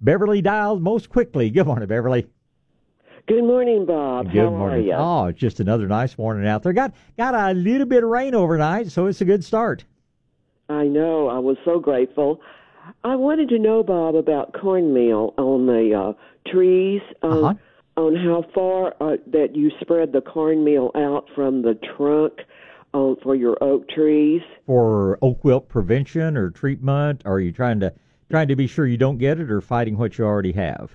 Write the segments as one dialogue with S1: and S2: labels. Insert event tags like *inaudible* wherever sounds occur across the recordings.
S1: Beverly dialed most quickly. Good morning, Beverly.
S2: Good morning, Bob.
S1: Good
S2: How
S1: morning.
S2: are you?
S1: Oh, it's just another nice morning out there. Got got a little bit of rain overnight, so it's a good start.
S2: I know. I was so grateful. I wanted to know, Bob, about cornmeal on the uh, trees. On,
S1: Uh-huh.
S2: on how far uh, that you spread the cornmeal out from the trunk uh, for your oak trees.
S1: For oak wilt prevention or treatment, are you trying to trying to be sure you don't get it, or fighting what you already have?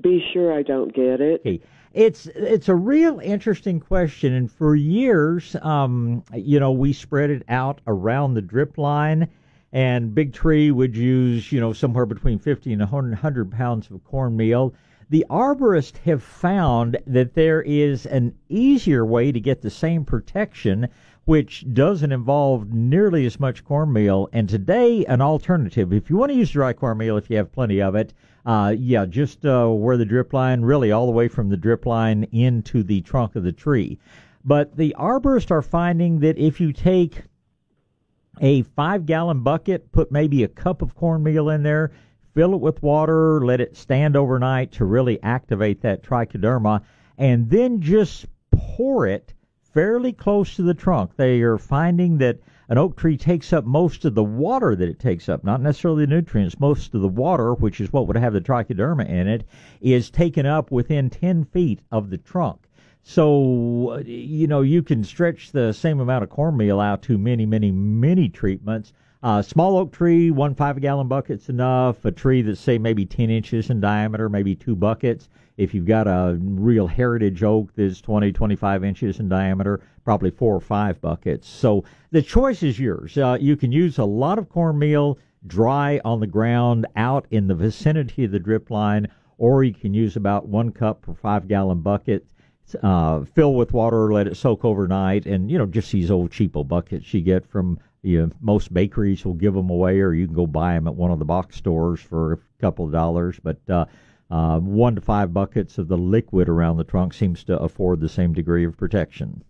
S2: Be sure I don't get it.
S1: Okay. It's it's a real interesting question, and for years, um, you know, we spread it out around the drip line, and Big Tree would use, you know, somewhere between fifty and hundred pounds of cornmeal. The arborists have found that there is an easier way to get the same protection, which doesn't involve nearly as much cornmeal. And today, an alternative. If you want to use dry cornmeal, if you have plenty of it, uh, yeah, just uh, where the drip line, really all the way from the drip line into the trunk of the tree. But the arborists are finding that if you take a five gallon bucket, put maybe a cup of cornmeal in there, fill it with water, let it stand overnight to really activate that trichoderma, and then just pour it fairly close to the trunk. They are finding that an oak tree takes up most of the water that it takes up, not necessarily the nutrients. Most of the water, which is what would have the trichoderma in it, is taken up within 10 feet of the trunk. So, uh, you know, you can stretch the same amount of cornmeal out to many, many, many treatments. Uh, small oak tree, one five gallon bucket's enough. A tree that's, say, maybe 10 inches in diameter, maybe two buckets. If you've got a real heritage oak that's 20, 25 inches in diameter, probably four or five buckets. So the choice is yours. Uh, you can use a lot of cornmeal dry on the ground out in the vicinity of the drip line, or you can use about one cup per five gallon bucket uh, fill with water, let it soak overnight, and you know just these old cheapo buckets you get from you know, most bakeries will give them away, or you can go buy them at one of the box stores for a couple of dollars. But uh, uh, one to five buckets of the liquid around the trunk seems to afford the same degree of protection.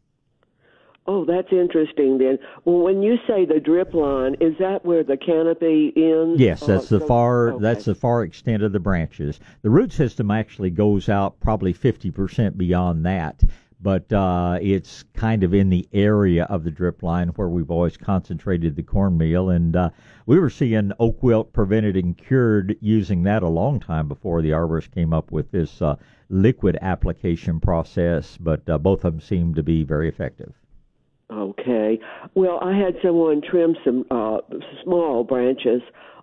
S2: Oh, that's interesting. Then, well, when you say the drip line, is that where the canopy ends?
S1: Yes, that's the
S2: so-
S1: far
S2: okay.
S1: that's the far extent of the branches. The root system actually goes out probably fifty percent beyond that, but uh, it's kind of in the area of the drip line where we've always concentrated the cornmeal, and uh, we were seeing oak wilt prevented and cured using that a long time before the arborists came up with this uh, liquid application process. But uh, both of them seem to be very effective.
S2: Okay. Well, I had someone trim some uh, small branches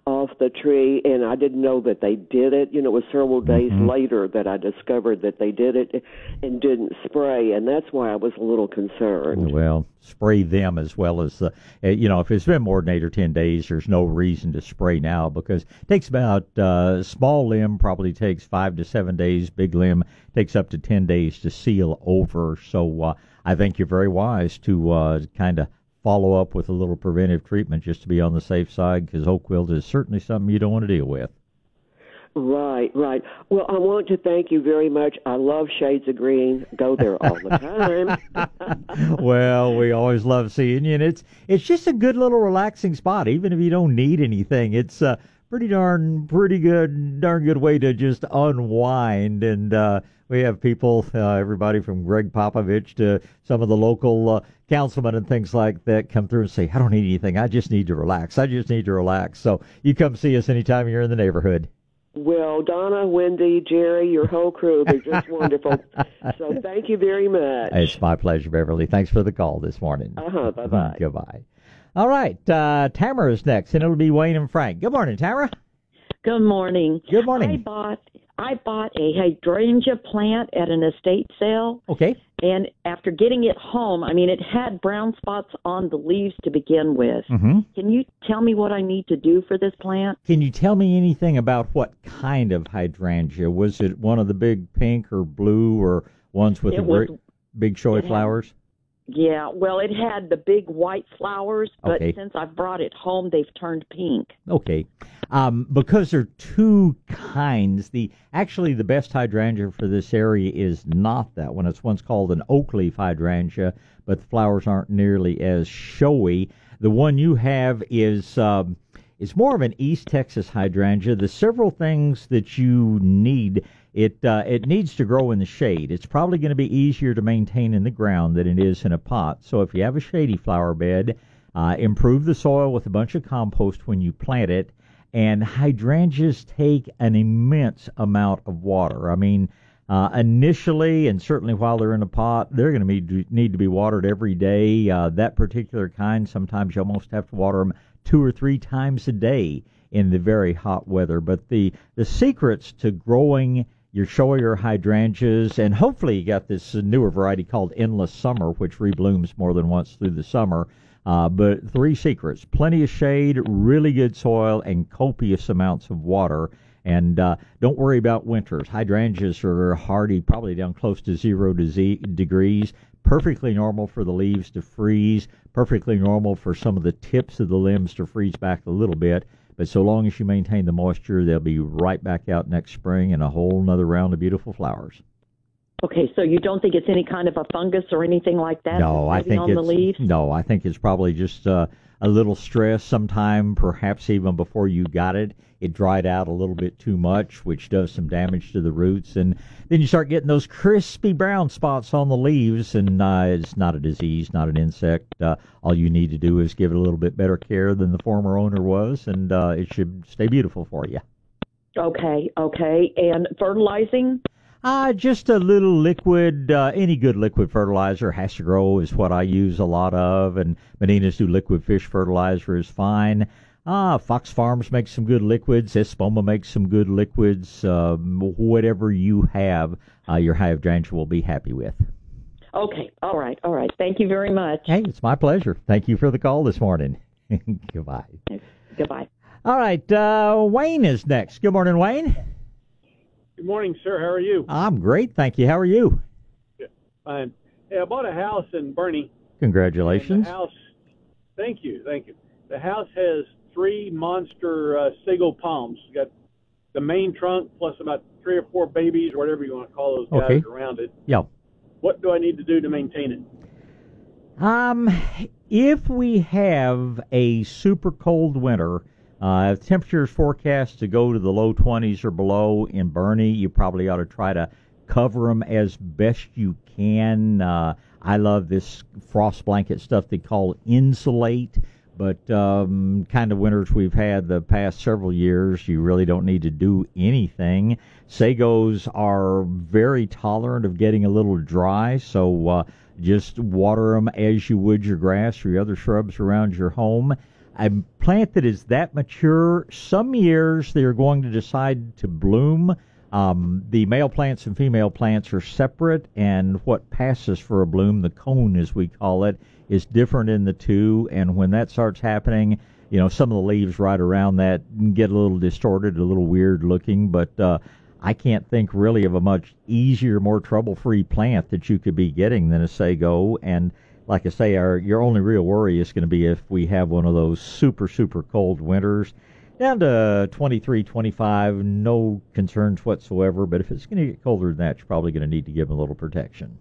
S2: off the tree, and I didn't know that they did it. You know, it was several days
S1: Mm-hmm.
S2: later that I discovered that they did it and didn't spray, and that's why I was a little concerned.
S1: Well, spray them as well as the, uh, you know, if it's been more than eight or ten days, there's no reason to spray now because it takes about, uh, small limb probably takes five to seven days, big limb takes up to 10 days to seal over. So, uh, I think you're very wise to, uh, kind of follow up with a little preventive treatment just to be on the safe side because oak wilt is certainly something you don't want to deal with.
S2: Right, right. Well, I want to thank you very much. I love Shades of Green. Go there all the time. *laughs* *laughs*
S1: well, we always love seeing you, and it's it's just a good little relaxing spot. Even if you don't need anything, it's a pretty darn pretty good darn good way to just unwind. And uh, we have people, uh, everybody from Gregg Popovich to some of the local uh, councilmen and things like that, come through and say, "I don't need anything. I just need to relax. I just need to relax." So you come see us anytime you're in the neighborhood.
S2: Well, Donna, Wendy, Jerry, your whole crew, they're just *laughs* wonderful. So thank you very much.
S1: It's my pleasure, Beverly. Thanks for the call this morning.
S2: Uh huh. Bye bye. *laughs*
S1: Goodbye. All right, uh, Tamara is next, and it'll be Wayne and Frank. Good morning, Tamara.
S3: Good morning.
S1: Good morning.
S3: I bought I bought a hydrangea plant at an estate sale.
S1: Okay.
S3: And after getting it home, I mean, it had brown spots on the leaves to begin with.
S1: Mm-hmm.
S3: Can you tell me what I need to do for this plant?
S1: Can you tell me anything about what kind of hydrangea? Was it one of the big pink or blue or ones with
S3: It
S1: the
S3: was-
S1: big showy flowers?
S3: Yeah, well, it had the big white flowers, but
S1: Okay.
S3: since I've brought it home, they've turned pink.
S1: Okay, um, because there are two kinds. The actually the best hydrangea for this area is not that one. It's one's called an oak leaf hydrangea, but the flowers aren't nearly as showy. The one you have is um, is more of an East Texas hydrangea. The several things that you need. It uh, it needs to grow in the shade. It's probably going to be easier to maintain in the ground than it is in a pot. So if you have a shady flower bed, uh, improve the soil with a bunch of compost when you plant it. And hydrangeas take an immense amount of water. I mean, uh, initially, and certainly while they're in a pot, they're going to need, to be watered every day. Uh, that particular kind, sometimes you almost have to water them two or three times a day in the very hot weather. But the, the secrets to growing your showier hydrangeas, and hopefully you got this newer variety called Endless Summer, which reblooms more than once through the summer. Uh, but three secrets plenty of shade, really good soil, and copious amounts of water. And uh, don't worry about winters. Hydrangeas are hardy, probably down close to zero degrees. Perfectly normal for the leaves to freeze. Perfectly normal for some of the tips of the limbs to freeze back a little bit. But so long as you maintain the moisture, they'll be right back out next spring and a whole nother round of beautiful flowers.
S3: Okay, so you don't think it's any kind of a fungus or anything like that?
S1: No, I think
S3: on
S1: it's
S3: the leaves.
S1: no. I think it's probably just uh, a little stress. Sometime, perhaps even before you got it, it dried out a little bit too much, which does some damage to the roots, and then you start getting those crispy brown spots on the leaves. And uh, it's not a disease, not an insect. Uh, all you need to do is give it a little bit better care than the former owner was, and uh, it should stay beautiful for you.
S3: Okay, okay. And fertilizing?
S1: Uh, just a little liquid, uh, any good liquid fertilizer HastaGro is what I use a lot of, and Medinas do liquid fish fertilizer is fine. Ah, Fox Farms makes some good liquids. Espoma makes some good liquids. Um, whatever you have, uh, your hydrangea will be happy with.
S3: Okay, all right, all right. Thank you very much.
S1: Hey, it's my pleasure. Thank you for the call this morning. *laughs* Goodbye.
S3: Goodbye.
S1: All right, uh, Wayne is next. Good morning, Wayne.
S4: Good morning, sir. How are you?
S1: I'm great, thank you. How are you?
S4: Fine. Hey, I bought a house in Boerne.
S1: Congratulations.
S4: The house. Thank you, thank you. The house has three monster uh, palms. You got the main trunk plus about three or four babies, or whatever you want to call those guys
S1: Okay.
S4: around it.
S1: Yeah.
S4: What do I need to do to maintain it?
S1: Um, if we have a super cold winter, uh, temperatures forecast to go to the low 20s or below in Boerne, you probably ought to try to cover them as best you can. Uh, I love this frost blanket stuff they call N-Sulate, but um, kind of winters we've had the past several years, you really don't need to do anything. Sagos are very tolerant of getting a little dry, so uh, just water them as you would your grass or your other shrubs around your home. A plant that is that mature, some years they are going to decide to bloom. Um, the male plants and female plants are separate, and what passes for a bloom, the cone as we call it, is different in the two. And when that starts happening, you know, some of the leaves right around that get a little distorted, a little weird looking, but uh, I can't think really of a much easier, more trouble-free plant that you could be getting than a sago. And like I say, our your only real worry is going to be if we have one of those super, super cold winters. Down to 23, 25, no concerns whatsoever. But if it's going to get colder than that, you're probably going to need to give them a little protection.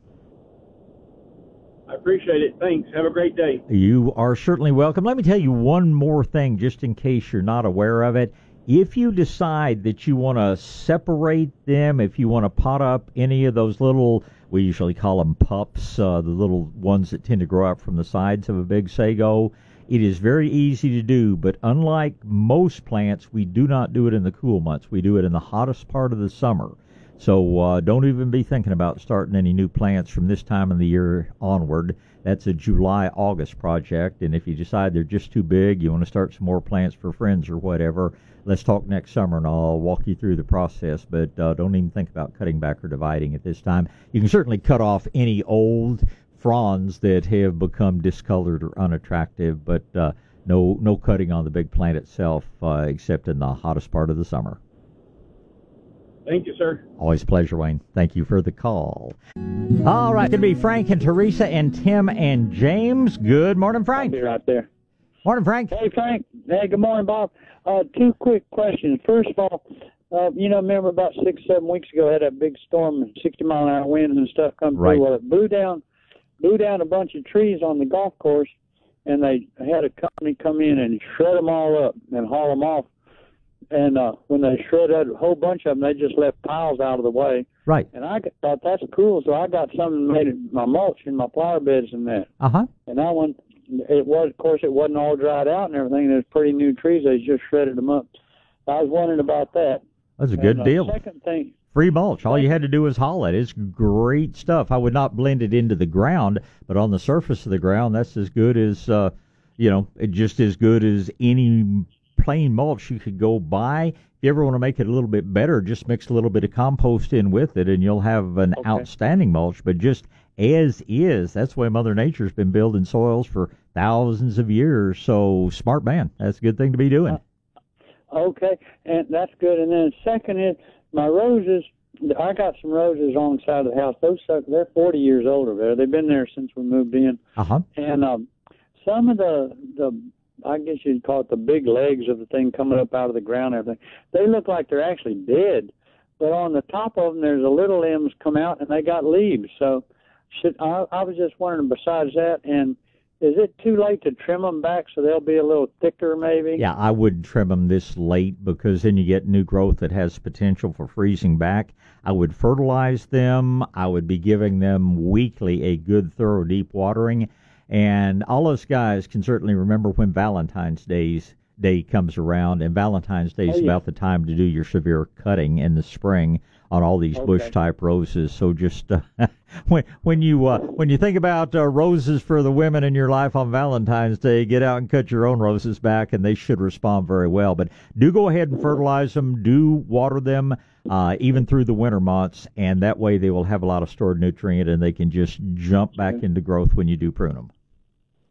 S4: I appreciate it. Thanks. Have a great day.
S1: You are certainly welcome. Let me tell you one more thing, just in case you're not aware of it. If you decide that you want to separate them, if you want to pot up any of those little, we usually call them pups, uh, the little ones that tend to grow out from the sides of a big sago, it is very easy to do. But unlike most plants, we do not do it in the cool months. We do it in the hottest part of the summer. So uh, don't even be thinking about starting any new plants from this time of the year onward. That's a July August project, and if you decide they're just too big, you want to start some more plants for friends or whatever. Let's talk next summer, and I'll walk you through the process. But uh, don't even think about cutting back or dividing at this time. You can certainly cut off any old fronds that have become discolored or unattractive, but uh, no no cutting on the big plant itself, uh, except in the hottest part of the summer.
S4: Thank you, sir.
S1: Always a pleasure, Wayne. Thank you for the call. All right, going to be Frank and Teresa and Tim and James. Good morning, Frank.
S5: I'll be right there.
S1: Morning, Frank.
S5: Hey, Frank. Hey, good morning, Bob. Uh, two quick questions. First of all, uh, you know, remember about six, seven weeks ago, I had that big storm, and 60 mile an hour winds and stuff come
S1: Right.
S5: through. Well, it blew down, blew down a bunch of trees on the golf course, and they had a company come in and shred them all up and haul them off. And uh, when they shredded a whole bunch of them, they just left piles out of the way.
S1: Right.
S5: And I thought that's cool, so I got something made it my mulch in my flower beds and that.
S1: Uh huh.
S5: And that one, it was, of course, it wasn't all dried out and everything. There's pretty new trees. They just shredded them up. I was wondering about that.
S1: That's a good
S5: And, uh,
S1: deal.
S5: Second thing,
S1: Free mulch. All you had to do was haul it. It's great stuff. I would not blend it into the ground, but on the surface of the ground, that's as good as, uh, you know, just as good as any plain mulch you could go buy. If you ever want to make it a little bit better, just mix a little bit of compost in with it, and you'll have an
S5: Okay.
S1: outstanding mulch. But just as is, that's the way Mother Nature's been building soils for thousands of years. So smart man. That's a good thing to be doing.
S5: okay, and that's good. And then second is my roses. I got some roses on the side of the house. Those suck. They're 40 years old over there. They've been there since we moved in.
S1: Uh huh.
S5: And um, some of the the I guess you'd call it the big legs of the thing coming up out of the ground. And everything. They look like they're actually dead, but on the top of them there's a little limbs come out and they got leaves. So should I, I was just wondering. Besides that, and is it too late to trim them back so they'll be a little thicker, maybe?
S1: Yeah, I wouldn't trim them this late because then you get new growth that has potential for freezing back. I would fertilize them. I would be giving them weekly a good, thorough, deep watering. And all us guys can certainly remember when Valentine's Day's Day comes around, and Valentine's Day is
S5: Oh, yeah.
S1: about the time to do your severe cutting in the spring on all these bush type roses. So just uh, *laughs* when when you uh, when you think about uh, roses for the women in your life on Valentine's Day, get out and cut your own roses back, and they should respond very well. But do go ahead and fertilize them. Do water them. Uh, even through the winter months, and that way they will have a lot of stored nutrient, and they can just jump back into growth when you do prune them.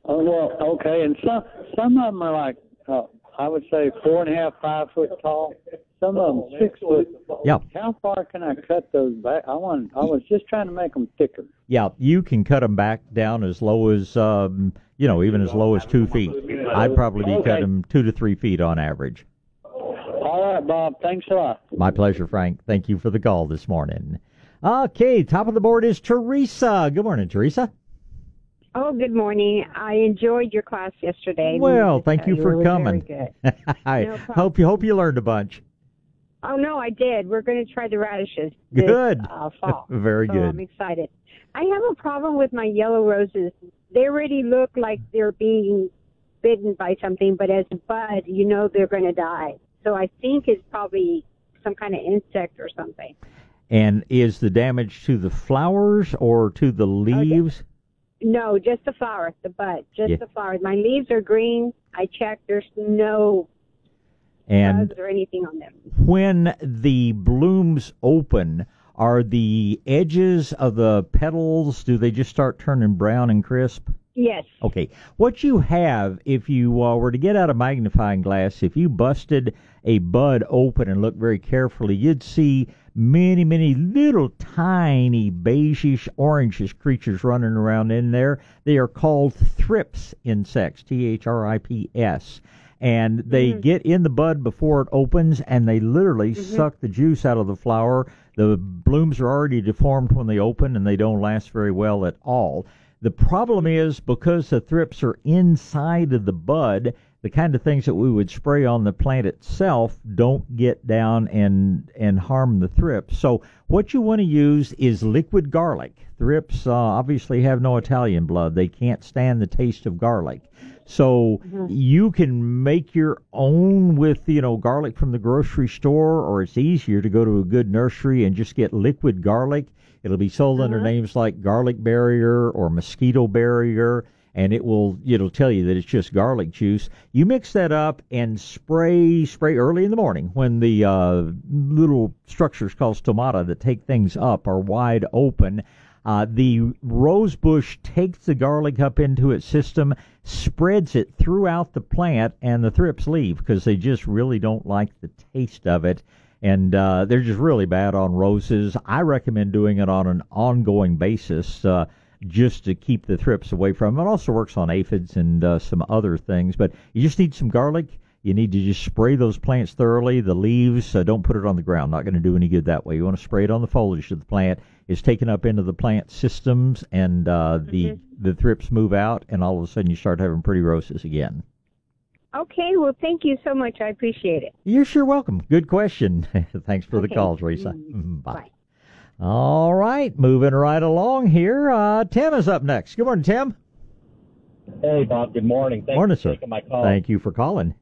S5: Oh well, okay. And some some of them are like uh, I would say four and a half, five foot tall. Some of them six foot.
S1: Yeah.
S5: How far can I cut those back? I want. I was just trying to make them thicker.
S1: Yeah, you can cut them back down as low as, um, you know, even as low as two feet. I'd probably be
S5: Okay.
S1: cutting them two to three feet on average.
S5: All right, Bob. Thanks a lot.
S1: My pleasure, Frank. Thank you for the call this morning. Okay, top of the board is Teresa. Good morning, Teresa.
S6: Oh, good morning. I enjoyed your class yesterday.
S1: Well, thank
S6: tell
S1: you for coming. *laughs* I
S6: No
S1: hope you hope you learned a bunch.
S6: Oh no, I did. We're going to try the radishes. This,
S1: Good.
S6: Uh, fall. *laughs*
S1: Very
S6: so
S1: good.
S6: I'm excited. I have a problem with my yellow roses. They already look like they're being bitten by something, but as a bud, you know they're going to die. So I think it's probably some kind of insect or something.
S1: And is the damage to the flowers or to the leaves?
S6: No, just the flower, the bud, just
S1: Yeah.
S6: the flower. My leaves are green. I checked. There's no
S1: And
S6: bugs or anything on them.
S1: when the blooms open, are the edges of the petals do they just start turning brown and crisp?
S6: Yes.
S1: Okay, what you have, if you uh, were to get out a magnifying glass, if you busted a bud open and looked very carefully, you'd see many, many little tiny beigeish, orangish creatures running around in there. They are called thrips insects, T H R I P S. And they get in the bud before it opens and they literally suck the juice out of the flower. The blooms are already deformed when they open and they don't last very well at all. The problem is because the thrips are inside of the bud, the kind of things that we would spray on the plant itself don't get down and and harm the thrips. So what you want to use is liquid garlic. Thrips uh, obviously have no Italian blood; they can't stand the taste of garlic. So
S3: Mm-hmm.
S1: you can make your own with you know garlic from the grocery store, or it's easier to go to a good nursery and just get liquid garlic. It'll be sold under names like garlic barrier or mosquito barrier, and it will it'll tell you that it's just garlic juice. You mix that up and spray spray early in the morning when the uh, little structures called stomata that take things up are wide open. Uh, the rose bush takes the garlic up into its system, spreads it throughout the plant, and the thrips leave because they just really don't like the taste of it. And uh, they're just really bad on roses. I recommend doing it on an ongoing basis uh, just to keep the thrips away from them. It also works on aphids and uh, some other things. But you just need some garlic. You need to just spray those plants thoroughly. The leaves, uh, don't put it on the ground. Not going to do any good that way. You want to spray it on the foliage of the plant. It's taken up into the plant systems, and uh, the the thrips move out, and all of a sudden you start having pretty roses again.
S6: Okay, well, thank you so much. I appreciate it.
S1: You're sure welcome. Good question. *laughs* Thanks for the call, Teresa.
S6: Mm,
S1: Mhm, Bye.
S6: bye.
S1: All right, moving right along here. Uh, Tim is up next. Good morning, Tim.
S7: Hey, Bob. Good morning. Thanks
S1: Morning,
S7: for
S1: sir.
S7: taking my call.
S1: Thank you for calling.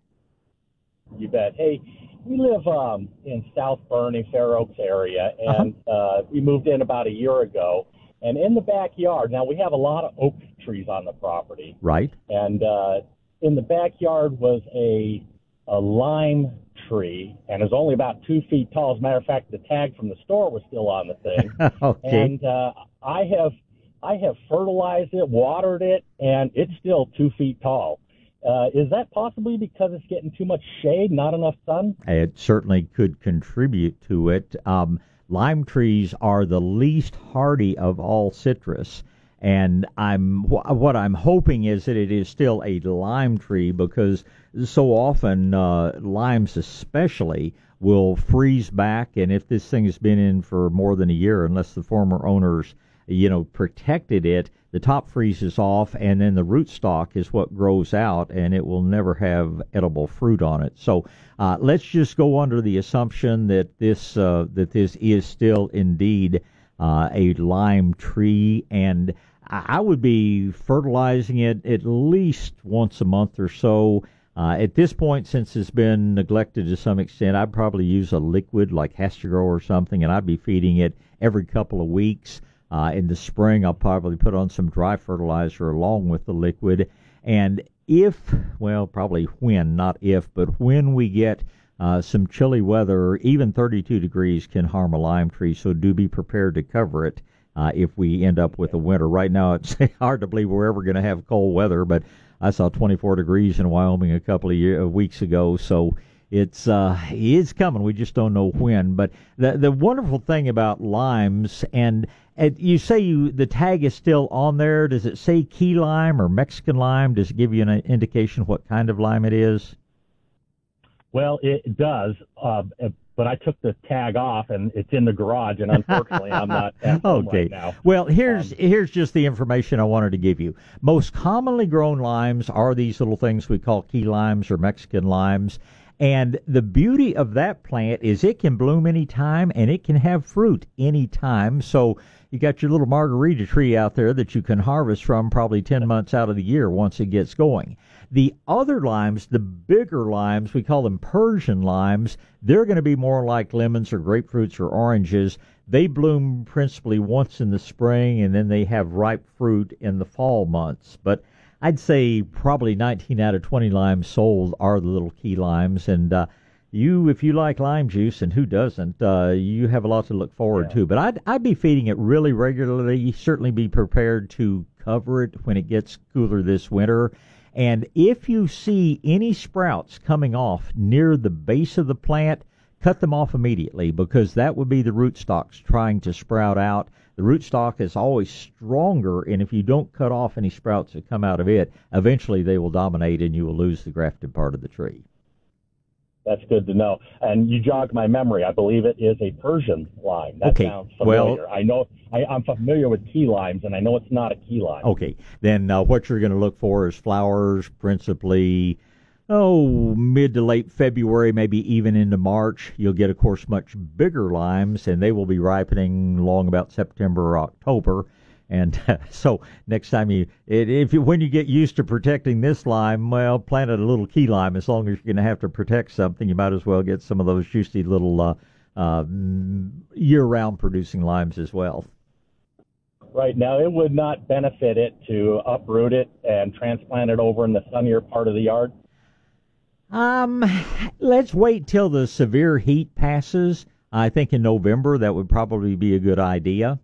S7: You bet. Hey, we live um, in South Boerne, Fair Oaks area,
S1: Uh-huh.
S7: and uh, we moved in about a year ago. And in the backyard, now we have a lot of oak trees on the property,
S1: Right.
S7: and uh, in the backyard was a a lime tree, and it was only about two feet tall. As a matter of fact, the tag from the store was still on the thing. *laughs*
S1: okay.
S7: and uh, I have I have fertilized it, watered it, and it's still two feet tall. Uh, is that possibly because it's getting too much shade, not enough sun?
S1: It certainly could contribute to it. Um, lime trees are the least hardy of all citrus, and I'm wh- what I'm hoping is that it is still a lime tree because so often uh, limes, especially, will freeze back, and if this thing has been in for more than a year, unless the former owners you know, protected it, the top freezes off, and then the rootstock is what grows out, and it will never have edible fruit on it. So uh, let's just go under the assumption that this uh, that this is still indeed uh, a lime tree, and I would be fertilizing it at least once a month or so. Uh, at this point, since it's been neglected to some extent, I'd probably use a liquid like HastaGro or something, and I'd be feeding it every couple of weeks. Uh, in the spring, I'll probably put on some dry fertilizer along with the liquid. And if, well, probably when, not if, but when we get uh, some chilly weather, even 32 degrees can harm a lime tree. So do be prepared to cover it uh, if we end up with a winter. Right now, it's *laughs* hard to believe we're ever going to have cold weather, but I saw 24 degrees in Wyoming a couple of year, weeks ago. So it's uh, it's coming. We just don't know when. But the the wonderful thing about limes, and, you say you the tag is still on there. Does it say key lime or Mexican lime? Does it give you an indication what kind of lime it is?
S7: Well, it does, uh, but I took the tag off, and it's in the garage, and unfortunately, I'm not *laughs*
S1: okay.
S7: right now.
S1: Well, here's
S7: Um,
S1: here's just the information I wanted to give you. Most commonly grown limes are these little things we call key limes or Mexican limes. And the beauty of that plant is it can bloom anytime and it can have fruit anytime. So you got your little margarita tree out there that you can harvest from probably 10 months out of the year once it gets going. The other limes, the bigger limes, we call them Persian limes, they're going to be more like lemons or grapefruits or oranges. They bloom principally once in the spring and then they have ripe fruit in the fall months. But I'd say probably 19 out of 20 limes sold are the little key limes. And uh, you, if you like lime juice, and who doesn't, uh, you have a lot to look forward to. But I'd, I'd be feeding it really regularly. You Certainly be prepared to cover it when it gets cooler this winter. And if you see any sprouts coming off near the base of the plant, cut them off immediately because that would be the rootstocks trying to sprout out. The rootstock is always stronger, and if you don't cut off any sprouts that come out of it, eventually they will dominate and you will lose the grafted part of the tree.
S7: That's good to know. And you jogged my memory. I believe it is a Persian lime. That
S1: Okay,
S7: sounds
S1: well-
S7: familiar. I know I, I'm familiar with key limes, and I know it's not a key lime.
S1: Okay, then uh, what you're going to look for is flowers, principally oh, mid to late February, maybe even into March, you'll get, of course, much bigger limes, and they will be ripening long about September or October. And *laughs* so next time you, it, if you, when you get used to protecting this lime, well, plant a little key lime. As long as you're going to have to protect something, you might as well get some of those juicy little uh, uh, year-round producing limes as well.
S7: Right now, it would not benefit it to uproot it and transplant it over in the sunnier part of the yard.
S1: Um, let's wait till the severe heat passes. I think in November that would probably be a good idea.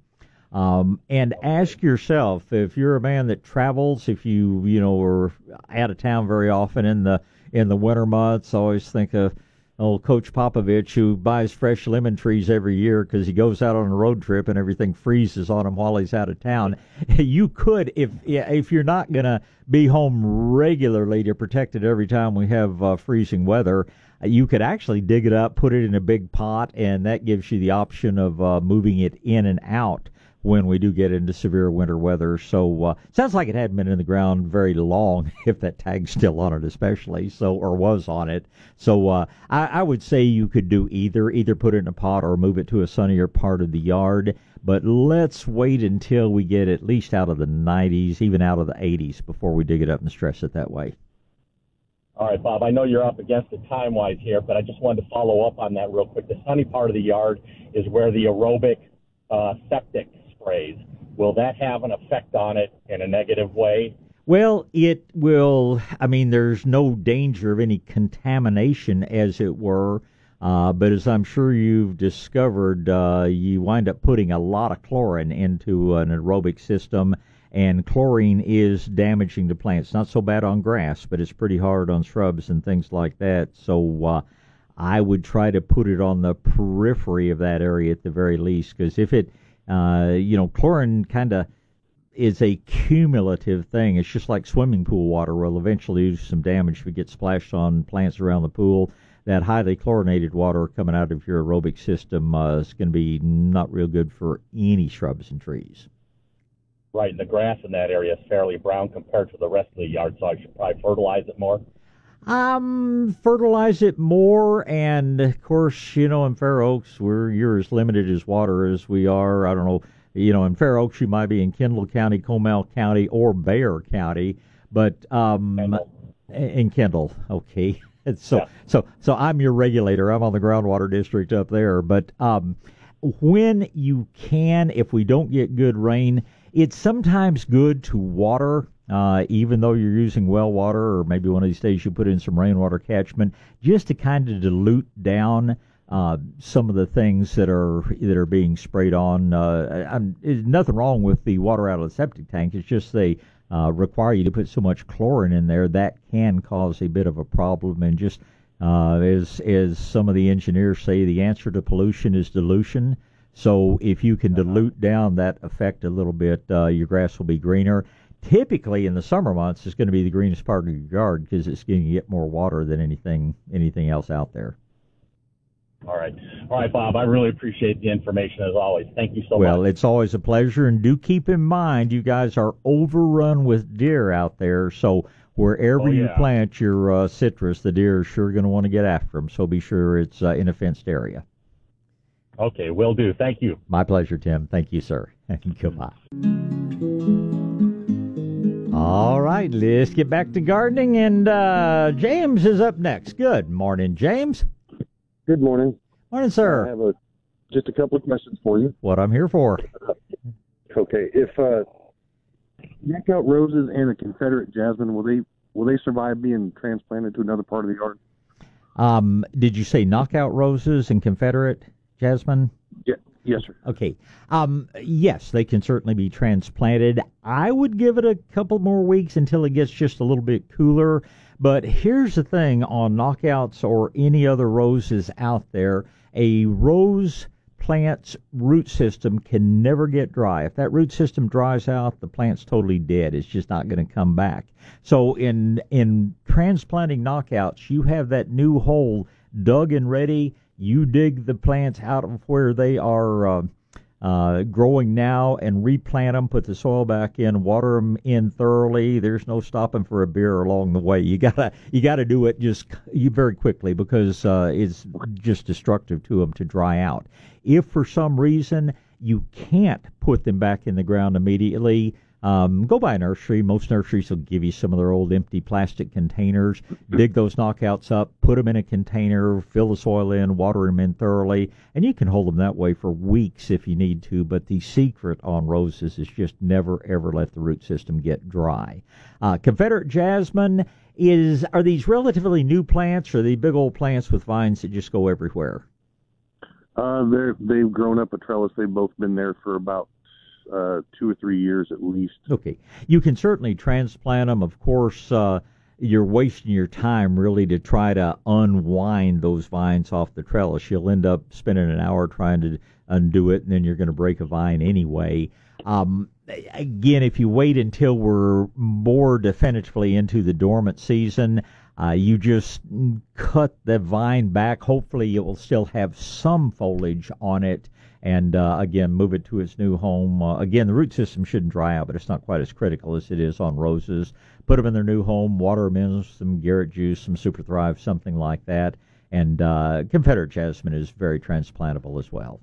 S1: Um, and ask yourself if you're a man that travels, if you you know are out of town very often in the in the winter months. Always think of old Coach Popovich who buys fresh lemon trees every year because he goes out on a road trip and everything freezes on him while he's out of town. *laughs* You could, if if you're not gonna be home regularly to protect it every time we have uh, freezing weather, you could actually dig it up, put it in a big pot, and that gives you the option of uh, moving it in and out when we do get into severe winter weather. So uh, sounds like it hadn't been in the ground very long, *laughs* if that tag's still on it, especially so or was on it. So uh, I, I would say you could do either, either put it in a pot or move it to a sunnier part of the yard. But let's wait until we get at least out of the 90s, even out of the 80s, before we dig it up and stress it that way.
S7: All right, Bob, I know you're up against it time wise here, but I just wanted to follow up on that real quick. The sunny part of the yard is where the aerobic uh, septic sprays. Will that have an effect on it in a negative way?
S1: Well, it will. I mean, there's no danger of any contamination, as it were. Uh, but as I'm sure you've discovered, uh, you wind up putting a lot of chlorine into an aerobic system, and chlorine is damaging to plants. Not so bad on grass, but it's pretty hard on shrubs and things like that. So uh, I would try to put it on the periphery of that area at the very least, because if it uh, you know, chlorine kind of is a cumulative thing. It's just like swimming pool water will eventually do some damage if it gets splashed on plants around the pool. That highly chlorinated water coming out of your aerobic system uh, is going to be not real good for any shrubs and trees.
S7: Right, and the grass in that area is fairly brown compared to the rest of the yard, so I should probably fertilize it more.
S1: Um, fertilize it more, and of course, you know, in Fair Oaks, we're you're as limited as water as we are. I don't know, you know, in Fair Oaks, you might be in Kendall County, Comal County, or Bexar County, but um, Kendall. in Kendall, okay. *laughs* so yeah. so so I'm your regulator. I'm on the groundwater district up there, but um, when you can, if we don't get good rain, it's sometimes good to water uh, even though you're using well water, or maybe one of these days you put in some rainwater catchment, just to kind of dilute down uh, some of the things that are that are being sprayed on. Uh, there's nothing wrong with the water out of the septic tank. It's just they uh, require you to put so much chlorine in there that can cause a bit of a problem. And just uh, as as some of the engineers say, the answer to pollution is dilution. So if you can dilute down that effect a little bit, uh, your grass will be greener typically in the summer months is going to be the greenest part of your yard because it's going to get more water than anything anything else out there.
S7: All right. All right, Bob, I really appreciate the information as always. Thank you so
S1: well,
S7: much.
S1: Well, it's always a pleasure. And do keep in mind, you guys are overrun with deer out there. So wherever
S7: oh, yeah.
S1: you plant your uh, citrus, the deer are sure going to want to get after them. So be sure it's uh, in a fenced area.
S7: Okay, will do. Thank you.
S1: My pleasure, Tim. Thank you, sir. *laughs* Goodbye. All right, let's get back to gardening, and uh, James is up next. Good morning, James.
S8: Good morning.
S1: Morning, sir.
S8: I have a, just a couple of questions for you.
S1: What I'm here for.
S8: Okay, if uh, knockout roses and a Confederate jasmine will they will they survive being transplanted to another part of the yard?
S1: Um, did you say knockout roses and Confederate jasmine?
S8: Yes, sir.
S1: Okay. Um, yes, they can certainly be transplanted. I would give it a couple more weeks until it gets just a little bit cooler. But here's the thing on knockouts or any other roses out there a rose plant's root system can never get dry. If that root system dries out, the plant's totally dead. It's just not going to come back. So in in transplanting knockouts, you have that new hole dug and ready you dig the plants out of where they are uh, uh, growing now and replant them, put the soil back in, water them in thoroughly. There's no stopping for a beer along the way. You gotta you gotta do it just you very quickly because uh, it's just destructive to them to dry out. If for some reason you can't put them back in the ground immediately, um, go by a nursery. Most nurseries will give you some of their old empty plastic containers. *clears throat* Dig those knockouts up, put them in a container, fill the soil in, water them in thoroughly, and you can hold them that way for weeks if you need to. But the secret on roses is just never ever let the root system get dry. Uh, Confederate jasmine is are these relatively new plants or the big old plants with vines that just go everywhere?
S8: Uh, they're they've grown up a trellis. They've both been there for about uh, two or three years at least.
S1: Okay, you can certainly transplant them. Of course, uh, you're wasting your time really to try to unwind those vines off the trellis. You'll end up spending an hour trying to undo it, and then you're going to break a vine anyway. Um, again, if you wait until we're more definitively into the dormant season, uh, you just cut the vine back. Hopefully, it will still have some foliage on it and uh, again move it to its new home. Uh, again, the root system shouldn't dry out, but it's not quite as critical as it is on roses. Put them in their new home, water them in some Garrett juice, some Super Thrive, something like that. And uh, Confederate jasmine is very transplantable as well.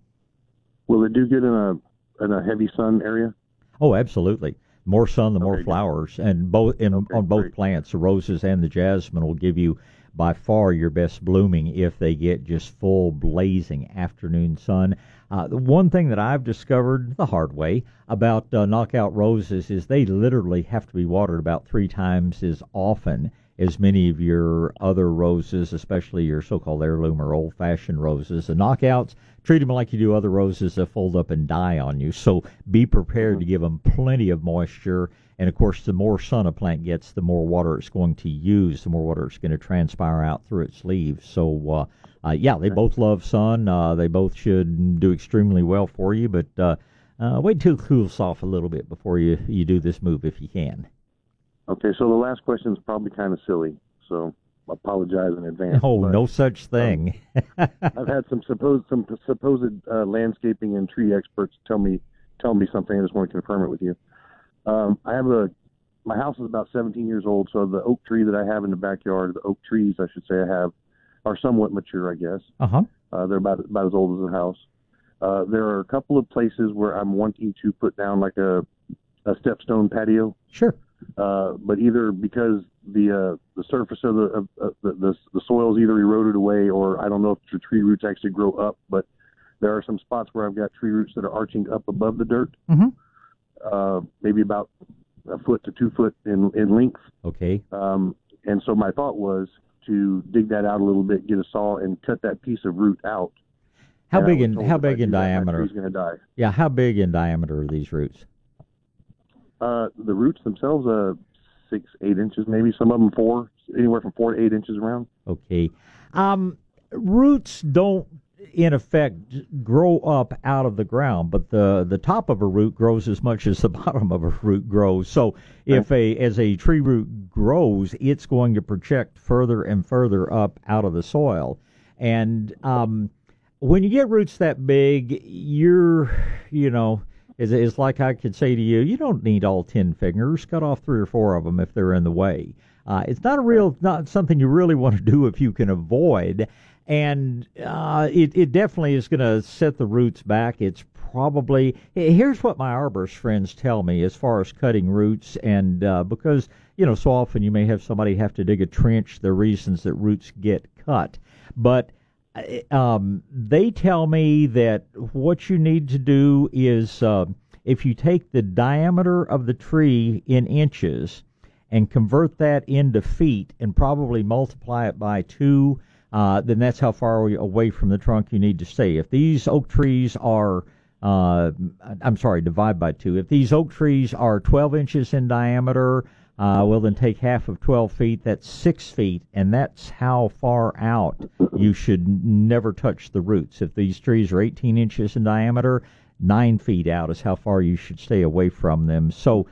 S8: Will it do good in a in a heavy sun area?
S1: Oh, absolutely. More sun, the more
S8: Okay,
S1: flowers, and both in,
S8: Okay,
S1: on both
S8: great.
S1: plants, the roses and the jasmine will give you by far your best blooming if they get just full blazing afternoon sun. Uh, the one thing that I've discovered the hard way about uh, knockout roses is they literally have to be watered about three times as often as many of your other roses, especially your so-called heirloom or old-fashioned roses. The knockouts, treat them like you do other roses that fold up and die on you. So be prepared to give them plenty of moisture. And of course, the more sun a plant gets, the more water it's going to use, the more water it's going to transpire out through its leaves. So, uh, uh, yeah, they both love sun. Uh, they both should do extremely well for you. But uh, uh, wait till it cools off a little bit before you, you do this move if you can.
S8: Okay, so the last question is probably kind of silly, so apologize in advance.
S1: Oh,
S8: but
S1: no such thing. *laughs*
S8: I've had some supposed some supposed uh, landscaping and tree experts tell me tell me something. I just want to confirm it with you. Um, I have a my house is about 17 years old, so the oak tree that I have in the backyard, the oak trees I should say I have, are somewhat mature, I guess.
S1: Uh huh.
S8: Uh, they're about about as old as the house. Uh, there are a couple of places where I'm wanting to put down like a a stepstone patio.
S1: Sure.
S8: Uh, but either because the uh, the surface of the of, of the, the the soil is either eroded away, or I don't know if the tree roots actually grow up. But there are some spots where I've got tree roots that are arching up above the dirt,
S1: Mhm.
S8: Uh, maybe about a foot to two foot in in length.
S1: Okay.
S8: Um, and so my thought was to dig that out a little bit, get a saw, and cut that piece of root out.
S1: How
S8: And
S1: big in how big in
S8: that,
S1: diameter?
S8: to die.
S1: Yeah, how big in diameter are these roots?
S8: Uh, the roots themselves, uh, six, eight inches, maybe some of them four, anywhere from four to eight inches around.
S1: Okay. Um, roots don't, in effect, grow up out of the ground, but the the top of a root grows as much as the *laughs* bottom of a root grows. So if a as a tree root grows, it's going to project further and further up out of the soil, and um, when you get roots that big, you're, you know, it's, it's like I could say to you, you don't need all ten fingers. Cut off three or four of them if they're in the way. Uh, it's not a real, not something you really want to do if you can avoid, and uh, it it definitely is going to set the roots back. It's probably here's what my arborist friends tell me as far as cutting roots, and uh, because you know so often you may have somebody have to dig a trench. The reasons that roots get cut, but um, they tell me that what you need to do is uh, if you take the diameter of the tree in inches and convert that into feet and probably multiply it by two, uh, then that's how far away from the trunk you need to stay. If these oak trees are uh, I'm sorry, divide by two. If these oak trees are 12 inches in diameter, uh, well, then take half of 12 feet. That's six feet, and that's how far out you should never touch the roots. If these trees are 18 inches in diameter, nine feet out is how far you should stay away from them. So,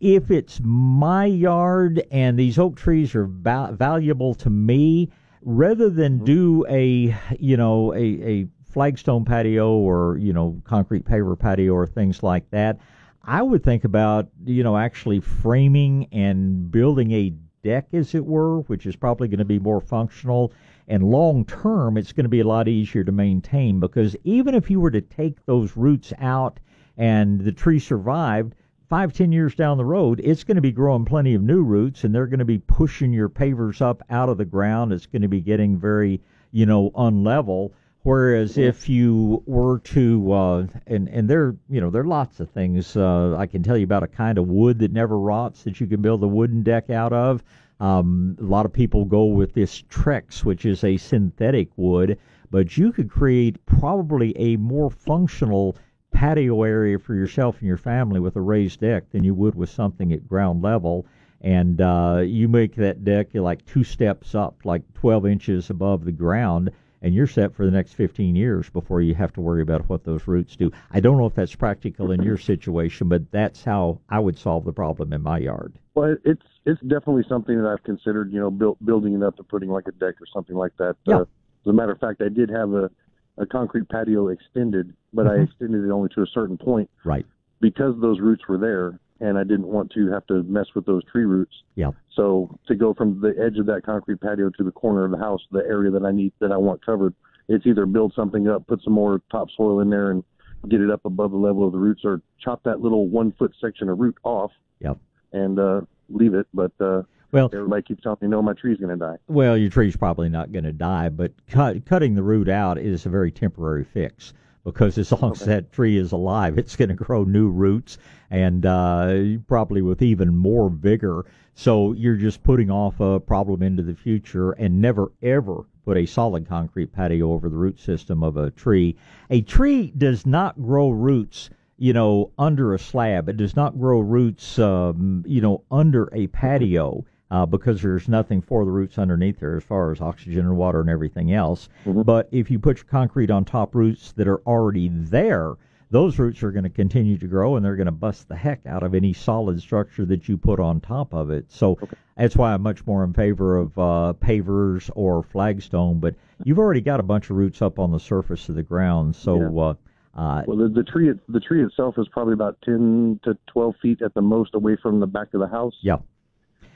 S1: if it's my yard and these oak trees are va- valuable to me, rather than mm-hmm. do a you know a, a flagstone patio or you know concrete paver patio or things like that, I would think about you know actually framing and building a deck, as it were, which is probably going to be more functional. And long term, it's going to be a lot easier to maintain because even if you were to take those roots out and the tree survived, five, ten years down the road, it's going to be growing plenty of new roots and they're going to be pushing your pavers up out of the ground. It's going to be getting very, you know, unlevel. Whereas if you were to, uh, and and there, you know, there are lots of things. Uh, I can tell you about a kind of wood that never rots that you can build a wooden deck out of. Um, a lot of people go with this Trex, which is a synthetic wood, but you could create probably a more functional patio area for yourself and your family with a raised deck than you would with something at ground level. And uh, you make that deck like two steps up, like 12 inches above the ground and you're set for the next 15 years before you have to worry about what those roots do. I don't know if that's practical in your situation, but that's how I would solve the problem in my yard.
S8: Well, it's it's definitely something that I've considered. You know, build, building it up and putting like a deck or something like that.
S1: Yeah.
S8: Uh, as a matter of fact, I did have a a concrete patio extended, but
S1: Mhm.
S8: I extended it only to a certain point
S1: Right.
S8: because those roots were there, and I didn't want to have to mess with those tree roots.
S1: Yeah.
S8: So to go from the edge of that concrete patio to the corner of the house, the area that I need that I want covered, it's either build something up, put some more topsoil in there, and get it up above the level of the roots, or chop that little one foot section of root off.
S1: Yep.
S8: And uh, leave it, but uh,
S1: Well,
S8: everybody keeps telling me, no, my tree's going to die.
S1: Well, your tree's probably not going to die, but cut, cutting the root out is a very temporary fix because as long as that tree is alive, it's going to grow new roots and uh, probably with even more vigor. So you're just putting off a problem into the future and never ever put a solid concrete patio over the root system of a tree. A tree does not grow roots you know, under a slab. It does not grow roots, um, you know, under a patio uh, because there's nothing for the roots underneath there as far as oxygen and water and everything else. But if you put your concrete on top roots that are already there, those roots are going to continue to grow and they're going to bust the heck out of any solid structure that you put on top of it. So that's why I'm much more in favor of uh, pavers or flagstone. But you've already got a bunch of roots up on the surface of the ground, so. Uh, uh,
S8: Well, the, the tree the tree itself is probably about ten to twelve feet at the most away from the back of the house.
S1: Yeah.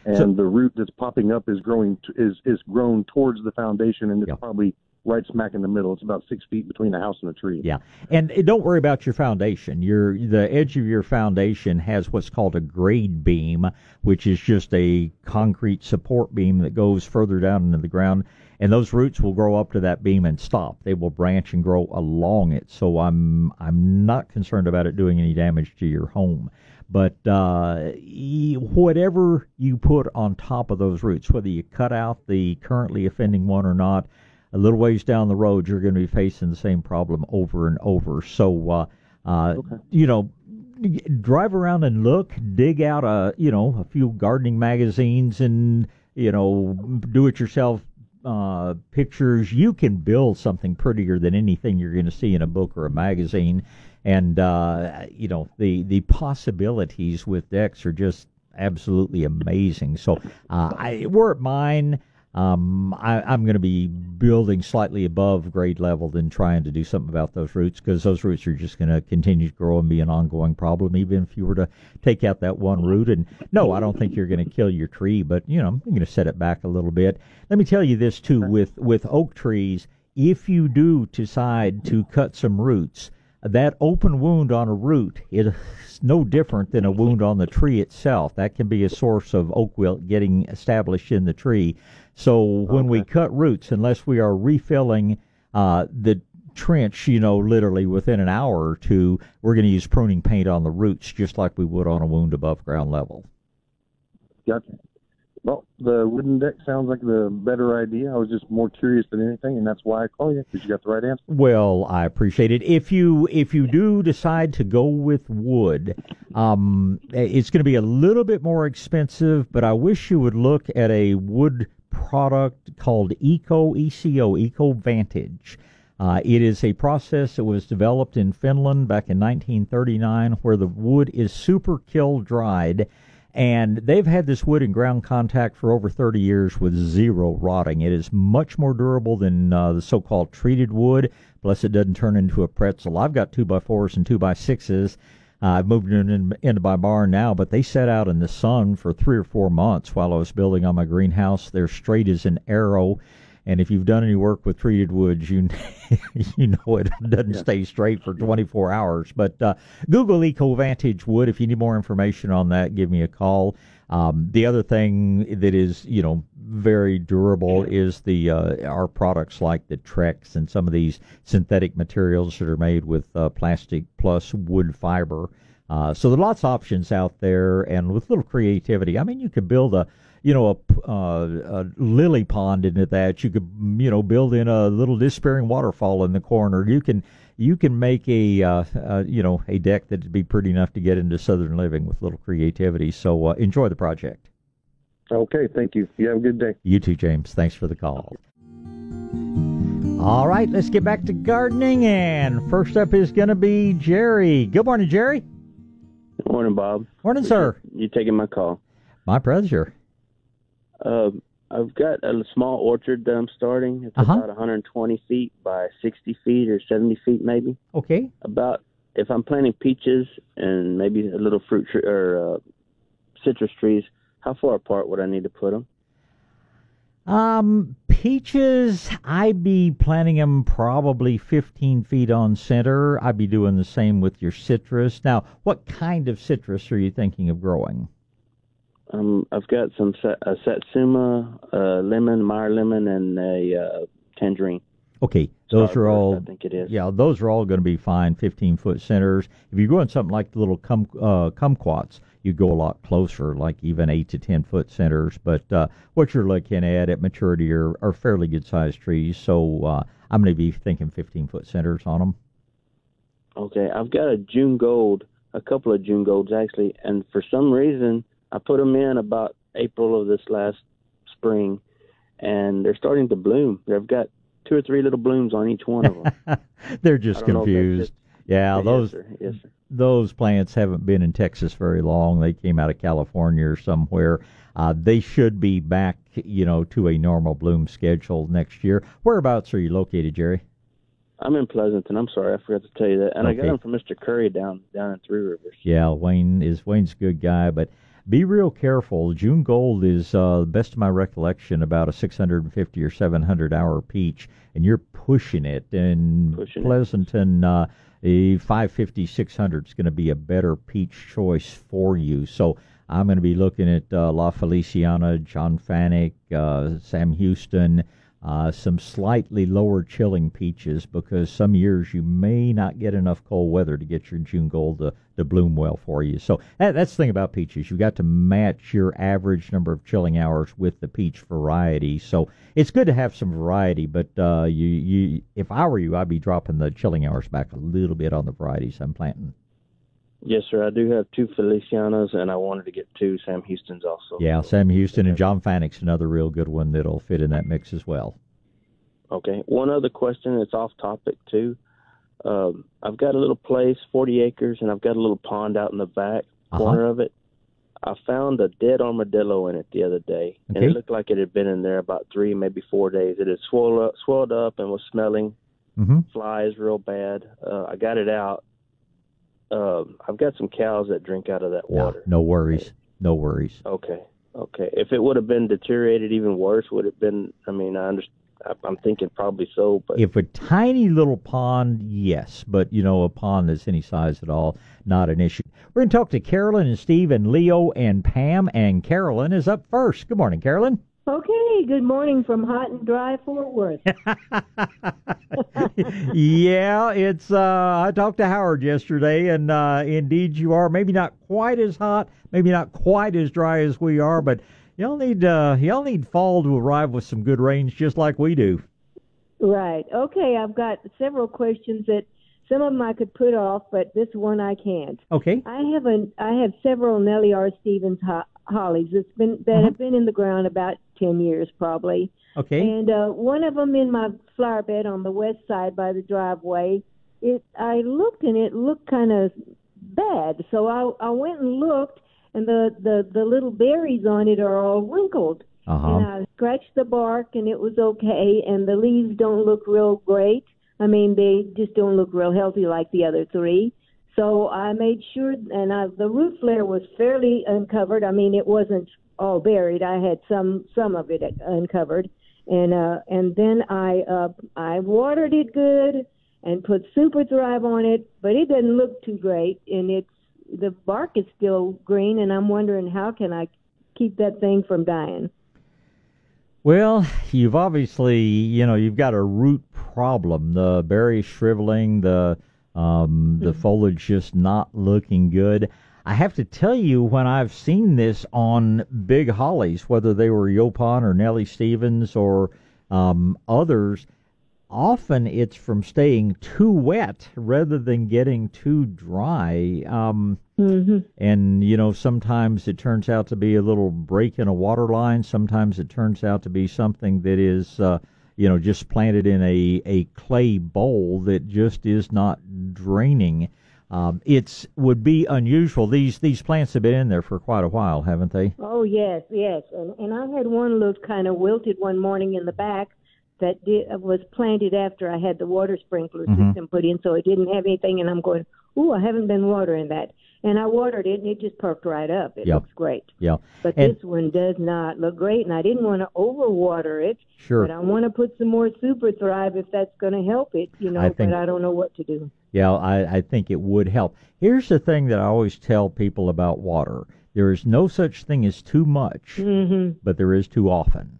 S8: And
S1: So-
S8: the root that's popping up is growing t- is is grown towards the foundation, and it's
S1: Yeah.
S8: probably right smack in the middle. It's about six feet between the house and the tree.
S1: Yeah, and uh, don't worry about your foundation. Your the edge of your foundation has what's called a grade beam, which is just a concrete support beam that goes further down into the ground, and those roots will grow up to that beam and stop. They will branch and grow along it. So I'm I'm not concerned about it doing any damage to your home. But uh, whatever you put on top of those roots, whether you cut out the currently offending one or not, a little ways down the road, you're going to be facing the same problem over and over. So, uh, uh, you know, drive around and look, dig out a, you know, a few gardening magazines and, you know, do it yourself uh, pictures. You can build something prettier than anything you're going to see in a book or a magazine. And, uh, you know, the, the possibilities with decks are just absolutely amazing. So, uh, I, we're at mine. Um, I, I'm going to be building slightly above grade level than trying to do something about those roots because those roots are just going to continue to grow and be an ongoing problem, even if you were to take out that one root. And no, I don't think you're going to kill your tree, but you know, I'm going to set it back a little bit. Let me tell you this too: with with oak trees, if you do decide to cut some roots, that open wound on a root is no different than a wound on the tree itself. That can be a source of oak wilt getting established in the tree. So when we cut roots, unless we are refilling uh, the trench, you know, literally within an hour or two, we're going to use pruning paint on the roots just like we would on a wound above ground level.
S8: Gotcha. Well, the wooden deck sounds like the better idea. I was just more curious than anything, and that's why I call you because you got the right answer.
S1: Well, I appreciate it. If you if you do decide to go with wood, um, it's going to be a little bit more expensive, but I wish you would look at a wood product called Eco ECO Eco Vantage. Uh, it is a process that was developed in Finland back in 1939, where the wood is super kill dried and they've had this wood in ground contact for over 30 years with zero rotting. It is much more durable than uh, the so-called treated wood. Plus, it doesn't turn into a pretzel. I've got two by fours and two by sixes. Uh, I've moved in, in, into my barn now, but they sat out in the sun for three or four months while I was building on my greenhouse. They're straight as an arrow. And if you've done any work with treated woods, you *laughs* you know it doesn't yeah. stay straight for 24 hours. But uh, Google EcoVantage Wood. If you need more information on that, give me a call. Um, the other thing that is, you know, very durable is the uh, our products like the Trex and some of these synthetic materials that are made with uh, plastic plus wood fiber. Uh, so there are lots of options out there, and with a little creativity, I mean, you could build a you know, a, uh, a lily pond into that. You could, you know, build in a little despairing waterfall in the corner. You can, you can make a, uh, uh, you know, a deck that'd be pretty enough to get into southern living with little creativity. So uh, enjoy the project.
S8: Okay, thank you. You have a good day.
S1: You too, James. Thanks for the call. All right, let's get back to gardening. And first up is going to be Jerry. Good morning, Jerry.
S9: Good morning, Bob.
S1: Morning, sir.
S9: You taking my call?
S1: My pleasure.
S9: Uh, I've got a small orchard that I'm starting. It's uh-huh. about 120 feet by 60 feet or 70 feet, maybe.
S1: Okay.
S9: About if I'm planting peaches and maybe a little fruit tree or uh, citrus trees, how far apart would I need to put them?
S1: Um, peaches, I'd be planting them probably 15 feet on center. I'd be doing the same with your citrus. Now, what kind of citrus are you thinking of growing?
S9: Um, I've got some a satsuma, a lemon, Meyer lemon, and a uh, tangerine.
S1: Okay, those Starburst, are all.
S9: I think it is.
S1: Yeah, those are all going to be fine. Fifteen foot centers. If you're growing something like the little cum, uh, kumquats, you go a lot closer, like even eight to ten foot centers. But uh, what you're looking at at maturity are, are fairly good sized trees. So uh, I'm going to be thinking fifteen foot centers on them.
S9: Okay, I've got a June gold, a couple of June golds actually, and for some reason I put them in about April of this last spring, and they're starting to bloom. They've got two or three little blooms on each one of them. *laughs*
S1: they're just confused. Yeah,
S9: yes,
S1: those
S9: sir. Yes, sir.
S1: those plants haven't been in Texas very long. They came out of California or somewhere. Uh, they should be back, you know, to a normal bloom schedule next year. Whereabouts are you located, Jerry?
S9: I'm in Pleasanton. I'm sorry, I forgot to tell you that. And okay. I got them from Mr. Curry down down in Three Rivers.
S1: Yeah, Wayne is Wayne's a good guy, but be real careful. June Gold is, uh, best of my recollection, about a 650 or 700 hour peach, and you're pushing it. And
S9: pushing
S1: Pleasanton, uh, a 550, 600 is going to be a better peach choice for you. So I'm going to be looking at uh, La Feliciana, John Fanuc, uh, Sam Houston uh, some slightly lower chilling peaches because some years you may not get enough cold weather to get your June Gold to, to bloom well for you. So that, that's the thing about peaches. You've got to match your average number of chilling hours with the peach variety. So it's good to have some variety, but uh, you, you, if I were you, I'd be dropping the chilling hours back a little bit on the varieties I'm planting.
S9: Yes, sir. I do have two Felicianas, and I wanted to get two Sam Houstons also.
S1: Yeah, Sam Houston and John Fanuc's another real good one that'll fit in that mix as well.
S9: Okay. One other question that's off topic too. Um, I've got a little place, 40 acres, and I've got a little pond out in the back uh-huh. corner of it. I found a dead armadillo in it the other day, okay. and it looked like it had been in there about three, maybe four days. It had swelled up, swelled up and was smelling
S1: mm-hmm.
S9: flies real bad. Uh, I got it out, um, I've got some cows that drink out of that water.
S1: No, no worries. No worries.
S9: Okay. Okay. If it would have been deteriorated even worse, would it been? I mean, I understand. I'm thinking probably so, but
S1: if a tiny little pond, yes, but you know, a pond that's any size at all, not an issue. We're going to talk to Carolyn and Steve and Leo and Pam, and Carolyn is up first. Good morning, Carolyn.
S10: Okay, good morning from hot and dry Fort Worth. *laughs*
S1: yeah, it's uh I talked to Howard yesterday and uh indeed you are maybe not quite as hot, maybe not quite as dry as we are, but y'all need uh y'all need fall to arrive with some good rains just like we do.
S10: Right. Okay, I've got several questions that some of them I could put off, but this one I can't.
S1: Okay.
S10: I have a I have several Nellie R. Stevens ho- hollies that's been that uh-huh. have been in the ground about ten years probably.
S1: Okay.
S10: And uh, one of them in my flower bed on the west side by the driveway. It I looked and it looked kind of bad, so I I went and looked, and the the the little berries on it are all wrinkled.
S1: Uh-huh.
S10: And I scratched the bark, and it was okay. And the leaves don't look real great. I mean, they just don't look real healthy like the other three. So I made sure, and I, the root flare was fairly uncovered. I mean, it wasn't all buried. I had some some of it uncovered, and uh, and then I uh, I watered it good and put Super Thrive on it, but it doesn't look too great, and it's the bark is still green, and I'm wondering how can I keep that thing from dying.
S1: Well, you've obviously, you know, you've got a root problem. The berries shriveling, the um, the foliage just not looking good. I have to tell you, when I've seen this on big hollies, whether they were Yaupon or Nellie Stevens or um, others, often it's from staying too wet rather than getting too dry. Um,
S10: mm-hmm.
S1: And, you know, sometimes it turns out to be a little break in a water line. Sometimes it turns out to be something that is, uh, you know, just planted in a, a clay bowl that just is not draining. Um, it's would be unusual. These these plants have been in there for quite a while, haven't they?
S10: Oh yes, yes. And and I had one look kind of wilted one morning in the back that did, was planted after I had the water sprinkler
S1: Mhm.
S10: system put in, so it didn't have anything. And I'm going, ooh, I haven't been watering that. And I watered it, and it just perked right up. It
S1: Yeah.
S10: looks great.
S1: Yeah.
S10: But
S1: And-
S10: this one does not look great, and I didn't want to overwater it.
S1: Sure.
S10: But I want to put some more Super Thrive if that's going to help it, you know.
S1: I think-
S10: but I don't know what to do.
S1: Yeah, I, I think it would help. Here's the thing that I always tell people about water: there is no such thing as too much,
S10: Mm-hmm.
S1: but there is too often.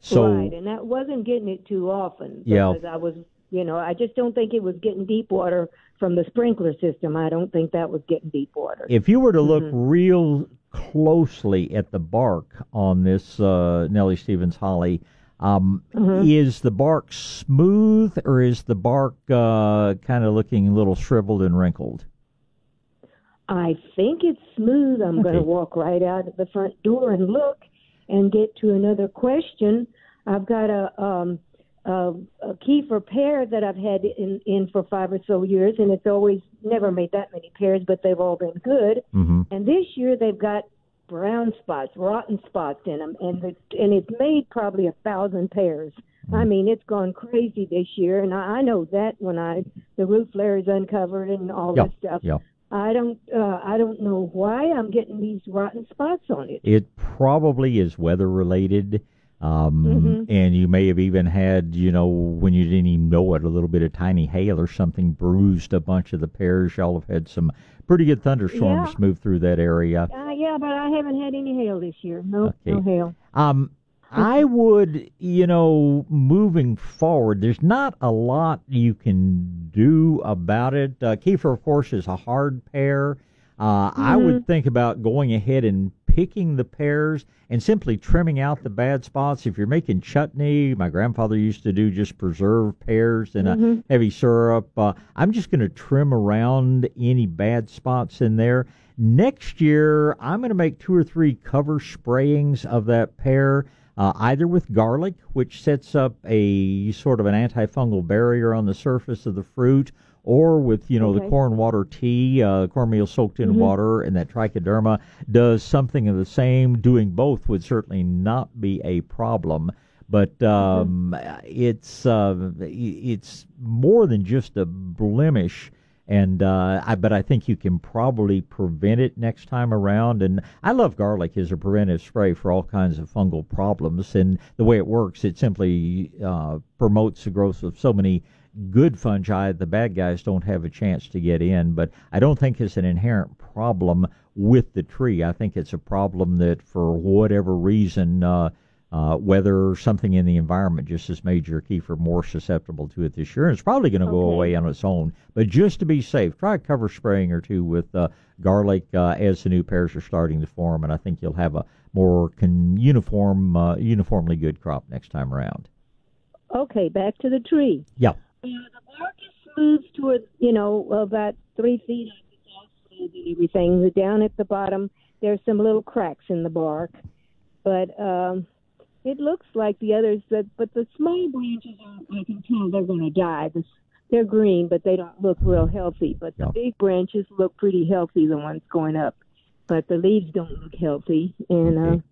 S1: So
S10: right, and that wasn't getting it too often
S1: Yeah.
S10: because I was, you know, I just don't think it was getting deep water from the sprinkler system. I don't think that was getting deep water.
S1: if you were to look
S10: Mhm.
S1: real closely at the bark on this uh, Nellie Stevens holly, um,
S10: Mhm.
S1: is the bark smooth or is the bark uh, kind of looking a little shriveled and wrinkled?
S10: I think it's smooth. I'm going to walk right out of the front door and look and get to another question. I've got a um a, a Kieffer pear that I've had in in for five or so years, and it's always never made that many pears, but they've all been good.
S1: Mm-hmm.
S10: And this year they've got brown spots, rotten spots in them, and the, and it's made probably a thousand pears. I mean, it's gone crazy this year, and I, I know that when I the root flare is uncovered and all
S1: Yeah,
S10: this stuff.
S1: yeah.
S10: I don't uh, I don't know why I'm getting these rotten spots on it.
S1: It probably is weather related. Um,
S10: Mhm.
S1: And you may have even had, you know, when you didn't even know it, a little bit of tiny hail or something bruised a bunch of the pears. Y'all have had some pretty good thunderstorms
S10: Yeah.
S1: move through that area.
S10: Uh, yeah, but I haven't had any hail this year. No, no hail.
S1: Um, I would, you know, moving forward, there's not a lot you can do about it. Uh, Kieffer, of course, is a hard pear. Uh, I would think about going ahead and picking the pears and simply trimming out the bad spots. If you're making chutney, my grandfather used to do just preserved pears in
S10: Mhm.
S1: a heavy syrup. Uh, I'm just going to trim around any bad spots in there. Next year, I'm going to make two or three cover sprayings of that pear, uh, either with garlic, which sets up a sort of an antifungal barrier on the surface of the fruit, or with you know the corn water tea, uh, cornmeal soaked in
S10: Mhm.
S1: water, and that trichoderma does something of the same. Doing both would certainly not be a problem. But um, it's uh, it's more than just a blemish, and uh, I but I think you can probably prevent it next time around. And I love garlic as a preventive spray for all kinds of fungal problems. And the way it works, it simply uh, promotes the growth of so many good fungi. The bad guys don't have a chance to get in. But I don't think it's an inherent problem with the tree. I think it's a problem that, for whatever reason. Uh, uh, whether something in the environment just has made your Kieffer more susceptible to it this year. And it's probably going to go away on its own. But just to be safe, try a cover spraying or two with uh, garlic uh, as the new pears are starting to form, and I think you'll have a more con- uniform, uh, uniformly good crop next time around.
S10: Okay, back to the tree.
S1: Yeah.
S10: Uh, the bark is smooth to a, you know about three feet. It's all smooth and everything. Down at the bottom, there's some little cracks in the bark, but um, it looks like the others. That but the small branches, are, I can tell they're going to die. The, they're green, but they don't look real healthy. But
S1: Yeah.
S10: the big branches look pretty healthy. The ones going up. but the leaves don't look healthy, and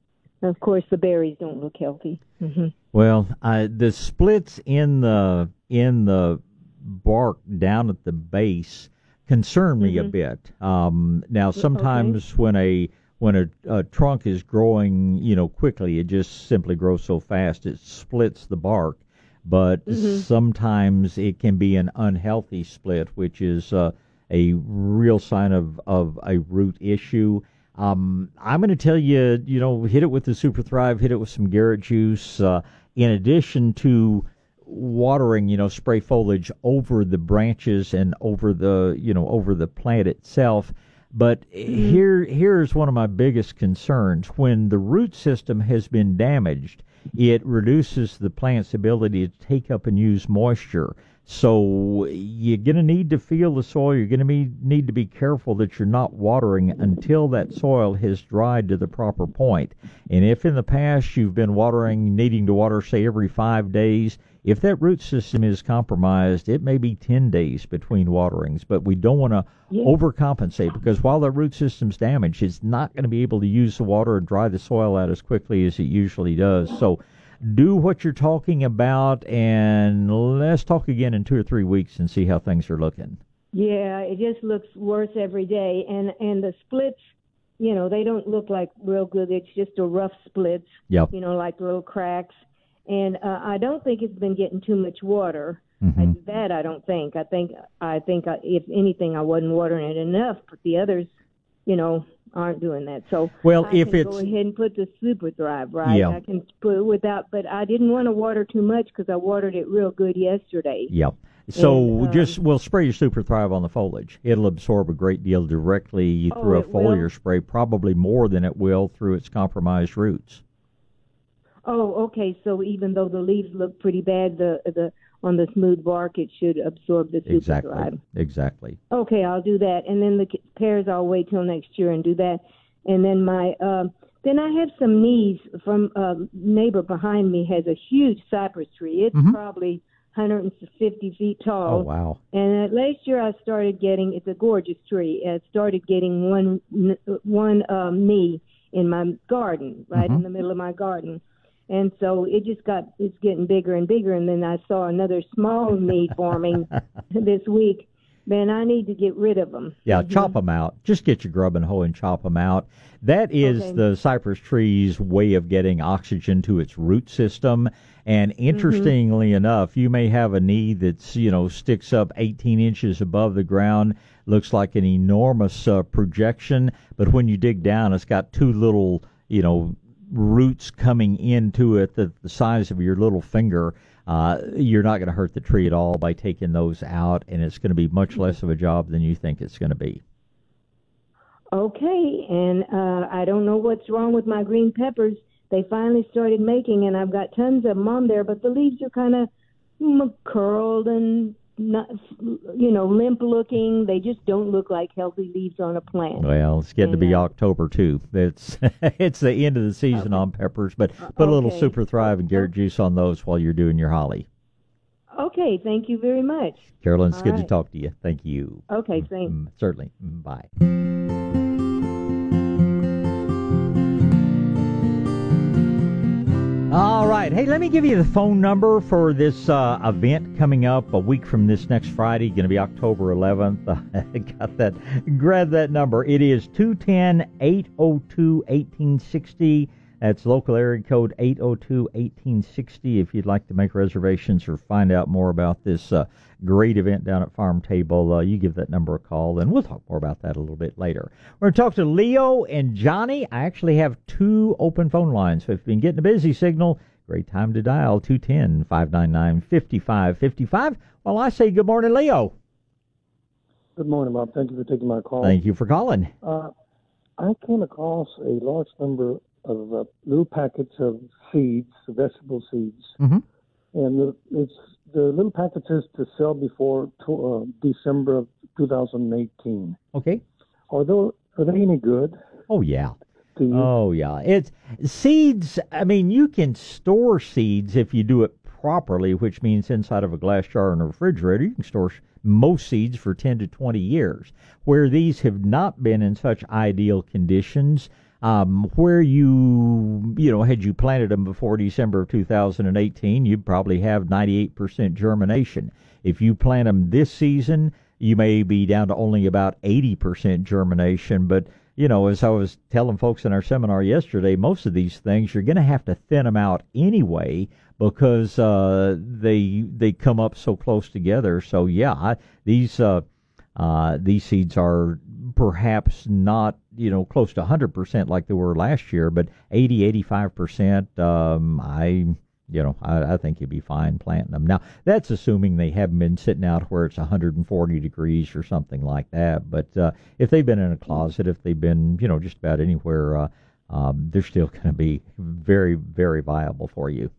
S10: uh, of course the berries don't look healthy. hmm
S1: Well, I, the splits in the in the bark down at the base concern me a
S10: Mhm.
S1: bit. Um, now, sometimes when a when a, a trunk is growing, you know, quickly, it just simply grows so fast it splits the bark. But
S10: Mhm.
S1: sometimes it can be an unhealthy split, which is uh, a real sign of of a root issue. Um, I'm going to tell you, you know, hit it with the Super Thrive, hit it with some Garrett juice. Uh, in addition to watering, you know, spray foliage over the branches and over the, you know, over the plant itself. But mm-hmm. here, here's one of my biggest concerns: when the root system has been damaged, it reduces the plant's ability to take up and use moisture. So you're going to need to feel the soil. You're going to be, need to be careful that you're not watering until that soil has dried to the proper point. And if in the past you've been watering, needing to water, say, every five days, if that root system is compromised, it may be 10 days between waterings. But we don't want to
S10: Yeah.
S1: overcompensate because while that root system's damaged, it's not going to be able to use the water and dry the soil out as quickly as it usually does. So do what you're talking about, and let's talk again in two or three weeks and see how things are looking.
S10: Yeah, it just looks worse every day, and and the splits, you know, they don't look like real good. It's just a rough splits.
S1: Yep.
S10: You know, like little cracks, and uh, I don't think it's been getting too much water.
S1: Mm-hmm.
S10: I, that I don't think. I think I think I, if anything, I wasn't watering it enough, but the others, you know, aren't doing that. So
S1: Well,
S10: I
S1: if
S10: can
S1: it's-
S10: go ahead and put the super thrive right.
S1: Yeah.
S10: I can put it without, but I didn't want to water too much because I watered it real good yesterday.
S1: Yep. So
S10: And, um,
S1: just we'll spray your Super Thrive on the foliage. It'll absorb a great deal directly
S10: Oh,
S1: through a
S10: it will?
S1: foliar spray, probably more than it will through its compromised roots.
S10: Oh, okay. So even though the leaves look pretty bad, the the on the smooth bark, it should absorb the super
S1: Exactly.
S10: thrive.
S1: Exactly.
S10: Okay, I'll do that, and then the pears I'll wait till next year and do that, and then my um then I have some knees from a neighbor behind me has a huge cypress tree. It's
S1: Mhm.
S10: probably 150 feet tall.
S1: Oh wow.
S10: And uh, last year I started getting it's a gorgeous tree. I started getting one one um, knee in my garden, right in
S1: Mhm.
S10: the middle of my garden. And so it just got it's getting bigger and bigger and then I saw another small *laughs* knee forming this week. Man, I need to get rid of them.
S1: Yeah, chop them out. Just get your grubbing hoe and chop them out. That is
S10: Okay.
S1: the cypress tree's way of getting oxygen to its root system. And interestingly enough, you may have a knee that's you know sticks up 18 inches above the ground, looks like an enormous uh, projection, but when you dig down, it's got two little you know roots coming into it the, the size of your little finger. Uh, you're not going to hurt the tree at all by taking those out, and it's going to be much less of a job than you think it's going to be.
S10: Okay, and uh, I don't know what's wrong with my green peppers. They finally started making, and I've got tons of them on there, but the leaves are kind of curled and not, you know, limp looking. They just don't look like healthy leaves on a plant.
S1: Well, it's getting to be
S10: uh,
S1: October too. It's *laughs* it's the end of the season on peppers, but put a little. Super Thrive and Garrett juice on those while you're doing your holly.
S10: Okay, thank you very much.
S1: Carolyn, it's
S10: All
S1: good to talk to you. Thank you.
S10: Okay, thanks.
S1: Mm, certainly. Mm, Bye. All right. Hey, let me give you the phone number for this uh, event coming up a week from this next Friday. Going to be October 11th. *laughs* I got that. Grab that number. It is 210 802 1860. That's local area code 802 1860 if you'd like to make reservations or find out more about this uh, great event down at Farm Table. Uh, you give that number a call, and we'll talk more about that a little bit later. We're going to talk to Leo and Johnny. I actually have two open phone lines, so if you've been getting a busy signal, great time to dial 210 599 5555. Well, I say good morning, Leo.
S11: Good morning, Bob. Thank you for taking my call.
S1: Thank you for calling.
S11: Uh, I came across a large number of uh, little packets of seeds, vegetable seeds,
S1: Mhm.
S11: and the, it's the little packets is to sell before to, uh, December of 2018.
S1: Okay.
S11: Are those are they any good?
S1: Oh, yeah. Oh yeah, it's seeds. I mean, you can store seeds if you do it properly, which means inside of a glass jar in a refrigerator. You can store most seeds for 10 to 20 years. Where these have not been in such ideal conditions, um, where you, you know, had you planted them before December of 2018, you'd probably have 98% germination. If you plant them this season, you may be down to only about 80% germination, but you know, as I was telling folks in our seminar yesterday, most of these things you're going to have to thin them out anyway because uh, they they come up so close together. So yeah, these uh, uh, these seeds are perhaps not you know close to 100% like they were last year, but 80 85%. Um, I you know, I, I think you'd be fine planting them. Now, that's assuming they haven't been sitting out where it's 140 degrees or something like that. But uh, if they've been in a closet, if they've been, you know, just about anywhere, uh, um, they're still going to be very, very viable for you.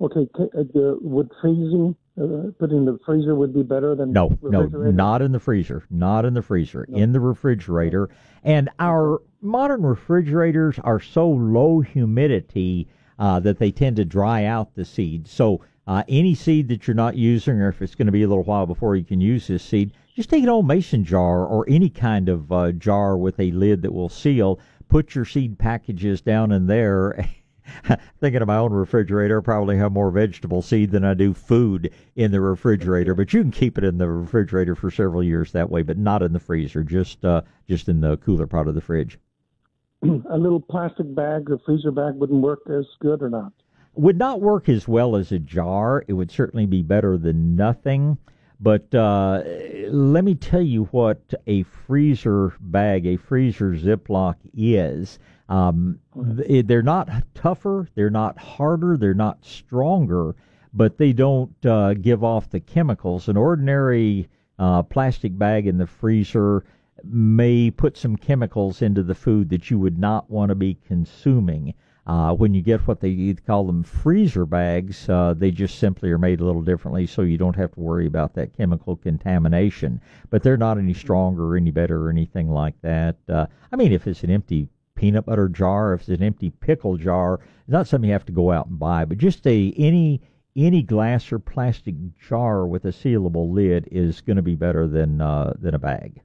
S11: Okay, uh, would freezing uh, put in the freezer would be better than
S1: no, no, not in the freezer, not in the freezer, in the refrigerator. And our modern refrigerators are so low humidity uh, that they tend to dry out the seed. So uh, any seed that you're not using, or if it's going to be a little while before you can use this seed, just take an old mason jar or any kind of uh, jar with a lid that will seal. Put your seed packages down in there. *laughs* Thinking of my own refrigerator, I probably have more vegetable seed than I do food in the refrigerator. But you can keep it in the refrigerator for several years that way, but not in the freezer. Just uh, just in the cooler part of the fridge. *clears throat*
S11: a little plastic bag or freezer bag wouldn't work as good or not?
S1: Would not work as well as a jar. It would certainly be better than nothing. But uh, let me tell you what a freezer bag, a freezer Ziploc is. Um, they're not tougher, they're not harder, they're not stronger, but they don't uh, give off the chemicals. An ordinary uh, plastic bag in the freezer may put some chemicals into the food that you would not want to be consuming. Uh, when you get what they call them freezer bags, uh, they just simply are made a little differently, so you don't have to worry about that chemical contamination. But they're not any stronger or any better or anything like that. Uh, I mean, if it's an empty peanut butter jar, if it's an empty pickle jar, it's not something you have to go out and buy. But just a any any glass or plastic jar with a sealable lid is going to be better than uh, than a bag.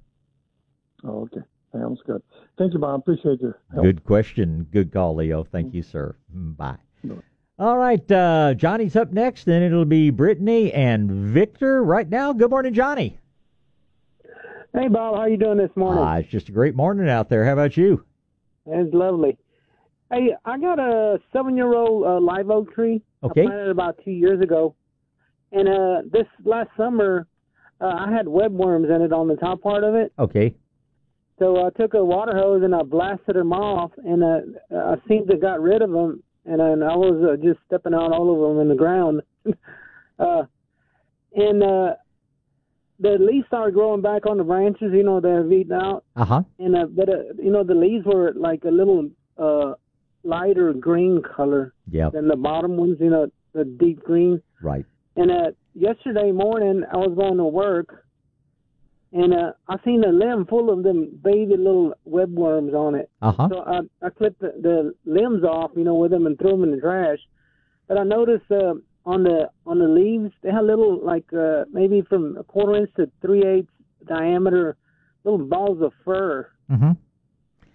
S11: Oh, okay. Sounds good. Thank you, Bob. Appreciate your help.
S1: Good question. Good call, Leo. Thank mm-hmm. you, sir. Mm, bye. All right, uh, Johnny's up next. Then it'll be Brittany and Victor. Right now, good morning, Johnny.
S12: Hey, Bob. How you doing this morning?
S1: Uh, it's just a great morning out there. How about you?
S12: It's lovely. Hey, I got a seven-year-old uh, live oak tree.
S1: Okay.
S12: I planted about two years ago, and uh, this last summer, uh, I had webworms in it on the top part of it.
S1: Okay.
S12: So I took a water hose and I blasted them off, and uh, I seemed to got rid of them, and, and I was uh, just stepping out all over them in the ground. *laughs* uh, and uh, the leaves started growing back on the branches, you know, they've eaten out.
S1: Uh-huh.
S12: And uh, but uh, you know, the leaves were like a little uh lighter green color
S1: yep.
S12: than the bottom ones, you know, the deep green.
S1: Right.
S12: And uh yesterday morning I was going to work and uh, I seen a limb full of them baby little webworms on it.
S1: Uh-huh.
S12: So I I clipped the, the limbs off, you know, with them and threw them in the trash. But I noticed uh, on the on the leaves they had little like uh, maybe from a quarter inch to three eighths diameter little balls of fur.
S1: Mm-hmm.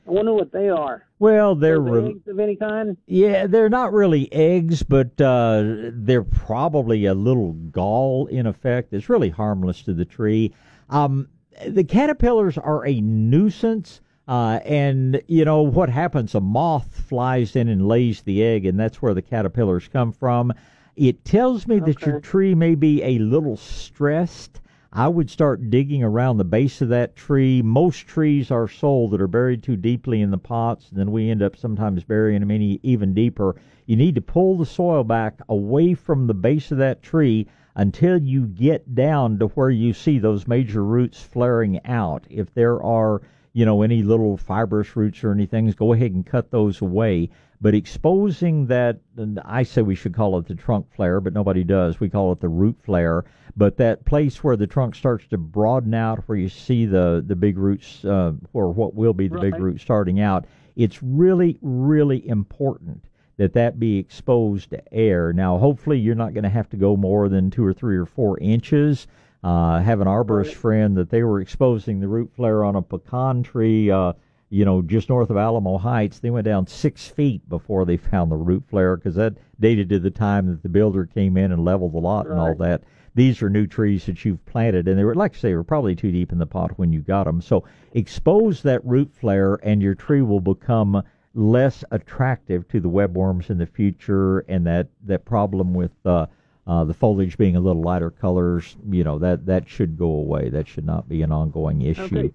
S12: I wonder what they are.
S1: Well, they're
S12: re- eggs of any kind.
S1: Yeah, they're not really eggs, but uh, they're probably a little gall in effect. It's really harmless to the tree. Um, the caterpillars are a nuisance. Uh, and you know what happens? A moth flies in and lays the egg, and that's where the caterpillars come from. It tells me okay. that your tree may be a little stressed. I would start digging around the base of that tree. Most trees are sold that are buried too deeply in the pots, and then we end up sometimes burying them any, even deeper. You need to pull the soil back away from the base of that tree until you get down to where you see those major roots flaring out. If there are, you know, any little fibrous roots or anything, go ahead and cut those away. But exposing that, I say we should call it the trunk flare, but nobody does. We call it the root flare. But that place where the trunk starts to broaden out, where you see the the big roots, uh, or what will be the right. big roots starting out, it's really, really important that that be exposed to air. Now, hopefully, you're not going to have to go more than two or three or four inches. Uh, have an arborist friend that they were exposing the root flare on a pecan tree, uh, you know, just north of Alamo Heights. They went down six feet before they *laughs* found the root flare because that dated to the time that the builder came in and leveled the lot and all that. These are new trees that you've planted, and they were, like I say, were probably too deep in the pot when you got them. So expose that root flare, and your tree will become less attractive to the webworms in the future, and that that problem with uh, uh, the foliage being a little lighter colors, you know, that that should go away. That should not be an ongoing issue.
S12: Okay.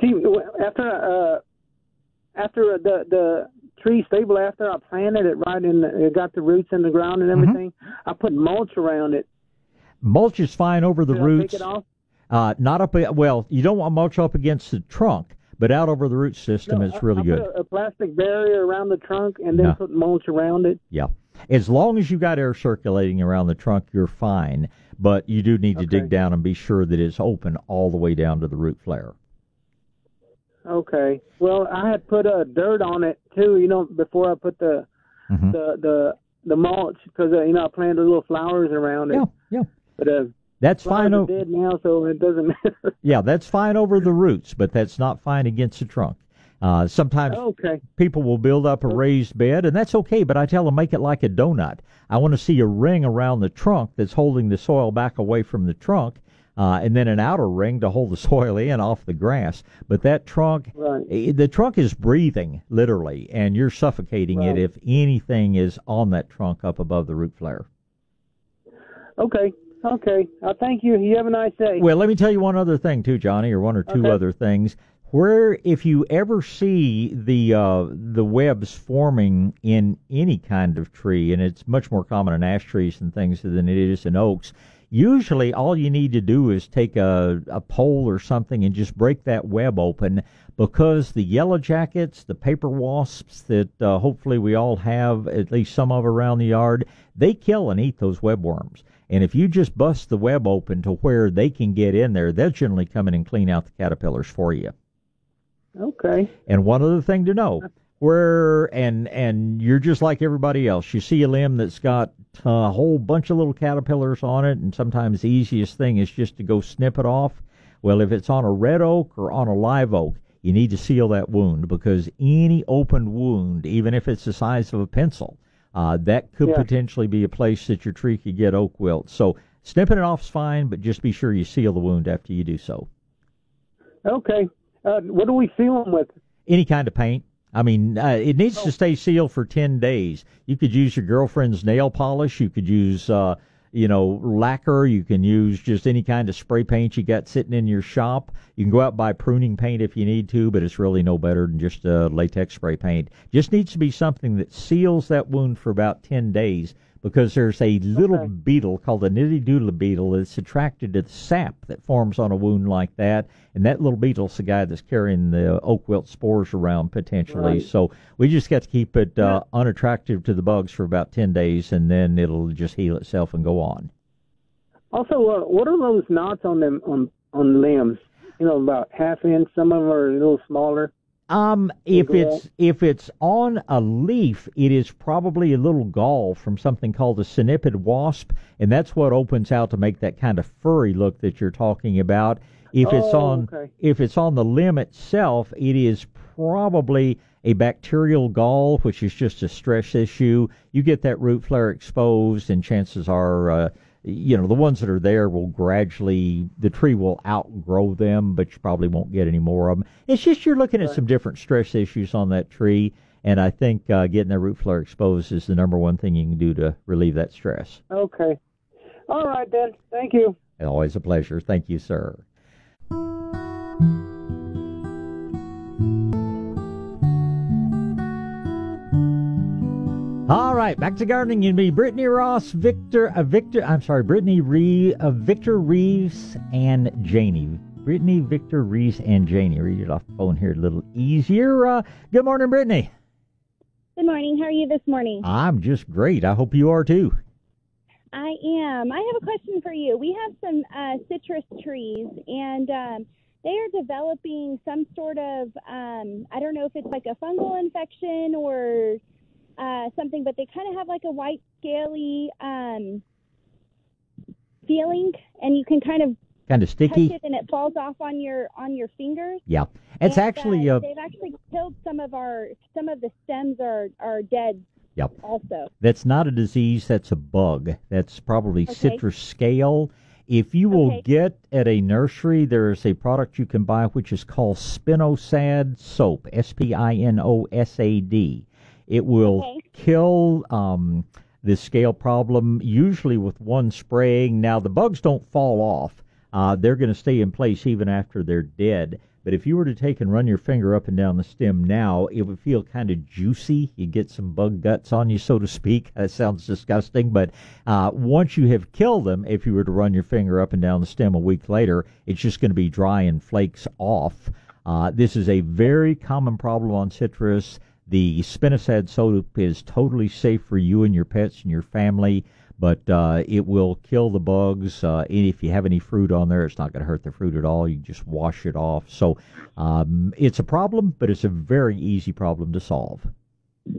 S12: See, after uh, after the the tree stable, after I planted it right in, the, it got the roots in the ground and
S1: Mm-hmm.
S12: everything. I put mulch around it.
S1: Mulch is fine over the
S12: I
S1: roots.
S12: take it off?
S1: Uh, not up. Well, you don't want mulch up against the trunk, but out over the root system,
S12: No,
S1: it's really
S12: I
S1: good.
S12: Put a, a plastic barrier around the trunk and then
S1: No.
S12: put mulch around it.
S1: Yeah. As long as you got air circulating around the trunk, you're fine. But you do need to dig down and be sure that it's open all the way down to the root flare.
S12: Okay. Well, I had put uh, dirt on it too. You know, before I put the
S1: Mhm.
S12: the the the mulch because uh, you know I planted little flowers around it.
S1: Yeah, yeah.
S12: But uh,
S1: That's fine. O-
S12: dead now, so it doesn't *laughs* matter.
S1: yeah, that's fine over the roots, but that's not fine against the trunk. Uh, sometimes
S12: okay.
S1: people will build up a raised bed, and that's okay. But I tell them make it like a donut. I want to see a ring around the trunk that's holding the soil back away from the trunk, uh, and then an outer ring to hold the soil in off the grass. But that trunk,
S12: Right.
S1: eh, the trunk is breathing literally, and you're suffocating
S12: Right.
S1: it if anything is on that trunk up above the root flare.
S12: Okay. Okay. Uh, thank you. You have a nice day.
S1: Well, let me tell you one other thing too, Johnny, or one or two
S12: Okay.
S1: other things. Where if you ever see the uh, the webs forming in any kind of tree, and it's much more common in ash trees and things than it is in oaks. Usually, all you need to do is take a, a pole or something and just break that web open because the yellow jackets, the paper wasps that uh, hopefully we all have, at least some of around the yard, they kill and eat those webworms. And if you just bust the web open to where they can get in there, they'll generally come in and clean out the caterpillars for you.
S12: Okay.
S1: And one other thing to know, where and and you're just like everybody else. You see a limb that's got a whole bunch of little caterpillars on it, and sometimes the easiest thing is just to go snip it off. Well, if it's on a red oak or on a live oak, you need to seal that wound because any open wound, even if it's the size of a pencil, uh, that could
S12: Yeah.
S1: potentially be a place that your tree could get oak wilt. So snipping it off is fine, but just be sure you seal the wound after you do so.
S12: Okay. Uh, what do we seal them with?
S1: any kind of paint. I mean, uh, it needs
S12: Oh.
S1: to stay sealed for 10 days. You could use your girlfriend's nail polish. You could use, uh, you know, lacquer. You can use just any kind of spray paint you got sitting in your shop. You can go out and buy pruning paint if you need to, but it's really no better than just uh, latex spray paint. Just needs to be something that seals that wound for about 10 days because there's a little beetle called the nitidulid beetle that's attracted to the sap that forms on a wound like that. And that little beetle's the guy that's carrying the oak wilt spores around potentially.
S12: Right.
S1: So we just got to keep it uh, unattractive to the bugs for about 10 days and then it'll just heal itself and go on.
S12: Also, uh, what are those knots on them on on limbs? You know, about half inch. Some of them are a little smaller.
S1: Um, if it's if it's on a leaf, it is probably a little gall from something called a cynipid wasp, and that's what opens out to make that kind of furry look that you're talking about. If it's
S12: Oh,
S1: on
S12: okay.
S1: if it's on the limb itself, it is probably a bacterial gall, which is just a stress issue. You get that root flare exposed, and chances are, uh, you know, the ones that are there will gradually, the tree will outgrow them, but you probably won't get any more of them. It's just you're looking at some different stress issues on that tree, and I think uh, getting that root flare exposed is the number one thing you can do to relieve that stress.
S12: Okay. All right then. Thank you.
S1: Always a pleasure. Thank you, sir. All right, back to gardening. You be Brittany Ross, Victor, uh, Victor. I'm sorry, Brittany Reeve, uh, Victor Reeves, and Janie. Brittany, Victor Reeves, and Janie. Read it off the phone here a little easier. Uh, good morning, Brittany.
S13: Good morning. How are you this morning?
S1: I'm just great. I hope you are too.
S13: I am. I have a question for you. We have some uh, citrus trees, and um, they are developing some sort of um, I don't know if it's like a fungal infection or uh, something, but they kind of have like a white scaly um, feeling, and you can kind of
S1: Kind of sticky.
S13: touch it, and it falls off on your on your fingers.
S1: Yeah, it's
S13: And,
S1: actually
S13: uh,
S1: uh,
S13: they've actually killed some of our some of the stems are are dead.
S1: Yep.
S13: Also.
S1: That's not a disease, that's a bug. That's probably
S13: Okay.
S1: citrus scale. If you will
S13: Okay.
S1: get at a nursery, there is a product you can buy which is called Spinosad soap, S P I N O S A D. It will
S13: Okay.
S1: kill um, the scale problem, usually with one spraying. Now, the bugs don't fall off, uh, they're going to stay in place even after they're dead. But if you were to take and run your finger up and down the stem now, it would feel kind of juicy. You'd get some bug guts on you, so to speak. *laughs* That sounds disgusting, but uh, once you have killed them, if you were to run your finger up and down the stem a week later, it's just going to be dry and flakes off. Uh, this is a very common problem on citrus. The spinosad soap is totally safe for you and your pets and your family, but uh, it will kill the bugs. Uh, and if you have any fruit on there, it's not going to hurt the fruit at all. You just wash it off. So um, it's a problem, but it's a very easy problem to solve.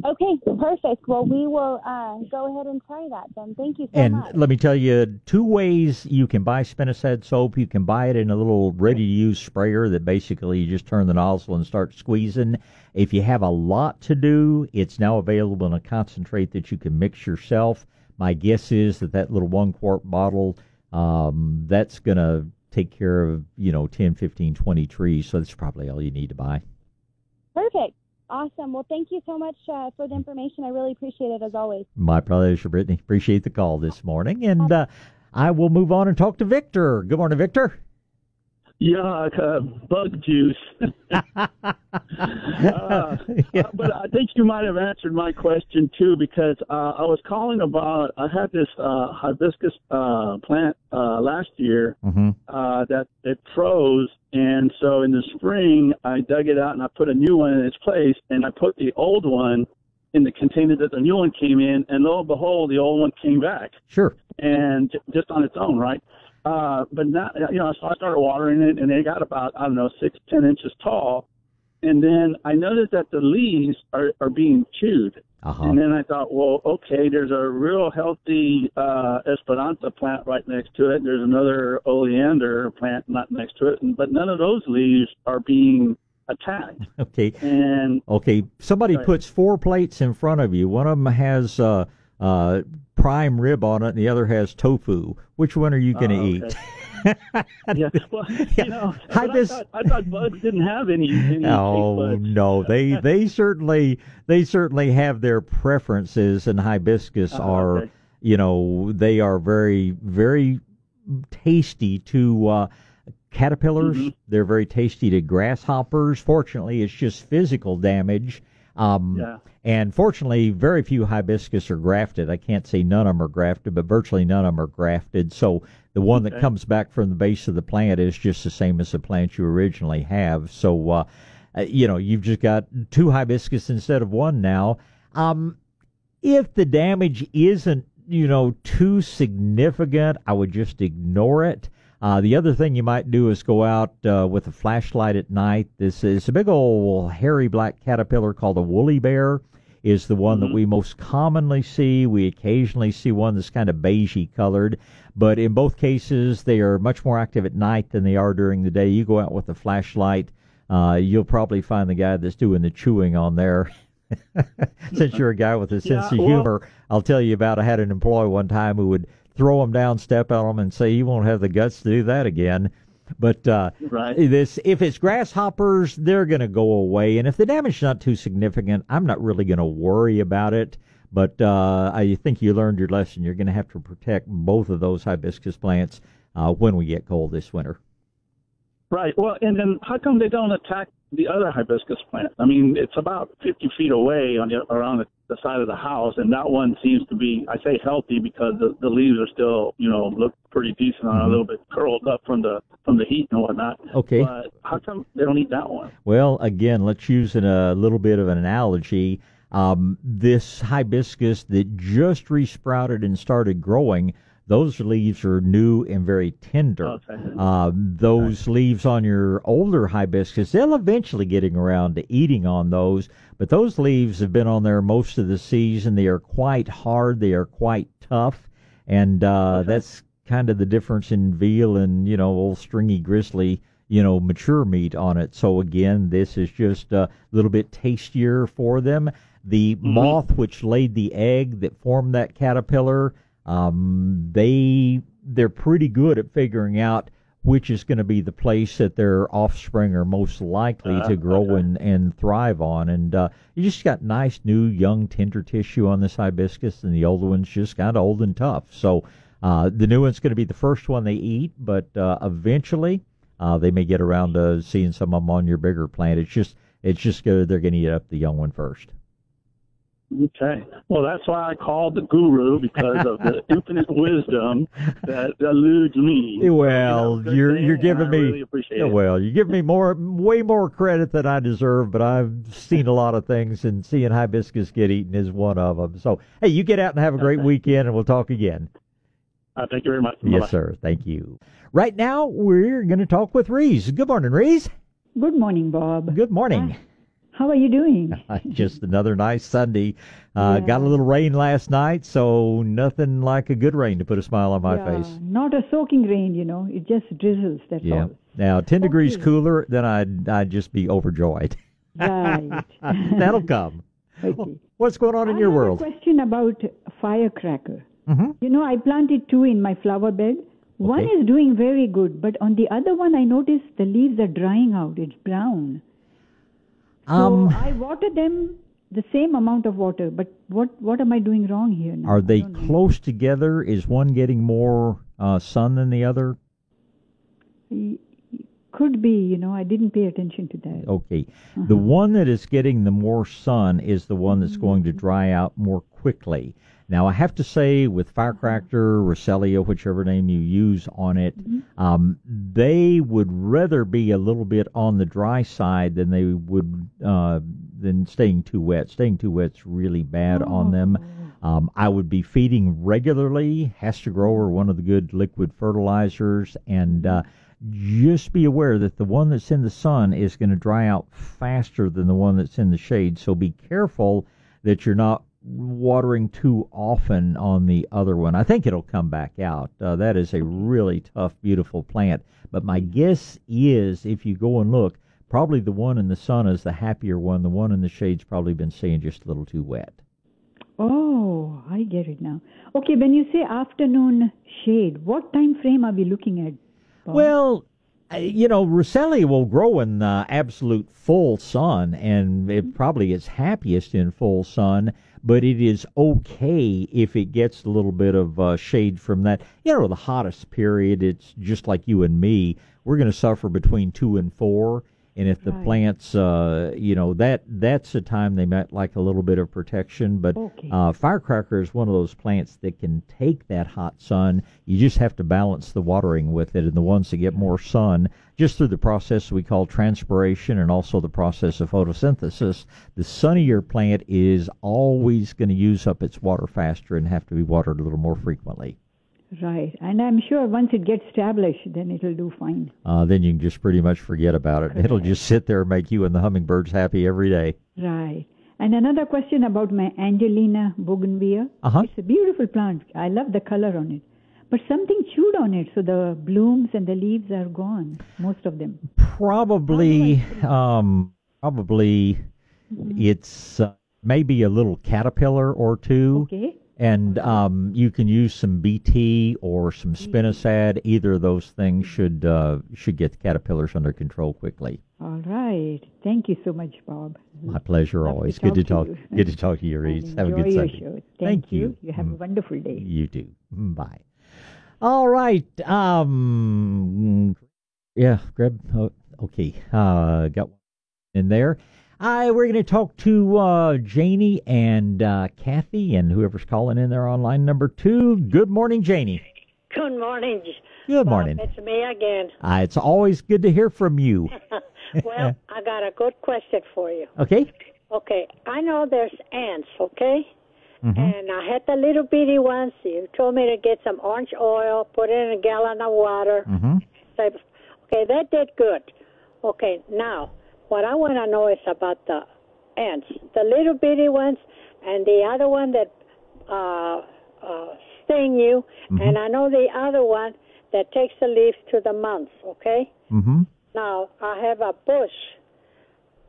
S13: Okay, perfect. Well, we will uh, go ahead and try that then. Thank you so
S1: And
S13: much.
S1: let me tell you, two ways you can buy spinosad soap. You can buy it in a little ready-to-use sprayer that basically you just turn the nozzle and start squeezing. If you have a lot to do, it's now available in a concentrate that you can mix yourself. My guess is that that little one quart bottle, um, that's going to take care of, you know, 10, 15, 20 trees. So that's probably all you need to buy.
S13: Perfect. Awesome. Well, thank you so much uh, for the information. I really appreciate it as always.
S1: My pleasure, Brittany. Appreciate the call this morning. And uh, I will move on and talk to Victor. Good morning, Victor.
S14: Yeah, uh, bug juice. *laughs* uh, *laughs* uh, but I think you might have answered my question too because uh, I was calling about I had this uh, hibiscus uh, plant uh, last year
S1: Mm-hmm.
S14: uh, that it froze, and so in the spring I dug it out and I put a new one in its place, and I put the old one in the container that the new one came in, and lo and behold, the old one came back
S1: Sure.
S14: and just on its own, right? Uh, but not, you know, so I started watering it, and they got about I don't know six, ten inches tall, and then I noticed that the leaves are are being chewed,
S1: Uh-huh.
S14: and then I thought, well, okay, there's a real healthy uh, Esperanza plant right next to it. There's another oleander plant not next to it, but none of those leaves are being attacked. *laughs*
S1: Okay.
S14: And
S1: Okay. Somebody
S14: Right.
S1: puts four plates in front of you. One of them has uh, uh, prime rib on it, and the other has tofu. Which one are you going to
S14: Oh,
S1: eat?
S14: okay. yeah, *laughs* well, you know, but I, thought, I thought bugs didn't have any. any
S1: Oh no, they they certainly they certainly have their preferences, and hibiscus
S14: Uh-huh,
S1: are
S14: okay.
S1: you know they are very very tasty to uh, caterpillars.
S14: Mm-hmm.
S1: They're very tasty to grasshoppers. Fortunately, it's just physical damage. Um,
S14: Yeah.
S1: And fortunately, very few hibiscus are grafted. I can't say none of them are grafted, but virtually none of them are grafted. So the one that comes back from the base of the plant is just the same as the plant you originally have. So, uh, uh, you know, you've just got two hibiscus instead of one now. Um, if the damage isn't, you know, too significant, I would just ignore it. Uh, the other thing you might do is go out uh, with a flashlight at night. This is a big old hairy black caterpillar called a woolly bear. Is the one that we most commonly see. We occasionally see one that's kind of beigey colored, but in both cases they are much more active at night than they are during the day. You go out with a flashlight, uh, you'll probably find the guy that's doing the chewing on there. *laughs* Since you're a guy with a sense
S14: Yeah,
S1: of
S14: well-
S1: humor, I'll tell you about. I had an employee one time who would throw them down, step on them, and say you won't have the guts to do that again. But uh,
S14: Right.
S1: this, if it's grasshoppers, they're going to go away, and if the damage is not too significant, I'm not really going to worry about it. But uh, I think you learned your lesson. You're going to have to protect both of those hibiscus plants uh, when we get cold this winter.
S14: Right. Well, and then how come they don't attack the other hibiscus plant? I mean, it's about 50 feet away on the around the, the side of the house, and that one seems to be, I say healthy because the, the leaves are still, you know, look pretty decent on
S1: Mhm.
S14: a little bit curled up from the from the heat and whatnot.
S1: Okay.
S14: But how come they don't eat that one?
S1: Well, again, let's use a little bit of an analogy. Um, this hibiscus that just resprouted and started growing, those leaves are new and very tender.
S14: Okay.
S1: Um, those leaves on your older hibiscus, they'll eventually getting around to eating on those, but those leaves have been on there most of the season. They are quite hard. They are quite tough, and uh, that's kind of the difference in veal and you know old stringy grizzly you know mature meat on it. So again, this is just a little bit tastier for them. The
S15: Mm-hmm.
S1: moth which laid the egg that formed that caterpillar, um, they they're pretty good at figuring out which is going to be the place that their offspring are most likely
S15: Uh,
S1: to grow
S15: okay.
S1: and, and thrive on. And uh, you just got nice, new, young, tender tissue on this hibiscus, and the older one's just kind of old and tough. So uh, the new one's going to be the first one they eat, but uh, eventually uh, they may get around to seeing some of them on your bigger plant. It's just it's just good they're going to eat up the young one first.
S14: Okay. Well, that's why I called the guru because of the *laughs* infinite wisdom that eludes me.
S1: Well,
S14: good
S1: you're you're giving me
S14: really appreciate
S1: yeah, well, you give me more way more credit than I deserve, but I've seen a lot of things, and seeing hibiscus get eaten is one of them. So, hey, you get out and have a great weekend, and we'll talk again.
S14: Uh, thank you very much.
S1: Yes,
S14: Bye-bye.
S1: sir. Thank you. Right now, we're going to talk with Reese. Good morning, Reese.
S15: Good morning, Bob.
S1: Good morning.
S15: How are you doing? *laughs*
S1: Just another nice Sunday. Uh, Got a little rain last night, so nothing like a good rain to put a smile on my
S15: Yeah,
S1: face.
S15: Not a soaking rain, you know. It just drizzles. That's
S1: Yeah.
S15: all.
S1: Now, 10 degrees cooler, then I'd, I'd just be overjoyed.
S15: Right. *laughs*
S1: That'll come. *laughs*
S15: Okay.
S1: What's going on in
S15: I
S1: your
S15: have
S1: world?
S15: A question about firecracker.
S1: Mhm.
S15: You know, I planted two in my flower bed. One is doing very good, but on the other one, I noticed the leaves are drying out. It's brown. So
S1: Um,
S15: I water them the same amount of water, but what what am I doing wrong here? Now?
S1: Are they close together? Is one getting more uh, sun than the other?
S15: Could be, you know. I didn't pay attention to that.
S1: Okay. The one that is getting the more sun is the one that's going
S15: Mm-hmm.
S1: to dry out more quickly. Now, I have to say, with Firecracker, Russelia, whichever name you use on it,
S15: Mm-hmm.
S1: um, they would rather be a little bit on the dry side than they would uh, than staying too wet. Staying too wet's really bad on them. Um, I would be feeding regularly. HastaGro, one of the good liquid fertilizers, and uh, just be aware that the one that's in the sun is going to dry out faster than the one that's in the shade. So be careful that you're not watering too often on the other one. I think it'll come back out. Uh, that is a really tough, beautiful plant. But my guess is if you go and look, probably the one in the sun is the happier one. The one in the shade's probably been staying just a little too wet.
S15: Oh, I get it now. Okay, when you say afternoon shade, what time frame are we looking at?
S1: Well, uh, you know, Russelia will grow in uh, absolute full sun, and it probably is happiest in full sun. But it is okay if it gets a little bit of uh, shade from that. You know, the hottest period. It's just like you and me. We're going to suffer between two and four. And if the
S15: Right.
S1: plants, uh, you know, that that's a time they might like a little bit of protection. But
S15: Okay.
S1: uh, firecracker is one of those plants that can take that hot sun. You just have to balance the watering with it. And the ones that get more sun, just through the process we call transpiration and also the process of photosynthesis, the sunnier plant is always going to use up its water faster and have to be watered a little more frequently.
S15: Right, and I'm sure once it gets established, then it'll do fine.
S1: Uh, then you can just pretty much forget about it. It'll just sit there and make you and the hummingbirds happy every day.
S15: Right. And another question about my Angelina bougainvillea.
S1: Uh-huh.
S15: It's a beautiful plant. I love the color on it. But something chewed on it, so the blooms and the leaves are gone, most of them.
S1: Probably, um, probably, it's uh, maybe a little caterpillar or two.
S15: Okay.
S1: And um, you can use some BT or some spinosad. Either of those things should uh, should get the caterpillars under control quickly.
S15: All right. Thank you so much, Bob.
S1: My pleasure,
S15: Love to
S1: always. Good to
S15: talk to.
S1: Good to talk to you, Reese. *laughs* Have a good Sunday.
S15: show. Thank,
S1: you.
S15: You have a wonderful day.
S1: You do. Mm, Bye. All right. Um. Yeah. Grab. Oh, okay. Uh. Got one in there. I we're going to talk to uh, Janie and uh, Kathy and whoever's calling in there on line number two. Good morning, Janie.
S16: Good morning.
S1: Good
S16: Bob.
S1: morning.
S16: It's me again.
S1: Uh, it's always good to hear from you. *laughs* *laughs*
S16: well, I got a good question for you.
S1: Okay.
S16: Okay, I know there's ants, okay?
S1: Mhm.
S16: And I had the little bitty ones. You told me to get some orange oil, put it in a gallon of water.
S1: Mm-hmm.
S16: Say, okay, that did good. Okay, now, what I want to know is about the ants. The little bitty ones and the other one that uh, uh, sting you, and I know the other one that takes the leaves to the months. Okay.
S1: Mm-hmm.
S16: Now I have a bush,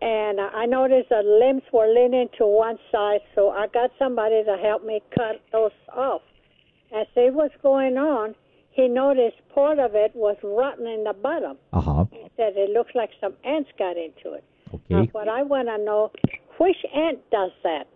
S16: and I noticed the limbs were leaning to one side, so I got somebody to help me cut those off. As see what's going on, he noticed part of it was rotten in the bottom.
S1: Uh huh.
S16: He said it looks like some ants got into it. Now,
S1: Okay.
S16: what I want to know, which ant does that?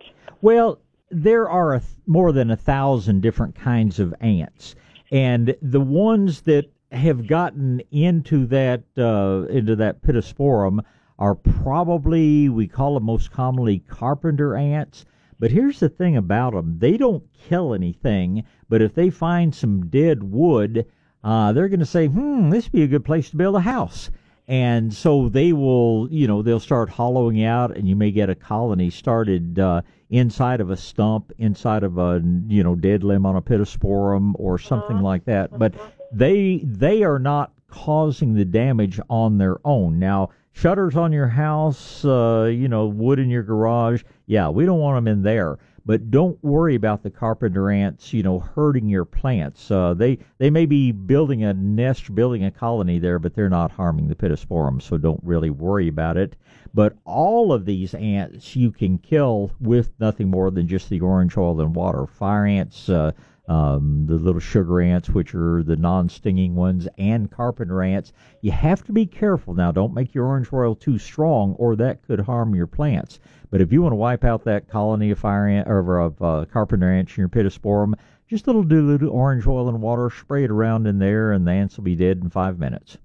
S1: Well, there are a th- more than a thousand different kinds of ants, and the ones that have gotten into that uh, into that pittosporum are probably we call them most commonly carpenter ants. But here's the thing about them: they don't kill anything, but if they find some dead wood, uh, they're going to say, "Hmm, this would be a good place to build a house." and so they will you know they'll start hollowing out and you may get a colony started uh, inside of a stump inside of a you know dead limb on a pittosporum or something like that. But they they are not causing the damage on their own. Now shutters on your house uh, you know wood in your garage yeah we don't want them in there but don't worry about the carpenter ants, you know, hurting your plants. Uh, they they may be building a nest, building a colony there, but they're not harming the pittosporum, so don't really worry about it. But all of these ants you can kill with nothing more than just the orange oil and water. Fire ants, uh, um, the little sugar ants, which are the non-stinging ones, and carpenter ants. You have to be careful now. Don't make your orange oil too strong, or that could harm your plants. But if you want to wipe out that colony of fire ant or of uh, carpenter ants in your pittosporum, just a little diluted orange oil and water, spray it around in there, and the ants will be dead in five minutes.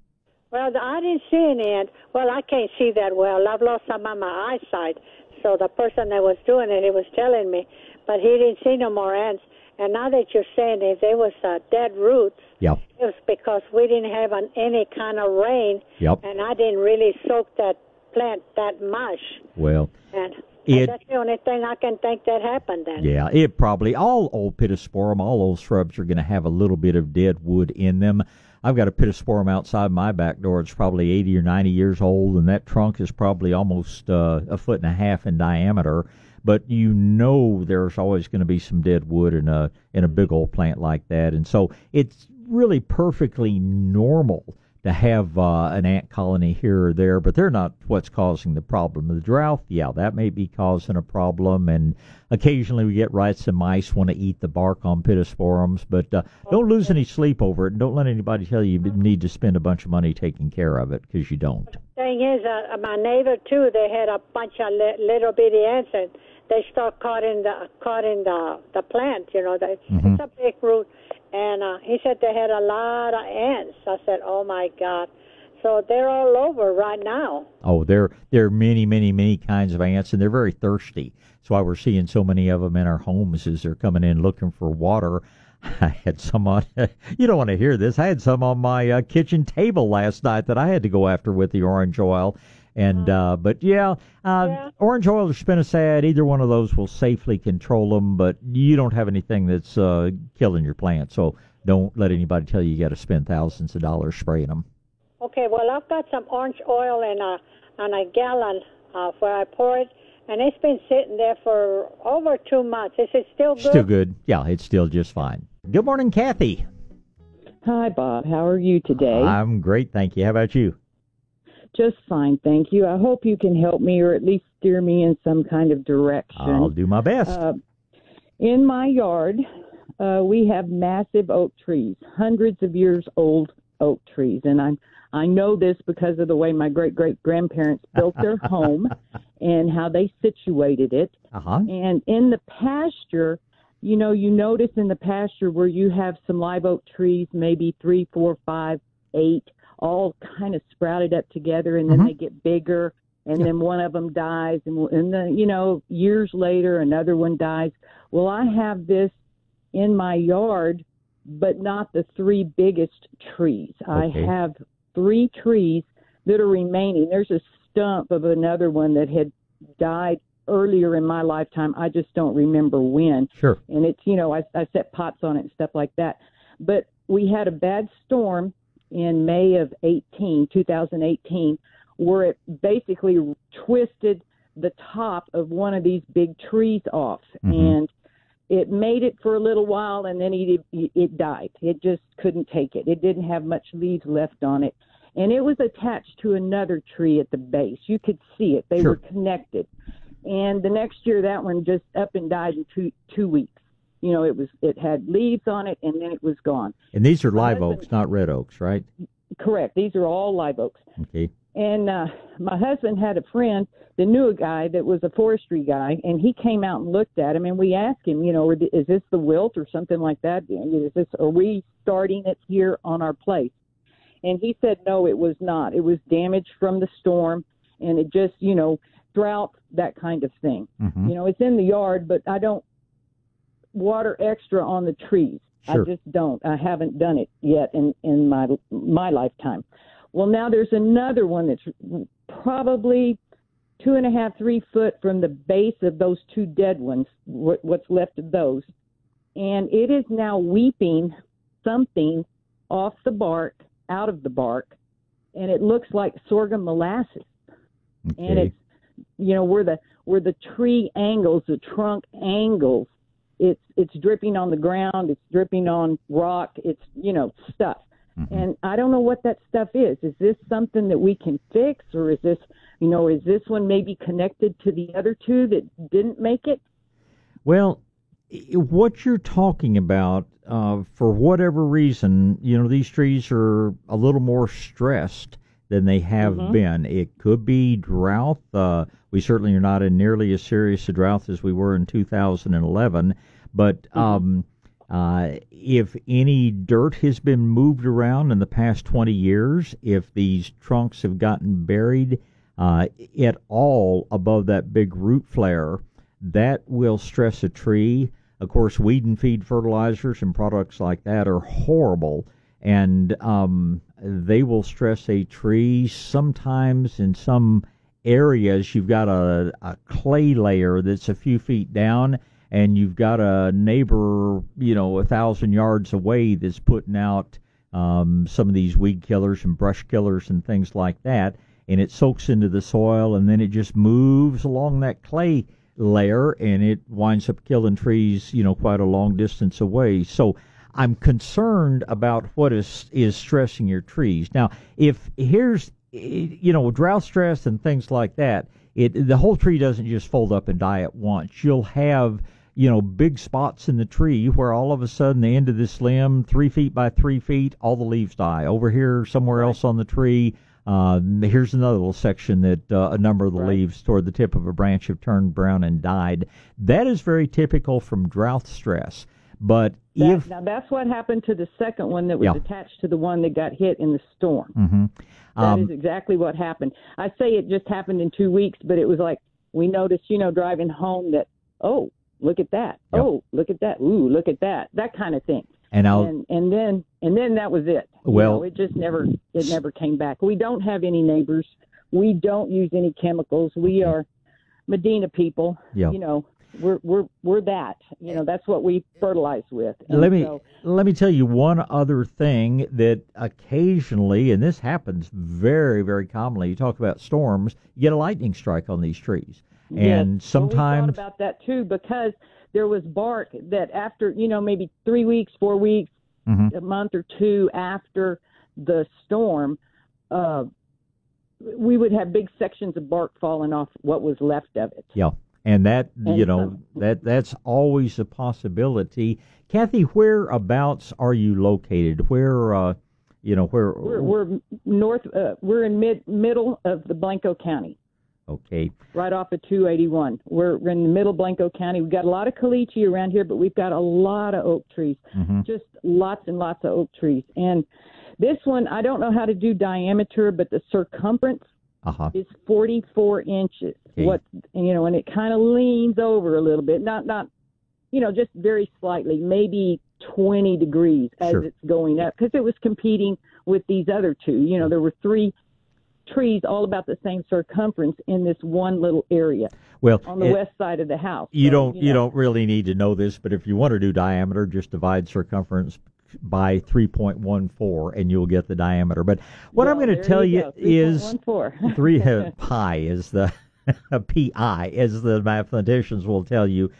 S16: Well, I didn't see an ant. Well, I can't see that well. I've lost some of my eyesight. So the person that was doing it, he was telling me, but he didn't see no more ants. And now that you're saying if there was uh, dead roots,
S1: Yep.
S16: it was because we didn't have an, any kind of rain,
S1: Yep.
S16: and I didn't really soak that plant that much.
S1: Well,
S16: And,
S1: It-
S16: and that's the only thing I can think that happened then.
S1: Yeah, it probably all old pittosporum, all old shrubs are going to have a little bit of dead wood in them. I've got a pittosporum outside my back door. It's probably 80 or 90 years old, and that trunk is probably almost uh, a foot and a half in diameter. But you know there's always going to be some dead wood in a in a big old plant like that, and so it's really perfectly normal to have uh, an ant colony here or there, but they're not what's causing the problem. The drought, yeah, that may be causing a problem, and occasionally we get rats and mice want to eat the bark on pittosporums, but uh, don't lose any sleep over it, and don't let anybody tell you you need to spend a bunch of money taking care of it, because you don't.
S16: Thing is, uh, my neighbor too, they had a bunch of li- little bitty ants, and they start caught in the caught in the the plant. You know, they,
S1: Mhm.
S16: it's a big root, and uh, he said they had a lot of ants. I said, oh my god. So they're all over right now.
S1: Oh, there there are many, many, many kinds of ants, and they're very thirsty. That's why we're seeing so many of them in our homes as they're coming in looking for water. *laughs* I had some on. *laughs* You don't want to hear this. I had some on my uh, kitchen table last night that I had to go after with the orange oil. And uh, but yeah, uh, orange oil or spinosad, either one of those will safely control them. But you don't have anything that's uh, killing your plant, so don't let anybody tell you you got to spend thousands of dollars spraying them.
S16: Okay, well I've got some orange oil in a on a gallon uh, where I pour it, and it's been sitting there for over two months. Is it still good?
S1: Still good. Yeah, it's still just fine. Good morning, Kathy.
S17: Hi, Bob. How are you today?
S1: I'm great, thank you. How about you?
S17: Just fine, thank you. I hope you can help me or at least steer me in some kind of direction.
S1: I'll do my best.
S17: Uh, in my yard, uh, we have massive oak trees, hundreds of years old oak trees, and I'm I know this because of the way my great great grandparents *laughs* built their home and how they situated it.
S1: Uh-huh.
S17: And in the pasture, you know, you notice in the pasture where you have some live oak trees, maybe three, four, five, eight, all kind of sprouted up together, and then
S1: Mhm.
S17: they get bigger, and then one of them dies, and and then you know, years later, another one dies. Well, I have this in my yard, but not the three biggest trees. I have three trees that are remaining. There's a stump of another one that had died earlier in my lifetime. I just don't remember when.
S1: Sure.
S17: And it's, you know, I, I set pots on it and stuff like that. But we had a bad storm in May of 18, 2018, where it basically twisted the top of one of these big trees off.
S18: Mhm.
S17: And it made it for a little while and then it it died. It just couldn't take it. It didn't have much leaves left on it, and it was attached to another tree at the base. You could see it; they
S1: Sure.
S17: were connected. And the next year, that one just up and died in two two weeks. You know, it was it had leaves on it, and then it was gone.
S1: And these are live oaks, not red oaks, right?
S17: Correct. These are all live oaks.
S1: Okay.
S17: And uh, my husband had a friend that knew a guy that was a forestry guy, and he came out and looked at him. And we asked him, you know, is this the wilt or something like that? Is this are we starting it here on our place? And he said, no, it was not. It was damage from the storm, and it just, you know, drought, that kind of thing.
S1: Mhm.
S17: You know, it's in the yard, but I don't water extra on the trees.
S1: Sure.
S17: I just don't. I haven't done it yet in in my my lifetime. Well, now there's another one that's probably two and a half, three foot from the base of those two dead ones. What, what's left of those, and it is now weeping something off the bark, out of the bark, and it looks like sorghum molasses. And it's you know where the where the tree angles, the trunk angles, it's it's dripping on the ground, it's dripping on rock, it's you know stuff. And I don't know what that stuff is. Is this something that we can fix, or is this, you know, is this one maybe connected to the other two that didn't make it?
S1: Well, what you're talking about, uh, for whatever reason, you know, these trees are a little more stressed than they have
S17: Mhm.
S1: been. It could be drought. Uh, we certainly are not in nearly as serious a drought as we were in 2011. But um, uh, if any dirt has been moved around in the past 20 years, if these trunks have gotten buried uh, at all above that big root flare, that will stress a tree. Of course, weed and feed fertilizers and products like that are horrible, and um, they will stress a tree. Sometimes in some areas, you've got a, a clay layer that's a few feet down, and you've got a neighbor, you know, a thousand yards away that's putting out um, some of these weed killers and brush killers and things like that, and it soaks into the soil, and then it just moves along that clay layer, and it winds up killing trees, you know, quite a long distance away. So I'm concerned about what is is stressing your trees. Now, if here's you know drought stress and things like that, it the whole tree doesn't just fold up and die at once. You'll have you know big spots in the tree where all of a sudden the end of this limb, three feet by three feet, all the leaves die. Over here, somewhere else on the tree. Uh, here's another little section that uh, a number of the leaves toward the tip of a branch have turned brown and died. That is very typical from drought stress. But
S17: That,
S1: if
S17: now that's what happened to the second one that was
S1: Yeah.
S17: attached to the one that got hit in the storm.
S1: Mhm.
S17: That is
S1: Um,
S17: exactly what happened. I say it just happened in two weeks, but it was like we noticed, you know, driving home that oh, look at that, oh, look at that, ooh, look at that, that kind of thing.
S1: And I'll-
S17: and, and then and then that was it. You
S1: Well-
S17: know, it just never it never came back. We don't have any neighbors. We don't use any chemicals. We are Medina people.
S1: Yeah.
S17: You know, we're we're we're that. You know, that's what we fertilize with. And
S1: let me
S17: so-
S1: let me tell you one other thing that occasionally, and this happens very very commonly. You talk about storms, you get a lightning strike on these trees, and
S17: Yes. Well, we
S1: sometimes
S17: thought about that too because there was bark that after you know maybe three weeks, four weeks,
S1: Mhm.
S17: a month or two after the storm, uh, we would have big sections of bark falling off what was left of it.
S1: yeah, and that you know that that's always a possibility. Kathy, whereabouts are you located? Where uh, you know where?
S17: We're, we're north. Uh, we're in mid middle of the Blanco County.
S1: okay,
S17: right off of 281. We're in the middle of Blanco County. We've got a lot of caliche around here, but we've got a lot of oak trees,
S1: Mhm.
S17: just lots and lots of oak trees. And this one, I don't know how to do diameter, but the circumference
S1: uh huh.
S17: is 44 inches.
S1: Okay.
S17: What you know, and it kind of leans over a little bit, not not, you know, just very slightly, maybe 20 degrees as
S1: Sure.
S17: it's going up, because it was competing with these other two. You know, there were three trees all about the same circumference in this one little area
S1: Well,
S17: on the
S1: it-
S17: west side of the house.
S1: You
S17: So,
S1: don't you,
S17: know,
S1: don't really need to know this, but if you want to do diameter, just divide circumference by 3.14 and you'll get the diameter. But what I'm going to tell
S17: you go,
S1: is
S17: 3.14. *laughs*
S1: three uh, *laughs* pi is the *laughs* pi as the mathematicians will tell you.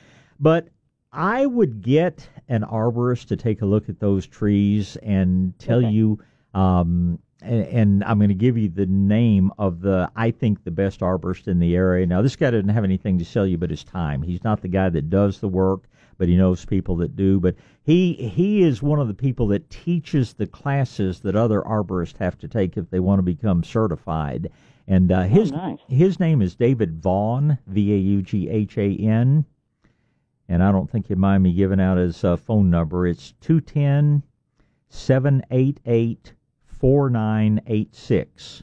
S1: But I would get an arborist to take a look at those trees and tell
S17: Okay.
S1: you. Um, and, and I'm going to give you the name of the I think the best arborist in the area. Now, this guy doesn't have anything to sell you but his time. He's not the guy that does the work, but he knows people that do. But he he is one of the people that teaches the classes that other arborists have to take if they want to become certified. And uh, his
S17: nice.
S1: his name is David Vaughan, V A U G H A N. And I don't think you mind me giving out his uh, phone number. It's 210 788 4986.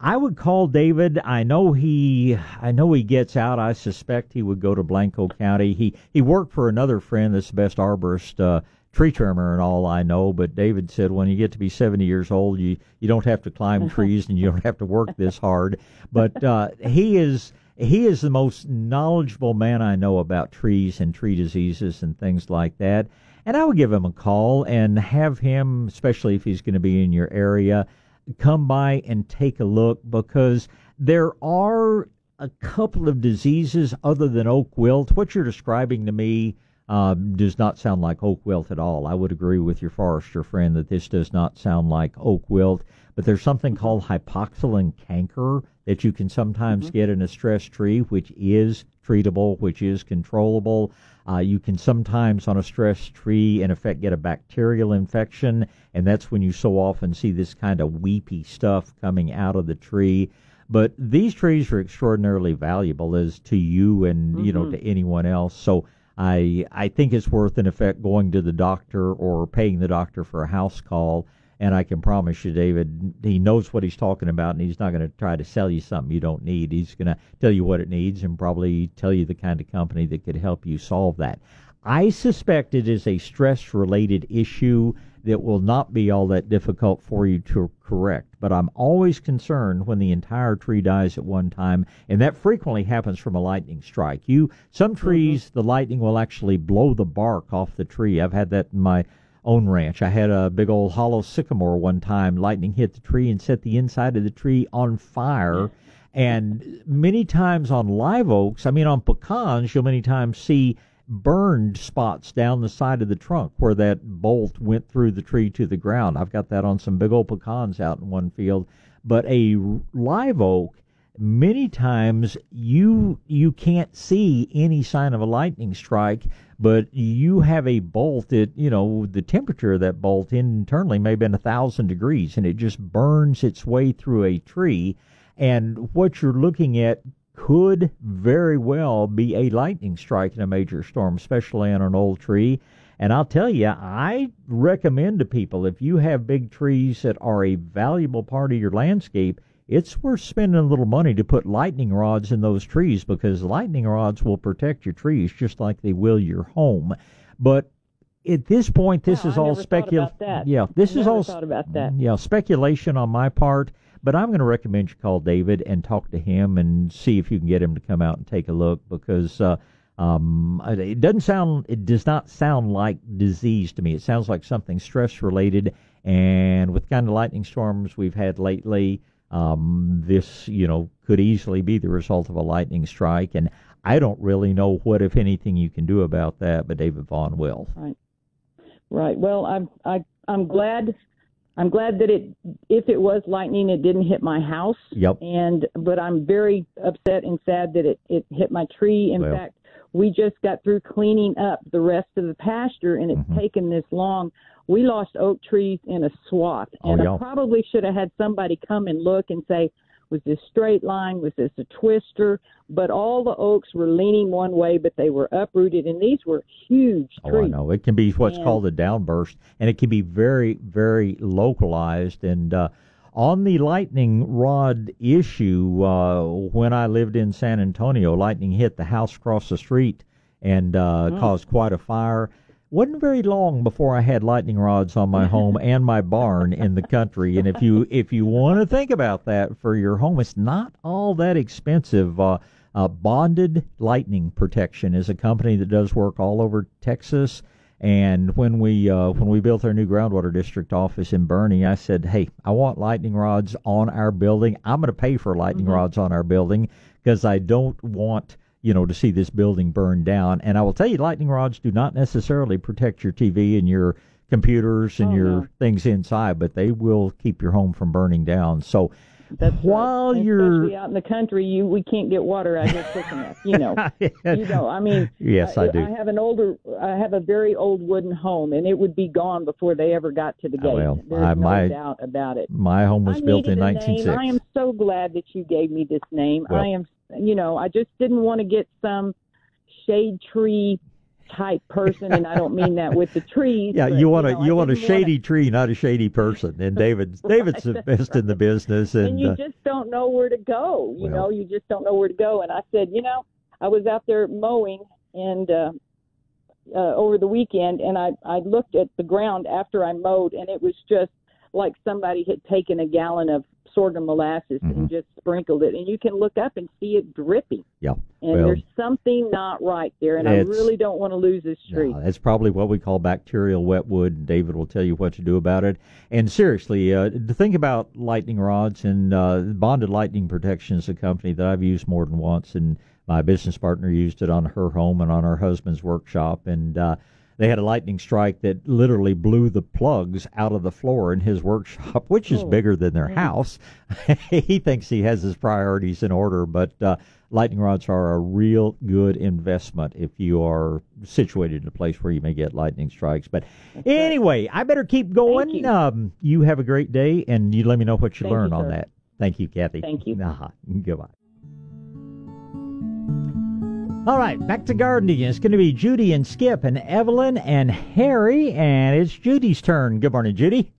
S1: I would call David. I know he I know he gets out. I suspect he would go to Blanco County. He he worked for another friend that's the best arborist uh tree trimmer and all I know, but David said when you get to be 70 years old, you you don't have to climb *laughs* trees and you don't have to work this hard. But uh he is he is the most knowledgeable man I know about trees and tree diseases and things like that. And I would give him a call and have him, especially if he's going to be in your area, come by and take a look because there are a couple of diseases other than oak wilt. What you're describing to me um, does not sound like oak wilt at all. I would agree with your forester friend that this does not sound like oak wilt, but there's something called hypoxylon canker that you can sometimes get in a stressed tree, which is treatable, which is controllable. Uh, you can sometimes on a stressed tree, in effect, get a bacterial infection, and that's when you so often see this kind of weepy stuff coming out of the tree. But these trees are extraordinarily valuable as to you and you know
S17: Mhm.
S1: to anyone else. So I I think it's worth in effect going to the doctor or paying the doctor for a house call. And I can promise you, David, he knows what he's talking about, and he's not going to try to sell you something you don't need. He's going to tell you what it needs and probably tell you the kind of company that could help you solve that. I suspect it is a stress related issue that will not be all that difficult for you to correct. But I'm always concerned when the entire tree dies at one time, and that frequently happens from a lightning strike. You some mm-hmm. trees the lightning will actually blow the bark off the tree. I've had that in my own ranch. I had a big old hollow sycamore one time. Lightning hit the tree and set the inside of the tree on fire. And many times on live oaks, I mean on pecans, you'll many times see burned spots down the side of the trunk where that bolt went through the tree to the ground. I've got that on some big old pecans out in one field. But a live oak, many times you you can't see any sign of a lightning strike, but you have a bolt that you know the temperature of that bolt internally may have been a thousand degrees, and it just burns its way through a tree. And what you're looking at could very well be a lightning strike in a major storm, especially on an old tree. And I'll tell you, I recommend to people if you have big trees that are a valuable part of your landscape, it's worth spending a little money to put lightning rods in those trees because lightning rods will protect your trees just like they will your home. But at this point, this
S17: Wow,
S1: is
S17: I
S1: all speculative. Yeah, this
S17: I
S1: is all
S17: thought about that.
S1: Yeah, speculation on my part. But I'm going to recommend you call David and talk to him and see if you can get him to come out and take a look because uh, um, it doesn't sound, it does not sound like disease to me. It sounds like something stress related. And with kind of lightning storms we've had lately, um, this you know could easily be the result of a lightning strike. And I don't really know what, if anything, you can do about that. But David Vaughan will.
S17: Right. Right. Well, I'm I I'm glad I'm glad that it if it was lightning it didn't hit my house.
S1: Yep.
S17: And but I'm very upset and sad that it it hit my tree. In
S1: Well.
S17: fact, we just got through cleaning up the rest of the pasture and it's
S1: Mm-hmm.
S17: taken this long. We lost oak trees in a swath
S1: Oh,
S17: and
S1: yeah.
S17: I probably should have had somebody come and look and say was this straight line? Was this a twister? But all the oaks were leaning one way, but they were uprooted, and these were huge trees.
S1: Oh, I know. It can be what's
S17: And-
S1: called a downburst, and it can be very, very localized. And uh, on the lightning rod issue, uh, when I lived in San Antonio, lightning hit the house across the street and uh,
S17: Mm.
S1: caused quite a fire. wasn't very long before I had lightning rods on my home *laughs* and my barn in the country. And if you if you want to think about that for your home, it's not all that expensive. Uh, uh, Bonded Lightning Protection is a company that does work all over Texas. And when we uh, when we built our new groundwater district office in Boerne, I said, "Hey, I want lightning rods on our building. I'm going to pay for lightning rods on our building because I don't want." you know, to see this building burn down. And I will tell you, lightning rods do not necessarily protect your TV and your computers and
S17: Oh,
S1: your
S17: no.
S1: things inside, but they will keep your home from burning down. So
S17: That's
S1: while
S17: right.
S1: you're
S17: out in the country, you we can't get water out here quick enough. You know, *laughs* you know. I mean,
S1: Yes, I do.
S17: I have an older, I have a very old wooden home, and it would be gone before they ever got to the ah, gate.
S1: well,
S17: There's
S1: I-
S17: no
S1: my-
S17: doubt about it.
S1: my home was
S17: I
S1: built in
S17: needed a name.
S1: 1906.
S17: I am so glad that you gave me this name.
S1: Well-
S17: I am, you know, I just didn't want to get some shade tree type person, and I don't mean that with the trees.
S1: Yeah,
S17: but,
S1: you want a
S17: know,
S1: you want a
S17: didn't wanna-
S1: shady tree, not a shady person. And *laughs* David's David's the best in the business, and,
S17: and you
S1: uh,
S17: just don't know where to go. You
S1: Well-
S17: know, you just don't know where to go. And I said, you know, I was out there mowing and uh, uh, over the weekend, and I I looked at the ground after I mowed, and it was just like somebody had taken a gallon of sorghum molasses
S1: Mm-hmm.
S17: and just sprinkled it, and you can look up and see it dripping.
S1: yeah.
S17: And
S1: well,
S17: there's something not right there, and I really don't want to lose this tree.
S1: That's probably what we call bacterial wetwood. and David will tell you what to do about it. And seriously, uh, to think about lightning rods and uh, Bonded Lightning Protection is a company that I've used more than once, and my business partner used it on her home and on her husband's workshop, and uh, they had a lightning strike that literally blew the plugs out of the floor in his workshop, which is
S17: Oh,
S1: bigger than their house. *laughs* he thinks he has his priorities in order, but uh, lightning rods are a real good investment if you are situated in a place where you may get lightning strikes. But anyway, I better keep going.
S17: you.
S1: Um, you have a great day, and you let me know what you
S17: Thank you,
S1: learn on
S17: sir.
S1: that. Thank you, Kathy.
S17: Thank you.
S1: Uh-huh. Goodbye. All right, back to gardening. It's going to be Judy and Skip and Evelyn and Harry, and it's Judy's turn. Good morning, Judy.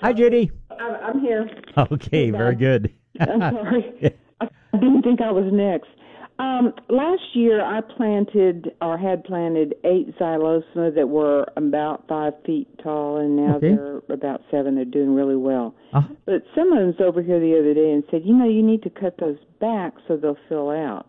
S1: Hi, Judy.
S18: I'm, I'm here.
S1: Okay, very good.
S18: I'm sorry. *laughs* I didn't think I was next. Um, last year, I planted or had planted eight xylosma that were about five feet tall, and now
S1: Okay.
S18: they're about seven. They're doing really well.
S1: Uh-huh.
S18: But someone was over here the other day and said, you know, you need to cut those back so they'll fill out.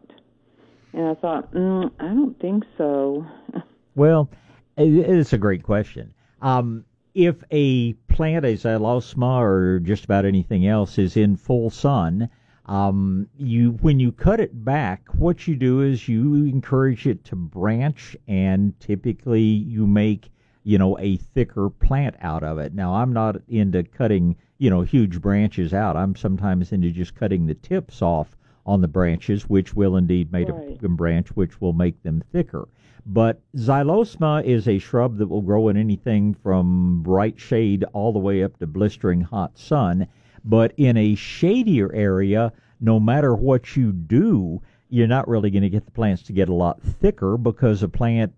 S18: And I thought, mm, I don't think so. *laughs*
S1: Well, it's a great question. Um, if a plant, a xylosma, or just about anything else, is in full sun, um, you when you cut it back, what you do is you encourage it to branch, and typically you make you know a thicker plant out of it. Now, I'm not into cutting you know huge branches out. I'm sometimes into just cutting the tips off on the branches, which will indeed make
S18: Right.
S1: a branch, which will make them thicker. But xylosma is a shrub that will grow in anything from bright shade all the way up to blistering hot sun. But in a shadier area, no matter what you do, you're not really going to get the plants to get a lot thicker because a plant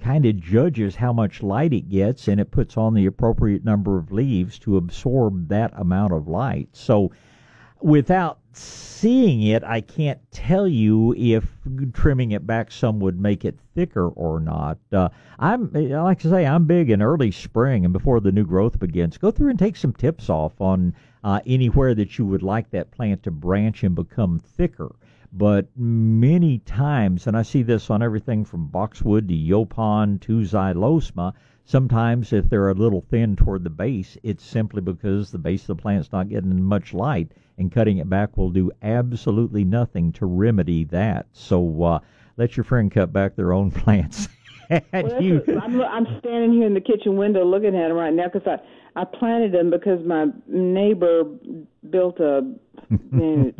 S1: kind of judges how much light it gets and it puts on the appropriate number of leaves to absorb that amount of light. So without seeing it, I can't tell you if trimming it back some would make it thicker or not. Uh, I'm like to say I'm big in early spring and before the new growth begins. Go through and take some tips off on uh, anywhere that you would like that plant to branch and become thicker. But many times, and I see this on everything from boxwood to yaupon to xylosma, sometimes if they're a little thin toward the base, it's simply because the base of the plant's not getting much light, and cutting it back will do absolutely nothing to remedy that. So uh, let your friend cut back their own *laughs* plants.
S18: Well,
S1: you,
S18: what- I'm, I'm standing here in the kitchen window looking at them right now because I, I planted them because my neighbor built a to,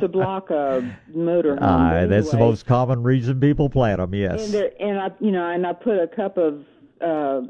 S18: to block a motor home.
S1: Ah,
S18: But
S1: that's the most common reason people plant them. Yes.
S18: And and I, you know, and I put a cup of uh,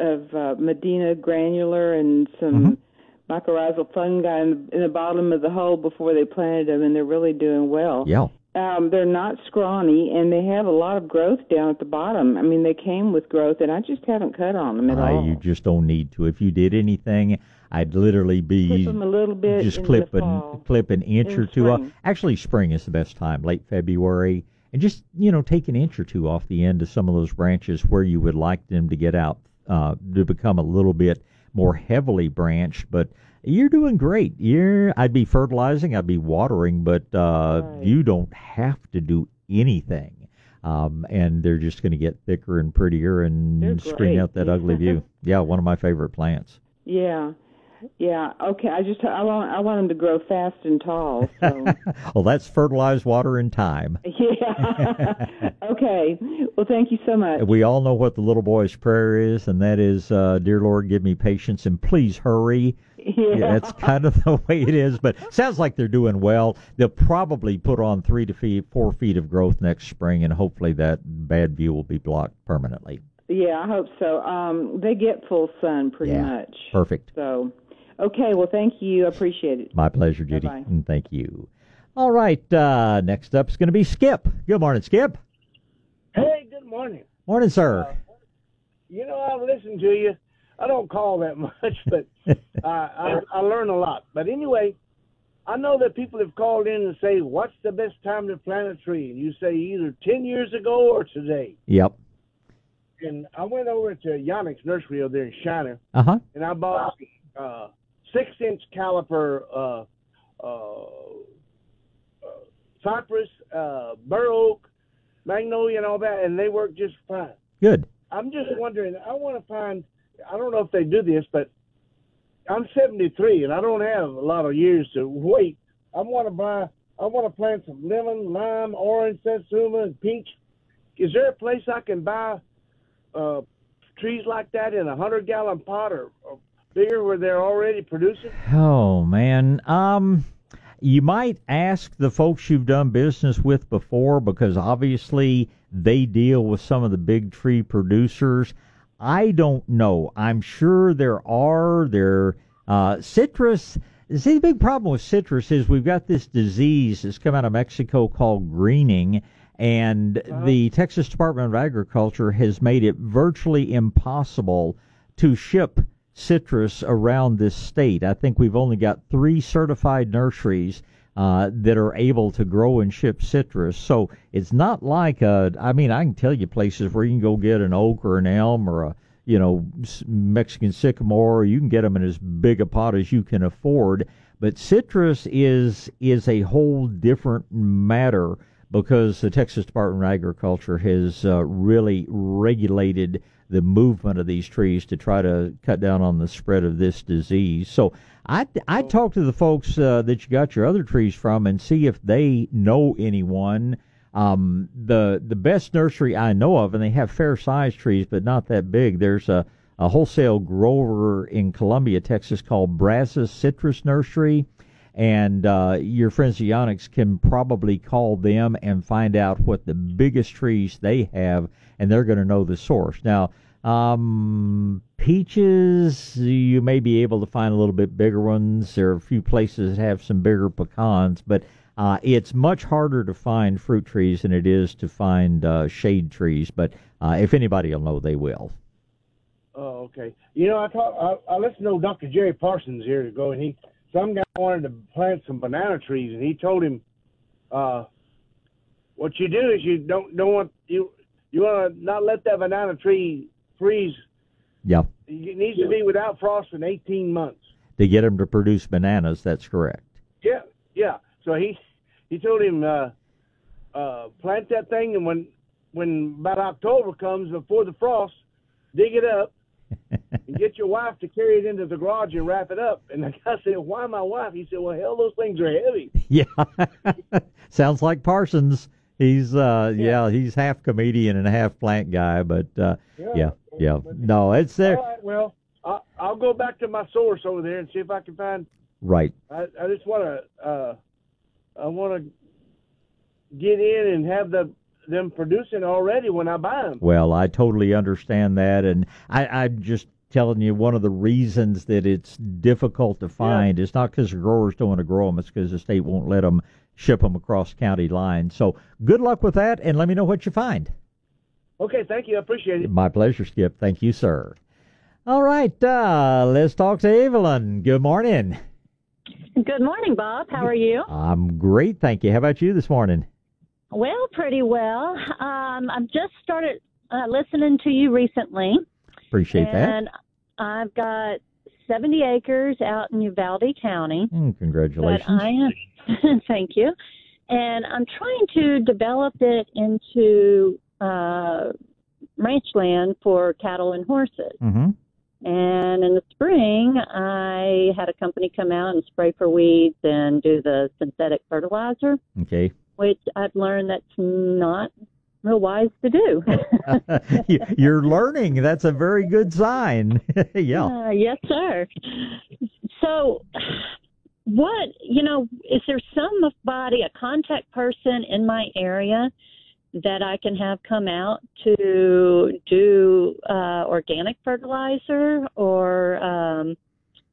S18: of uh, Medina granular and some
S1: Mm-hmm.
S18: mycorrhizal fungi in, in the bottom of the hole before they planted them, and they're really doing well.
S1: Yeah.
S18: Um, they're not scrawny, and they have a lot of growth down at the bottom. I mean, they came with growth, and I just haven't cut on them at
S1: Uh,
S18: all.
S1: you just don't need to. If you did anything, I'd literally be
S18: Clip 'em a little bit
S1: just clip an clip an inch
S18: In
S1: or two off.
S18: spring.
S1: Actually, spring is the best time, late February, and just you know take an inch or two off the end of some of those branches where you would like them to get out uh, to become a little bit more heavily branched. But you're doing great. You're I'd be fertilizing, I'd be watering, but uh, you don't have to do anything. Um, and they're just going to get thicker and prettier and screen out that ugly view. *laughs* Yeah, one of my favorite plants.
S18: Yeah. Yeah. Okay. I just I want I want them to grow fast and tall. So *laughs*
S1: well, that's fertilized water and time. *laughs*
S18: yeah. *laughs* okay. Well, thank you so much.
S1: We all know what the little boy's prayer is, and that is, uh, "Dear Lord, give me patience and please hurry."
S18: Yeah.
S1: that's kind of the way it is. But sounds like they're doing well. They'll probably put on three to feet, four feet of growth next spring, and hopefully that bad view will be blocked permanently.
S18: Yeah, I hope so. Um, they get full sun pretty
S1: Yeah.
S18: much.
S1: Perfect.
S18: So, okay. Well, thank you. I appreciate it.
S1: My pleasure, Judy,
S18: Bye-bye.
S1: and thank you. All right, uh, next up is going to be Skip. Good morning, Skip.
S19: Hey, good morning.
S1: Morning, sir.
S19: You know, I've listened to you. I don't call that *laughs* much, but uh, I, I learn a lot. But anyway, I know that people have called in and say, "What's the best time to plant a tree?" And you say either ten years ago or today.
S1: Yep.
S19: And I went over to Yannick's nursery over there in Shiner,
S1: Uh huh.
S19: and I bought uh, six-inch caliper uh, uh, uh, cypress, uh, bur oak, magnolia, and all that, and they work just fine.
S1: Good.
S19: I'm just wondering. I want to find. I don't know if they do this, but I'm 73 and I don't have a lot of years to wait. I want to buy. I want to plant some lemon, lime, orange, satsuma, and peach. Is there a place I can buy uh, trees like that in a hundred gallon pot or, or bigger where they're already producing?
S1: Oh man. Um you might ask the folks you've done business with before because obviously they deal with some of the big tree producers. I don't know. I'm sure there are there uh citrus See, the big problem with citrus is we've got this disease that's come out of Mexico called greening, and the Texas Department of Agriculture has made it virtually impossible to ship citrus around this state. I think we've only got three certified nurseries uh, that are able to grow and ship citrus. So it's not like a. I mean, I can tell you places where you can go get an oak or an elm or a you know Mexican sycamore. You can get them in as big a pot as you can afford. But citrus is is a whole different matter because the Texas Department of Agriculture has uh, really regulated the movement of these trees to try to cut down on the spread of this disease. So I I talk to the folks uh, that you got your other trees from and see if they know anyone. Um, the the best nursery I know of, and they have fair sized trees, but not that big. There's a a wholesale grower in Columbia, Texas, called Brazos Citrus Nursery and uh, your friends at can probably call them and find out what the biggest trees they have, and they're going to know the source. Now, um, peaches, you may be able to find a little bit bigger ones. There are a few places that have some bigger pecans, but uh, it's much harder to find fruit trees than it is to find uh, shade trees. But uh, if anybody will know, they will.
S19: Oh, okay. You know, I thought I, I listened to Dr. Jerry Parsons years ago, and he some guy wanted to plant some banana trees, and he told him, uh, "What you do is you don't don't want you you want to not let that banana tree freeze.
S1: Yeah,
S19: It needs to be without frost in 18 months."
S1: to get them to produce bananas, that's correct.
S19: Yeah, yeah. So he he told him uh, uh, plant that thing, and when when about October comes before the frost, dig it up *laughs* get your wife to carry it into the garage and wrap it up. And the guy said, "Why my wife?" He said, "Well, hell, those things are heavy." *laughs*
S1: Yeah, *laughs* sounds like Parsons. He's uh yeah. he's half comedian and half plant guy, but uh
S19: Yeah.
S1: yeah, yeah. No, it's there.
S19: All right, well, I, I'll go back to my source over there and see if I can find.
S1: Right.
S19: I, I just want to uh, I want to get in and have the them producing already when I buy them.
S1: Well, I totally understand that, and I, I'm just telling you one of the reasons that it's difficult to find is not because the growers don't want to grow them; it's because the state won't let them ship them across county lines. So, good luck with that, and let me know what you find.
S19: Okay, thank you. I appreciate it.
S1: My pleasure, Skip. Thank you, sir. All right, uh, let's talk to Evelyn. Good morning.
S20: Good morning, Bob. How are you?
S1: I'm great, thank you. How about you this morning?
S20: Well, pretty well. Um, I've just started uh, listening to you recently,
S1: Appreciate that.
S20: and I've got 70 acres out in Uvalde County.
S1: Mm, congratulations.
S20: But I am, *laughs* thank you. And I'm trying to develop it into uh, ranch land for cattle and horses.
S1: Mm-hmm.
S20: And in the spring, I had a company come out and spray for weeds and do the synthetic fertilizer,
S1: Okay.
S20: which I've learned that's not real wise to do. *laughs*
S1: You- You're learning. That's a very good sign. *laughs* yeah.
S20: Uh, yes, sir. So, what you know, is there somebody, a contact person in my area that I can have come out to do uh, organic fertilizer, or um,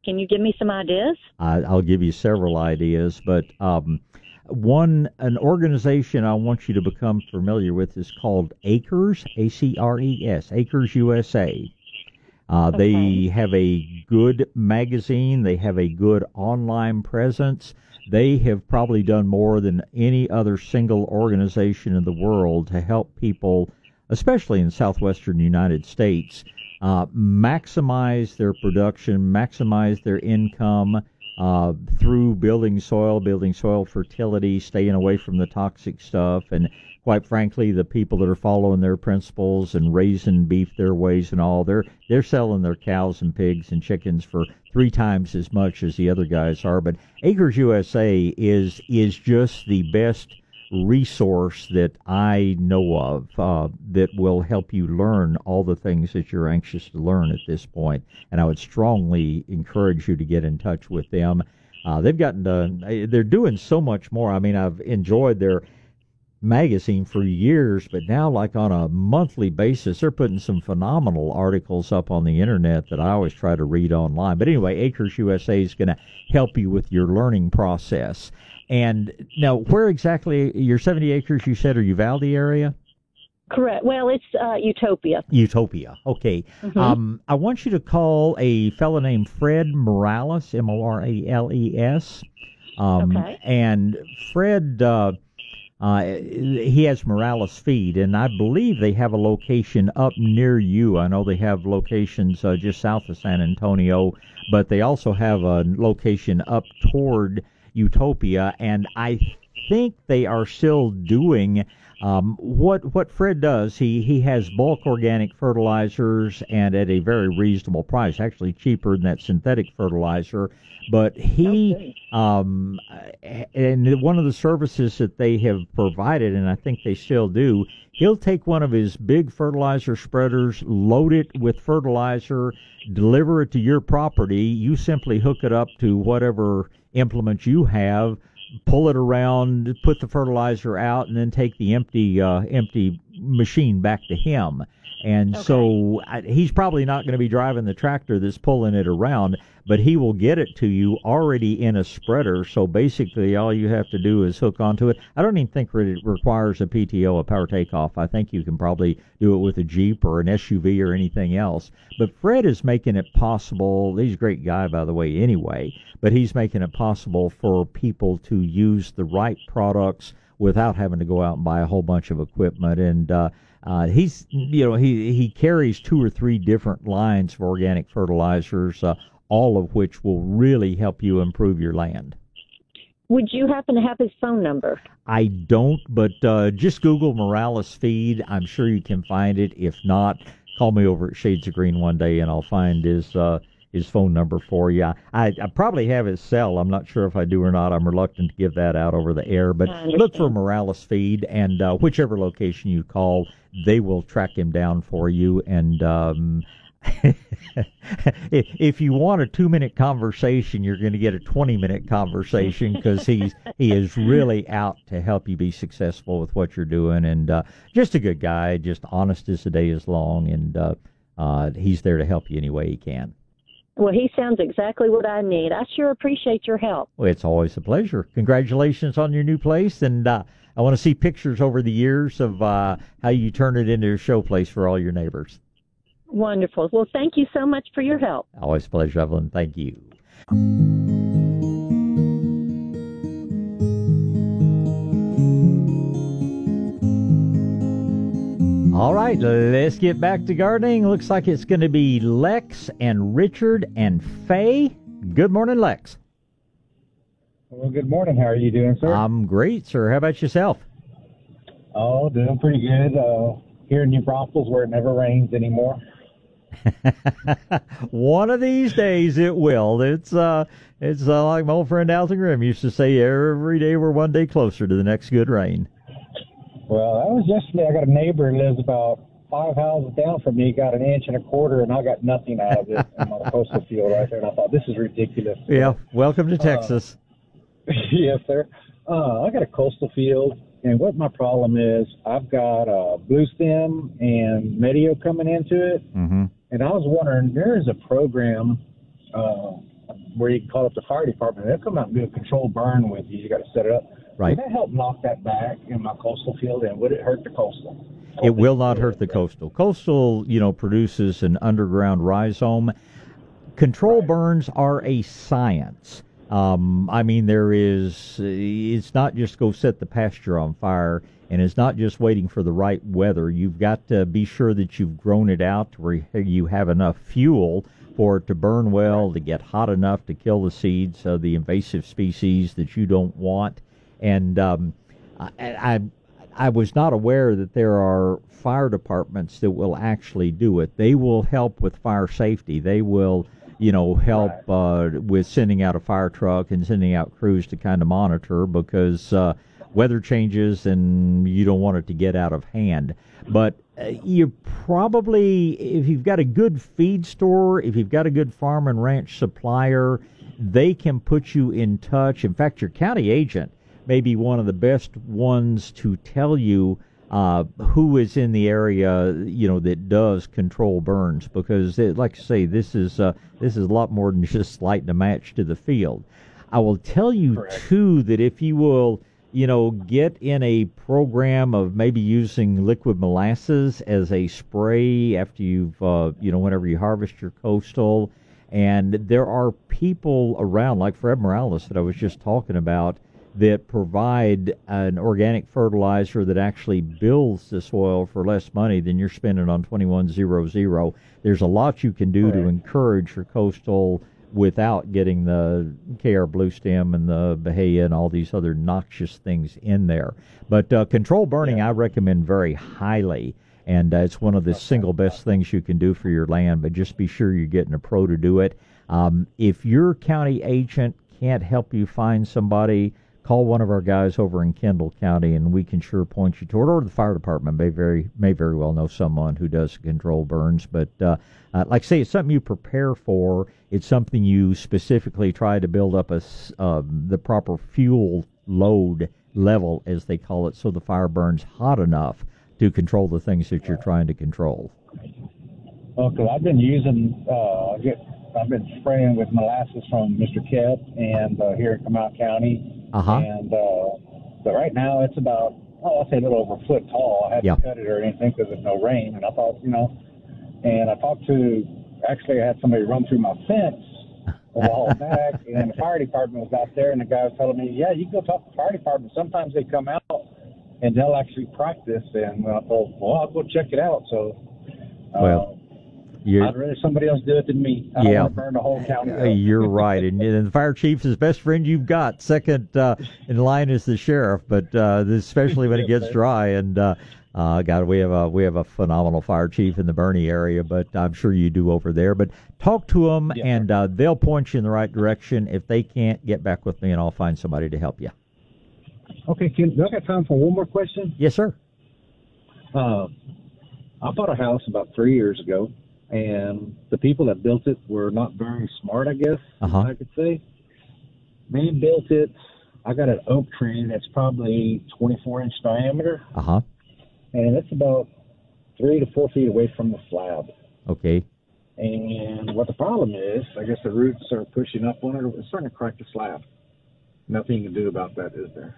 S20: can you give me some ideas?
S1: I, I'll give you several ideas, but um, one an organization I want you to become familiar with is called Acres, A C R E S, Acres USA. Uh, They have a good magazine. They have a good online presence. They have probably done more than any other single organization in the world to help people, especially in southwestern United States, uh, maximize their production, maximize their income uh, through building soil, building soil fertility, staying away from the toxic stuff, and quite frankly, the people that are following their principles and raising beef their ways and all, they're they're selling their cows and pigs and chickens for three times as much as the other guys are. But Acres USA is is just the best resource that I know of uh, that will help you learn all the things that you're anxious to learn at this point. And I would strongly encourage you to get in touch with them. Uh, they've gotten done. They're doing so much more. I mean, I've enjoyed their magazine for years, but now, like on a monthly basis, they're putting some phenomenal articles up on the internet that I always try to read online. But anyway, Acres USA is going to help you with your learning process. And now, where exactly your 70 acres? You said are Uvalde area?
S20: Correct. Well, it's uh, Utopia.
S1: Utopia. Okay.
S20: Mhm.
S1: Um, I want you to call a fellow named Fred Morales, M O R A L E S. Um,
S20: Okay.
S1: And Fred, uh, uh, he has Morales Feed, and I believe they have a location up near you. I know they have locations uh, just south of San Antonio, but they also have a location up toward Utopia, and I think they are still doing um, what what Fred does. He he has bulk organic fertilizers and at a very reasonable price, actually cheaper than that synthetic fertilizer. But he um, and one of the services that they have provided, and I think they still do, he'll take one of his big fertilizer spreaders, load it with fertilizer, deliver it to your property. You simply hook it up to whatever implement you have, pull it around, put the fertilizer out, and then take the empty uh, empty machine back to him. And so I, he's probably not going to be driving the tractor that's pulling it around, but he will get it to you already in a spreader. So basically, all you have to do is hook onto it. I don't even think it requires a PTO, a power takeoff. I think you can probably do it with a Jeep or an SUV or anything else. But Fred is making it possible. He's a great guy, by the way, anyway, but he's making it possible for people to use the right products without having to go out and buy a whole bunch of equipment. And uh, uh, he's, you know, he he carries two or three different lines of organic fertilizers, uh, all of which will really help you improve your land.
S20: Would you happen to have his phone number?
S1: I don't, but uh, just Google Morales Feed. I'm sure you can find it. If not, call me over at Shades of Green one day, and I'll find his uh, his phone number for you. I, I probably have his cell. I'm not sure if I do or not. I'm reluctant to give that out over the air, but look for. Morales Feed, and uh, whichever location you call, they will track him down for you. And um, *laughs* if if you want a two minute conversation, you're going to get a 20 minute conversation because he's he is really out to help you be successful with what you're doing, and uh, just a good guy, just honest as the day is long, and uh, uh, he's there to help you any way he can.
S20: Well, he sounds exactly what I need. I sure appreciate your help.
S1: Well, it's always a pleasure. Congratulations on your new place, and uh, I want to see pictures over the years of uh, how you turn it into a show place for all your neighbors.
S20: Wonderful. Well, thank you so much for your help.
S1: Always a pleasure, Evelyn. Thank you. All right, let's get back to gardening. Looks like it's going to be Lex and Richard and Faye. Good morning, Lex.
S21: Well, good morning. How are you doing, sir?
S1: I'm great, sir. How about yourself?
S21: oh, doing pretty good. Uh, here in New Braunfels, where it never rains anymore. *laughs*
S1: One of these days it will. It's uh, it's uh, like my old friend Alton Grimm used to say. Every day we're one day closer to the next good rain.
S21: Well, that was yesterday. I got a neighbor who lives about five houses down from me. Got an inch and a quarter, and I got nothing out of it in my coastal field right there. And I thought this is ridiculous.
S1: Yeah. Welcome to Texas.
S21: Uh, *laughs* yes, sir. Uh, I got a coastal field, and what my problem is, I've got uh, blue stem and medio coming into it,
S1: mm-hmm.
S21: and I was wondering, there is a program uh, where you can call up the fire department. They'll come out and do a control burn with you. You got to set it up.
S1: Right.
S21: Would that help knock that back in my coastal field, and would it hurt the coastal?
S1: It will not hurt the coastal. Coastal, you know, produces an underground rhizome. Control burns are a science. Um, I mean, there is. It's not just go set the pasture on fire, and it's not just waiting for the right weather. You've got to be sure that you've grown it out to where you have enough fuel for it to burn well, to get hot enough to kill the seeds of the invasive species that you don't want. And um, I, I I was not aware that there are fire departments that will actually do it. They will help with fire safety. They will, you know, help uh, with sending out a fire truck and sending out crews to kind of monitor because uh, weather changes and you don't want it to get out of hand. But uh, you probably, if you've got a good feed store, if you've got a good farm and ranch supplier, they can put you in touch. In fact, your county agent may be one of the best ones to tell you uh, who is in the area, you know, that does control burns, because, it, like I say, this is uh, this is a lot more than *laughs* just lighting a match to the field. I will tell you Correct. too that if you will, you know, get in a program of maybe using liquid molasses as a spray after you've, uh, you know, whenever you harvest your coastal, and there are people around, like Fred Morales that I was just talking about that provide an organic fertilizer that actually builds the soil for less money than you're spending on 2100. There's a lot you can do right. to encourage your coastal without getting the KR blue stem and the Bahia and all these other noxious things in there. But uh, control burning, yeah. I recommend very highly. And uh, it's one of the single best things you can do for your land, but just be sure you're getting a pro to do it. Um, if your county agent can't help you find somebody call one of our guys over in Kendall County, and we can sure point you toward. Or the fire department may very may very well know someone who does control burns. But uh, uh, like I say, it's something you prepare for. It's something you specifically try to build up a uh, the proper fuel load level, as they call it, so the fire burns hot enough to control the things that you're trying to control.
S21: Okay, I've been using uh, I've been spraying with molasses from Mr. Kett and uh, here in Comal County
S1: uh-huh.
S21: And uh, but right now it's about oh I'll say a little over a foot tall. I hadn't
S1: yeah.
S21: cut it or anything because there's no rain. And I thought you know, and I talked to actually I had somebody run through my fence a while *laughs* back, and the fire department was out there, and the guy was telling me, yeah, you can go talk to the fire department. Sometimes they come out and they'll actually practice. And I thought, well, I'll go check it out. So. Uh,
S1: well, you're,
S21: I'd rather somebody else do it than me. I
S1: yeah,
S21: burn the whole county.
S1: Uh, you're right, and, and, the fire chief is the best friend you've got. Second uh, in line is the sheriff, but uh, especially when it gets *laughs* dry. And uh, uh, God, we have a we have a phenomenal fire chief in the Boerne area, but I'm sure you do over there. But talk to them, yeah, and uh, they'll point you in the right direction. If they can't, get back with me, and I'll find somebody to help you.
S21: Okay, Ken, do I got time for one more question?
S1: Yes, sir.
S21: Uh, I bought a house about three years ago and the people that built it were not very smart, I guess
S1: uh-huh.
S21: I could say. They built it. I got an oak tree that's probably 24 inch diameter,
S1: uh huh,
S21: and it's about three to four feet away from the slab.
S1: Okay.
S21: And what the problem is, I guess the roots are pushing up on it. It's starting to crack the slab. Nothing you can do about that, is there?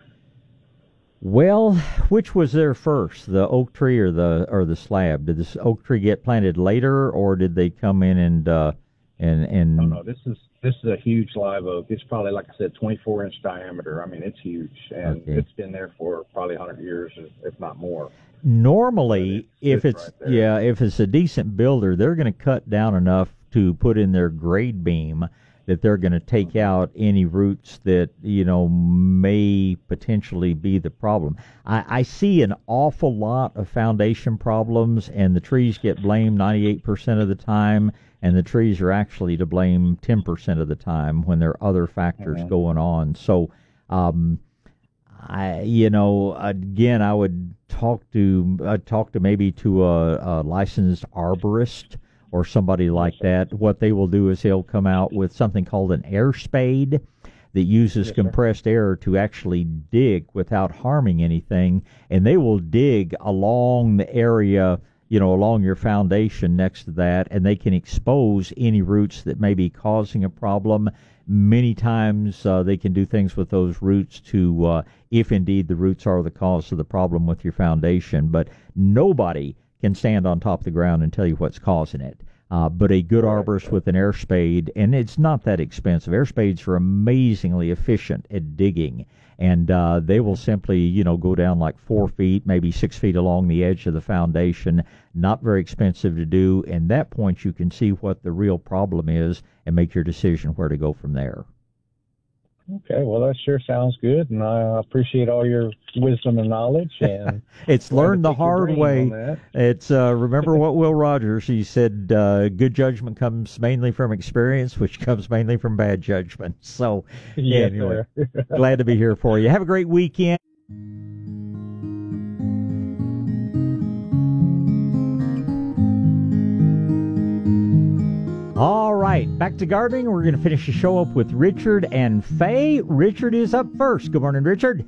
S1: Well, which was there first, the oak tree or the or the slab? Did this oak tree get planted later, or did they come in and uh, and and?
S21: Oh no, this is this is a huge live oak. It's probably like I said, 24 inch diameter. I mean, it's huge, and
S1: okay.
S21: it's been there for probably 100 years, if not more.
S1: Normally, if it's
S21: right
S1: yeah, if it's a decent builder, they're going to cut down enough to put in their grade beam that they're going to take out any roots that you know may potentially be the problem. I, I see an awful lot of foundation problems, and the trees get blamed 98% of the time, and the trees are actually to blame 10% of the time when there are other factors
S21: Mhm.
S1: going on. So. Um, I, you know, again, I would talk to uh, talk to maybe to a, a licensed arborist or somebody like that. What they will do is they'll come out with something called an air spade that uses compressed air to actually dig without harming anything, and they will dig along the area. You know, along your foundation next to that, and they can expose any roots that may be causing a problem many times uh, they can do things with those roots to, uh, if indeed the roots are the cause of the problem with your foundation. But nobody can stand on top of the ground and tell you what's causing it. Uh, but a good arborist with an air spade, and it's not that expensive. Air spades are amazingly efficient at digging, and uh, they will simply, you know, go down like four feet, maybe six feet along the edge of the foundation. Not very expensive to do. And that point, you can see what the real problem is and make your decision where to go from there.
S21: Okay, well that sure sounds good, and I appreciate all your wisdom and knowledge. *laughs* And
S1: It's learned the hard way. It's uh, remember what *laughs* Will Rogers he said. Uh, good judgment comes mainly from experience, which comes mainly from bad judgment. *laughs* So
S21: yeah,
S1: anyway, glad to be here for you. Have a great weekend. All right, back to gardening. We're going to finish the show up with Richard and Faye. Richard is up first. Good morning, Richard.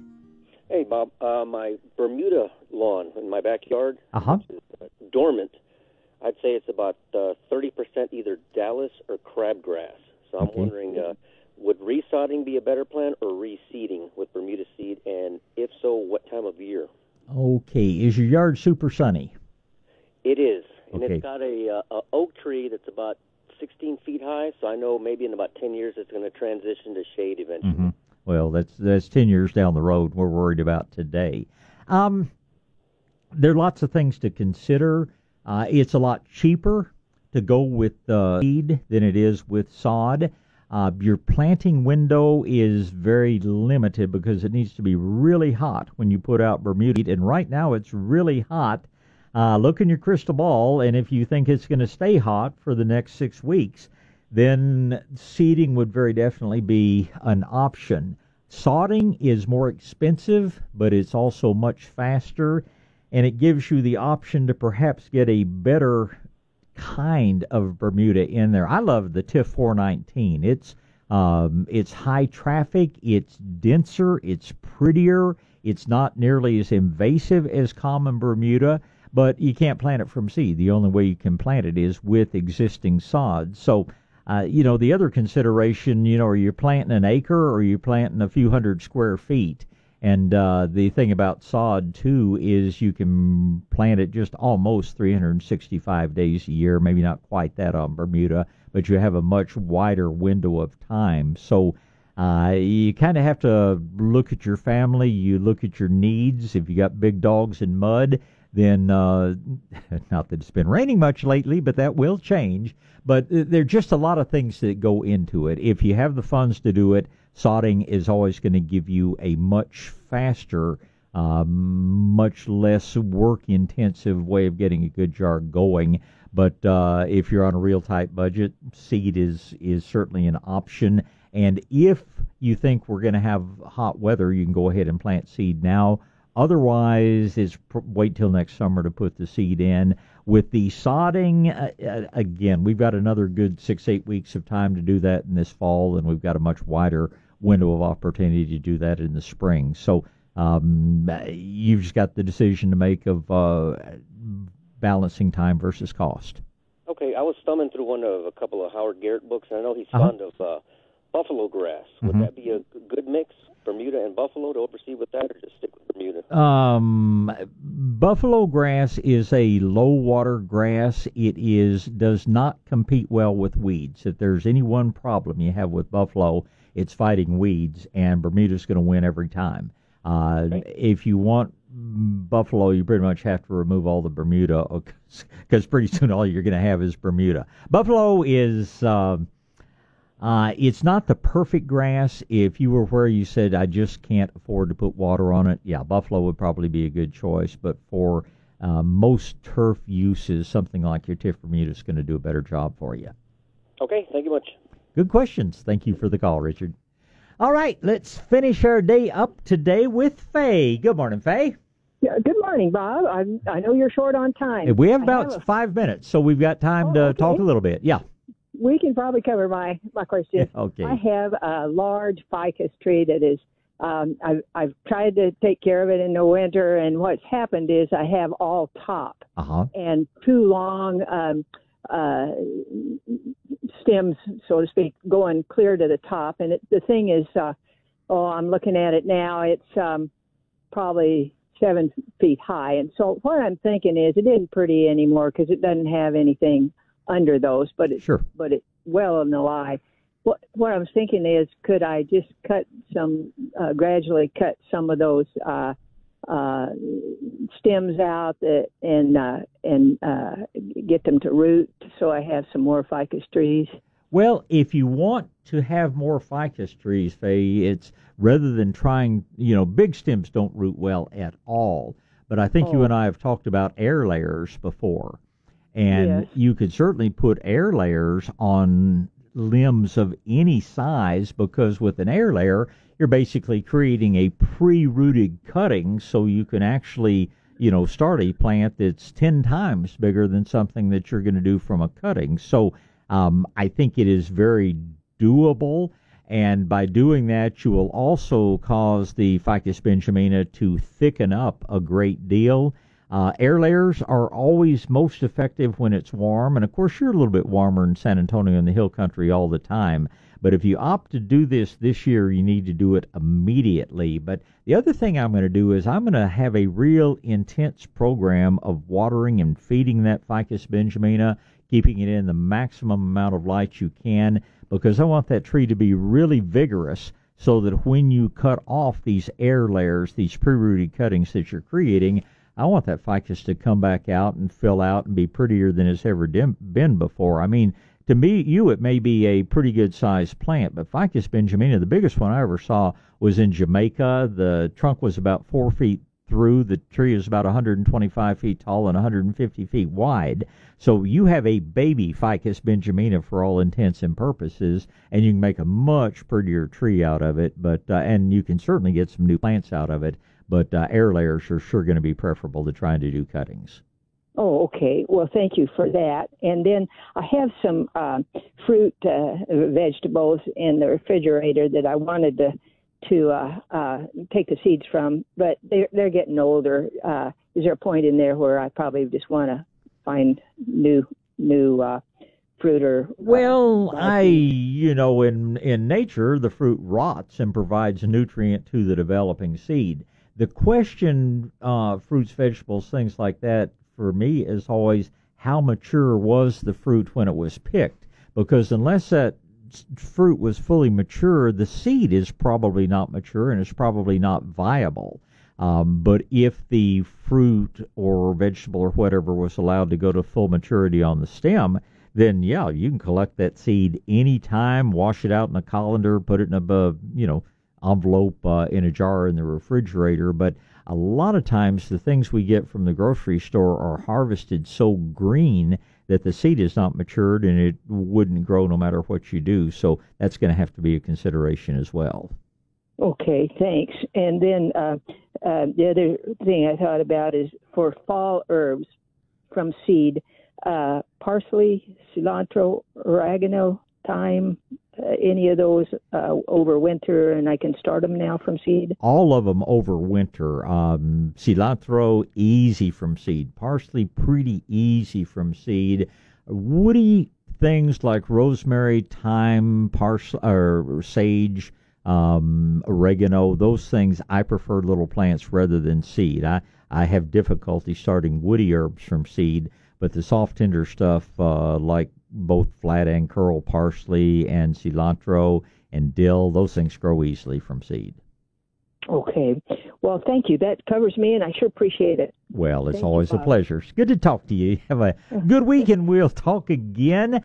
S22: Hey, Bob. Uh, my Bermuda lawn in my backyard,
S1: Uh huh.
S22: dormant. I'd say it's about uh, 30% either Dallis or crabgrass. So I'm
S1: Okay.
S22: wondering, uh, would resodding be a better plan or reseeding with Bermuda seed? And if so, what time of year?
S1: Okay, is your yard super sunny?
S22: It is, and
S1: Okay.
S22: it's got a, uh, a oak tree that's about 16 feet high. So I know maybe in about 10 years it's going to transition to shade eventually.
S1: hmm Well, that's that's ten years down the road. We're worried about today. Um, there are lots of things to consider. Uh, it's a lot cheaper to go with uh, seed than it is with sod. Uh, your planting window is very limited because it needs to be really hot when you put out Bermuda. And right now it's really hot. Uh, look in your crystal ball, and if you think it's going to stay hot for the next six weeks, then seeding would very definitely be an option. Sodding is more expensive, but it's also much faster, and it gives you the option to perhaps get a better kind of Bermuda in there. I love the Tif 419. It's um, it's high traffic, it's denser, it's prettier, it's not nearly as invasive as common Bermuda, but you can't plant it from seed. The only way you can plant it is with existing sod. So, uh, you know, the other consideration, you know, are you planting an acre or are you planting a few hundred square feet? And uh, the thing about sod too is you can plant it just almost 365 days a year. Maybe not quite that on Bermuda, but you have a much wider window of time. So uh, you kind of have to look at your family. You look at your needs. If you got big dogs in mud, then uh, *laughs* not that it's been raining much lately, but that will change. But uh, there are just a lot of things that go into it. If you have the funds to do it, sodding is always going to give you a much faster, uh, much less work intensive way of getting a good jar going. But uh, if you're on a real tight budget, seed is is certainly an option. And if you think we're going to have hot weather, you can go ahead and plant seed now. Otherwise, is pr- wait till next summer to put the seed in. With the sodding, uh, uh, again, we've got another good six, eight weeks of time to do that in this fall, and we've got a much wider window of opportunity to do that in the spring. So um, you've just got the decision to make of uh, balancing time versus cost.
S22: Okay, I was thumbing through one of a couple of Howard Garrett books, and I know he's
S1: Uh-huh.
S22: fond of uh, buffalo grass. Would
S1: Mhm.
S22: that be a good mix, Bermuda and buffalo, to oversee with that, or just stick with Bermuda?
S1: Um, buffalo grass is a low water grass. It is does not compete well with weeds. If there's any one problem you have with buffalo, it's fighting weeds, and Bermuda's going to win every time. Uh, If you want buffalo, you pretty much have to remove all the Bermuda *laughs* because pretty soon all you're going to have is Bermuda. Buffalo is. um Uh, it's not the perfect grass. If you were where you said I just can't afford to put water on it, yeah, buffalo would probably be a good choice. But for uh, most turf uses, something like your Tif Bermuda is going to do a better job for you.
S22: Okay, thank you much.
S1: Good questions. Thank you for the call, Richard. All right, let's finish our day up today with Faye. Good morning, Faye.
S23: Yeah, good morning, Bob. I I know you're short on time.
S1: We have about
S23: have a-
S1: five minutes, so we've got time
S23: Oh,
S1: to
S23: okay.
S1: talk a little bit. Yeah.
S23: We can probably cover my my question. *laughs*
S1: Okay.
S23: I have a large ficus tree that is. Um, I've I've tried to take care of it in the winter, and what's happened is I have all top
S1: Uh huh.
S23: and two long um, uh, stems, so to speak, going clear to the top. And it, the thing is, uh, oh, I'm looking at it now. It's um, probably seven feet high. And so what I'm thinking is, it isn't pretty anymore because it doesn't have anything under those, but it's
S1: sure.
S23: but it well in the lie. What what I'm thinking is, could I just cut some, uh, gradually cut some of those uh, uh, stems out that, and uh, and uh, get them to root, so I have some more ficus trees.
S1: Well, if you want to have more ficus trees, Faye, it's rather than trying, you know, big stems don't root well at all. But I think you
S23: Oh.
S1: and I have talked about air layers before. And
S23: Yes.
S1: you could certainly put air layers on limbs of any size because with an air layer, you're basically creating a pre rooted cutting so you can actually, you know, start a plant that's 10 times bigger than something that you're going to do from a cutting. So um, I think it is very doable. And by doing that, you will also cause the Ficus benjamina to thicken up a great deal. Uh, air layers are always most effective when it's warm, and of course, you're a little bit warmer in San Antonio in the hill country all the time. But if you opt to do this this year, you need to do it immediately. But the other thing I'm going to do is I'm going to have a real intense program of watering and feeding that Ficus benjamina, keeping it in the maximum amount of light you can, because I want that tree to be really vigorous so that when you cut off these air layers, these pre-rooted cuttings that you're creating, I want that ficus to come back out and fill out and be prettier than it's ever been before. I mean, to me, you it may be a pretty good sized plant, but Ficus benjamina, the biggest one I ever saw was in Jamaica. The trunk was about four feet through. The tree is about 125 feet tall and 150 feet wide. So you have a baby Ficus benjamina for all intents and purposes, and you can make a much prettier tree out of it. But uh, and you can certainly get some new plants out of it. But uh, air layers are sure going to be preferable to trying to do cuttings.
S23: Oh, okay. Well, thank you for that. And then I have some uh, fruit uh, vegetables in the refrigerator that I wanted to to uh, uh, take the seeds from, but they're they're getting older. Uh, is there a point in there where I probably just want to find new new uh, fruit or
S1: Well, I, you know, in in nature, the fruit rots and provides nutrient to the developing seed. The question, uh, fruits, vegetables, things like that, for me is always how mature was the fruit when it was picked? Because unless that fruit was fully mature, the seed is probably not mature and it's probably not viable. Um, but if the fruit or vegetable or whatever was allowed to go to full maturity on the stem, then yeah, you can collect that seed anytime, wash it out in a colander, put it in a you know envelope uh, in a jar in the refrigerator. But a lot of times, the things we get from the grocery store are harvested so green that the seed is not matured and it wouldn't grow no matter what you do. So that's going to have to be a consideration as well.
S23: Okay, thanks. And then uh, uh, the other thing I thought about is for fall herbs from seed, uh, parsley, cilantro, oregano, thyme, uh, any of those uh, over winter, and I can start them now from seed.
S1: all of them over winter. Um, cilantro easy from seed, parsley pretty easy from seed. Woody things like rosemary, thyme, parsley or sage, um, oregano, those things I prefer little plants rather than seed. I I have difficulty starting woody herbs from seed, but the soft tender stuff uh, like both flat and curl parsley and cilantro and dill, those things grow easily from seed.
S23: Okay. Well, thank you. That covers me, and I sure appreciate it.
S1: Well, it's
S23: Thank you,
S1: always a pleasure. It's good to talk to you. Have a *laughs* good week, and we'll talk again.